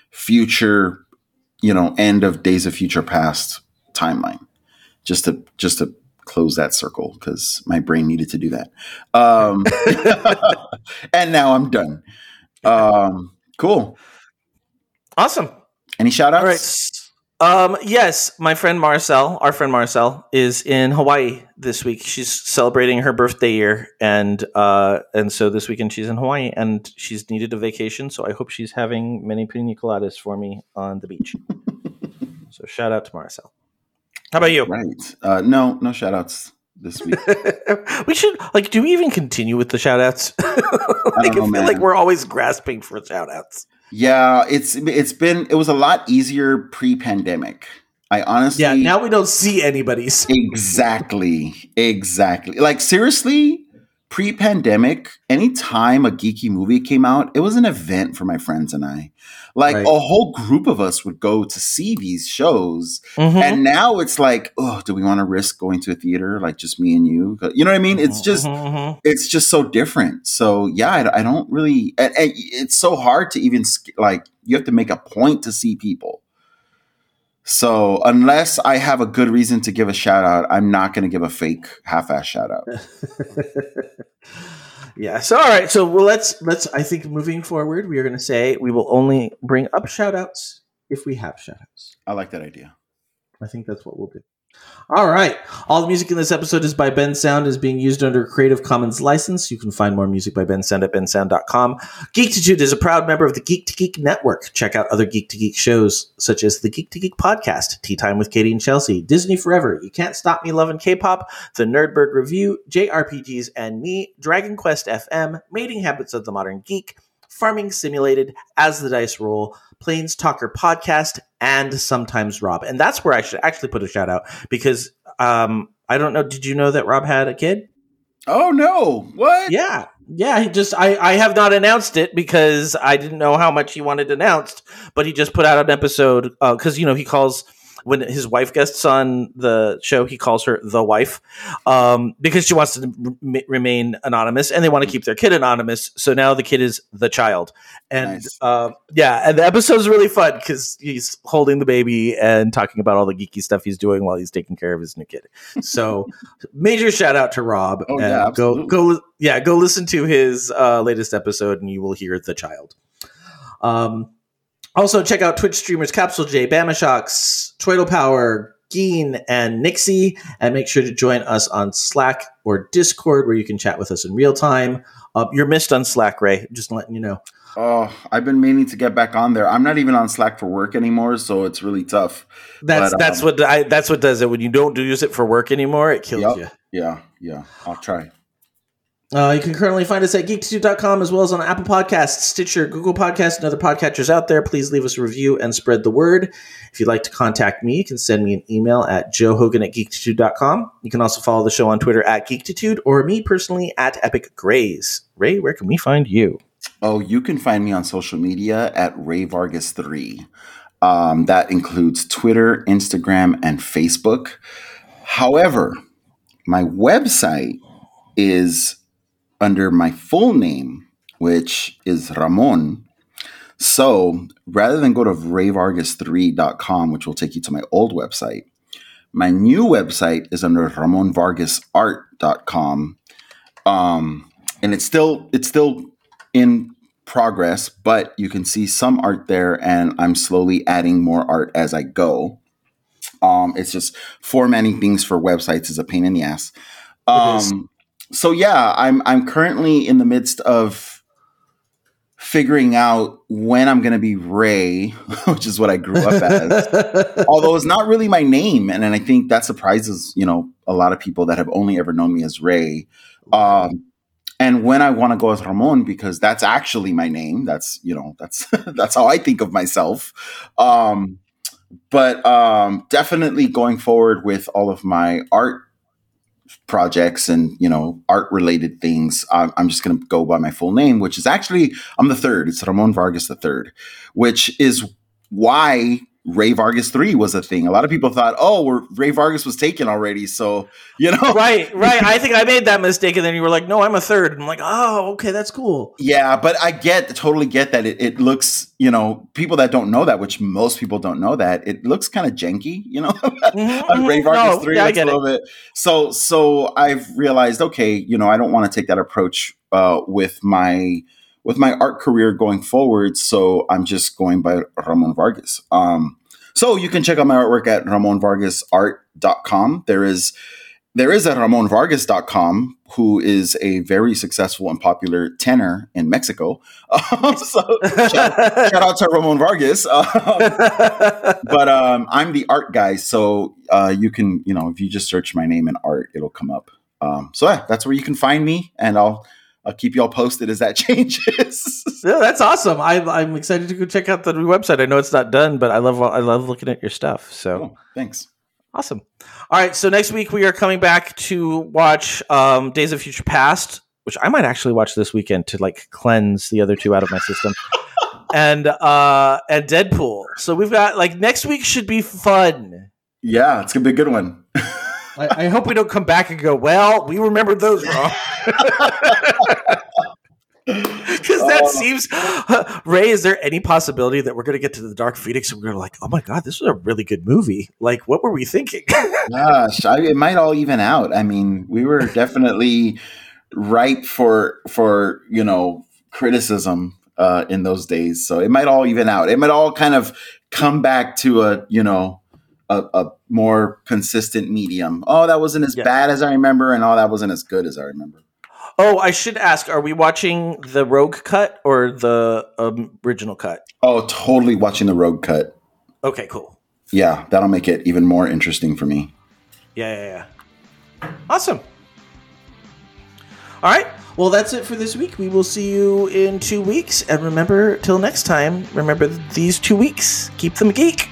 Speaker 2: future, you know, end of Days of Future Past timeline. Just to just to close that circle because my brain needed to do that. Um, and now I'm done. Um, cool.
Speaker 1: Awesome.
Speaker 2: Any shout outs?
Speaker 1: Right. Um, yes, my friend Marcel, our friend Marcel, is in Hawaii this week. She's celebrating her birthday year, and uh, and so this weekend she's in Hawaii, and she's needed a vacation. So I hope she's having many pina coladas for me on the beach. so shout out to Marcel. How about you?
Speaker 2: Right. Uh, no, no shout outs this week.
Speaker 1: we should like. Do we even continue with the shout outs? like, I,
Speaker 2: know,
Speaker 1: feel
Speaker 2: man.
Speaker 1: like we're always grasping for shout outs.
Speaker 2: Yeah, it's it's been it was a lot easier pre-pandemic. I honestly
Speaker 4: Yeah, now we don't see anybody. so-
Speaker 2: exactly exactly like seriously pre-pandemic anytime a geeky movie came out it was an event for my friends and i like
Speaker 4: Right.
Speaker 2: a whole group of us would go to see these shows
Speaker 1: Mhm.
Speaker 2: and now it's like oh do we want to risk going to a theater like just me and you you know what i mean it's just
Speaker 1: Mhm, mhm.
Speaker 2: it's just so different. So yeah, I, I don't really. And, and it's so hard to even like. You have to make a point to see people. So unless I have a good reason to give a shout out, I'm not going to give a fake half-ass shout out.
Speaker 1: Yeah. So all right. So well, let's let's. I think moving forward, we are going to say we will only bring up shout outs
Speaker 4: if we have shout outs.
Speaker 2: I like that idea.
Speaker 4: I think that's what we'll do. All right. All the music in this episode is by Bensound, is being used under a Creative Commons license. You can find more music by Bensound at bensound.com. Geektitude is a proud member of the Geek to Geek Network. Check out other Geek to Geek shows, such as the Geek to Geek podcast, Tea Time with Katie and Chelsea, Disney Forever, You Can't Stop Me Loving K-Pop, The Nerdberg Review, JRPGs and Me, Dragon Quest FM, Mating Habits of the Modern Geek, Farming Simulated, As the Dice Roll, Planes Talker Podcast, and sometimes Rob. And that's where I should actually put a shout out because um, I don't know. Did you know that Rob had a kid?
Speaker 2: Oh no! What?
Speaker 4: Yeah.
Speaker 1: Yeah, he just I I have not announced it because I didn't know how much he wanted announced, but he just put out an episode because you know he calls when his wife guests on the show he calls her the wife um, because she wants to remain anonymous and they want to keep their kid anonymous. So now the kid is the child, and
Speaker 2: Nice.
Speaker 1: uh, yeah, and the episode is really fun because he's holding the baby and talking about all the geeky stuff he's doing while he's taking care of his new kid. So major shout out to Rob.
Speaker 2: Oh,
Speaker 1: and
Speaker 2: yeah,
Speaker 1: go go yeah go listen to his uh, latest episode and you will hear the child. Um, also check out Twitch streamers Capsulejay, Bama Shocks, Twiddle Power, Geen, and Nixie, and make sure to join us on Slack or Discord where you can chat with us in real time. Uh, you're missed on Slack, Ray. Just letting you know.
Speaker 2: Oh, I've been meaning to get back on there. I'm not even on Slack for work anymore, so it's really tough.
Speaker 1: That's
Speaker 2: But,
Speaker 1: that's
Speaker 2: um,
Speaker 1: what I, that's what does it when you don't do use it for work anymore. It kills
Speaker 2: Yup.
Speaker 1: you.
Speaker 2: Yeah, yeah. I'll try.
Speaker 4: Uh, you can currently find us at geektitude.com as well as on Apple Podcasts, Stitcher, Google Podcasts, and other podcatchers out there. Please leave us a review and spread the word. If you'd like to contact me, you can send me an email at joehogan at geektitude.com. You can also follow the show on Twitter at geektitude or me personally at Epic Grays. Ray, where can we find you?
Speaker 2: Oh, you can find me on social media at Ray Vargas three. Um, that includes Twitter, Instagram, and Facebook. However, my website is under my full name, which is Ramon. So rather than go to rayvargas3.com, which will take you to my old website, my new website is under ramonvargasart.com. Um, and it's still it's still in progress, but you can see some art there, and I'm slowly adding more art as I go. Um, it's just formatting things for websites is a pain in the ass. Um, so yeah, I'm I'm currently in the midst of figuring out when I'm going to be Ray, which is what I grew up as. Although it's not really my name, and, and I think that surprises you know a lot of people that have only ever known me as Ray. Um, and when I want to go as Ramon, because that's actually my name. That's you know that's that's how I think of myself. Um, but um, definitely going forward with all of my art projects and you know art related things i'm, just going to go by my full name which is actually i'm the third. It's ramon vargas the third which is why ray vargas 3 was a thing a lot of people thought oh we're, ray vargas was taken already so you know
Speaker 1: right, right. I think I made that mistake, and then you were like, "No, I'm a third. And I'm like, "Oh, okay, that's cool."
Speaker 2: yeah but i get totally get that it, it looks you know people that don't know that which most people don't know that it looks kind of janky you know
Speaker 1: Mhm,
Speaker 2: on Ray
Speaker 1: mhm.
Speaker 2: Vargas
Speaker 1: No,
Speaker 2: three.
Speaker 1: yeah, I get
Speaker 2: a
Speaker 1: it.
Speaker 2: little bit. So so I've realized, okay, you know, I don't want to take that approach uh, with my with my art career going forward. So I'm just going by Ramon Vargas. Um, so you can check out my artwork at ramonvargasart.com. There is there is a ramonvargas.com who is a very successful and popular tenor in Mexico. so shout, shout out to Ramon Vargas. Um, but um, I'm the art guy, so uh, you can, you know, if you just search my name in art, it'll come up. Um, so yeah, that's where you can find me, and I'll I'll keep you all posted as that changes.
Speaker 1: Yeah, that's awesome. I, I'm excited to go check out the new website. I know it's not done, but I love I love looking at your stuff. So
Speaker 2: Oh, thanks.
Speaker 1: awesome. All right, so next week we are coming back to watch um, Days of Future Past, which I might actually watch this weekend to like cleanse the other two out of my system, and uh, and Deadpool. So we've got like next week should be fun.
Speaker 2: Yeah, it's gonna be a good one.
Speaker 1: I, I hope we don't come back and go, well, we remembered those wrong. Because that
Speaker 2: Oh.
Speaker 1: seems, Ray. Is there any possibility that we're going to get to the Dark Phoenix and we're like, oh my god, this was a really good movie? Like, what were we thinking?
Speaker 2: Gosh, I, it might all even out. I mean, we were definitely ripe for for you know criticism uh, in those days, so it might all even out. It might all kind of come back to a you know a, a more consistent medium. Oh, that wasn't as
Speaker 1: Yeah.
Speaker 2: bad as I remember, and oh, that wasn't as good as I remember.
Speaker 1: oh, I should ask: Are we watching the Rogue cut or the um, original cut?
Speaker 2: Oh, totally watching the rogue cut.
Speaker 1: Okay, cool.
Speaker 2: Yeah, that'll make it even more interesting for me.
Speaker 1: Yeah, yeah, yeah. Awesome. All right. Well, that's it for this week. We will see you in two weeks. And remember, till next time, remember these two weeks. Keep them geek.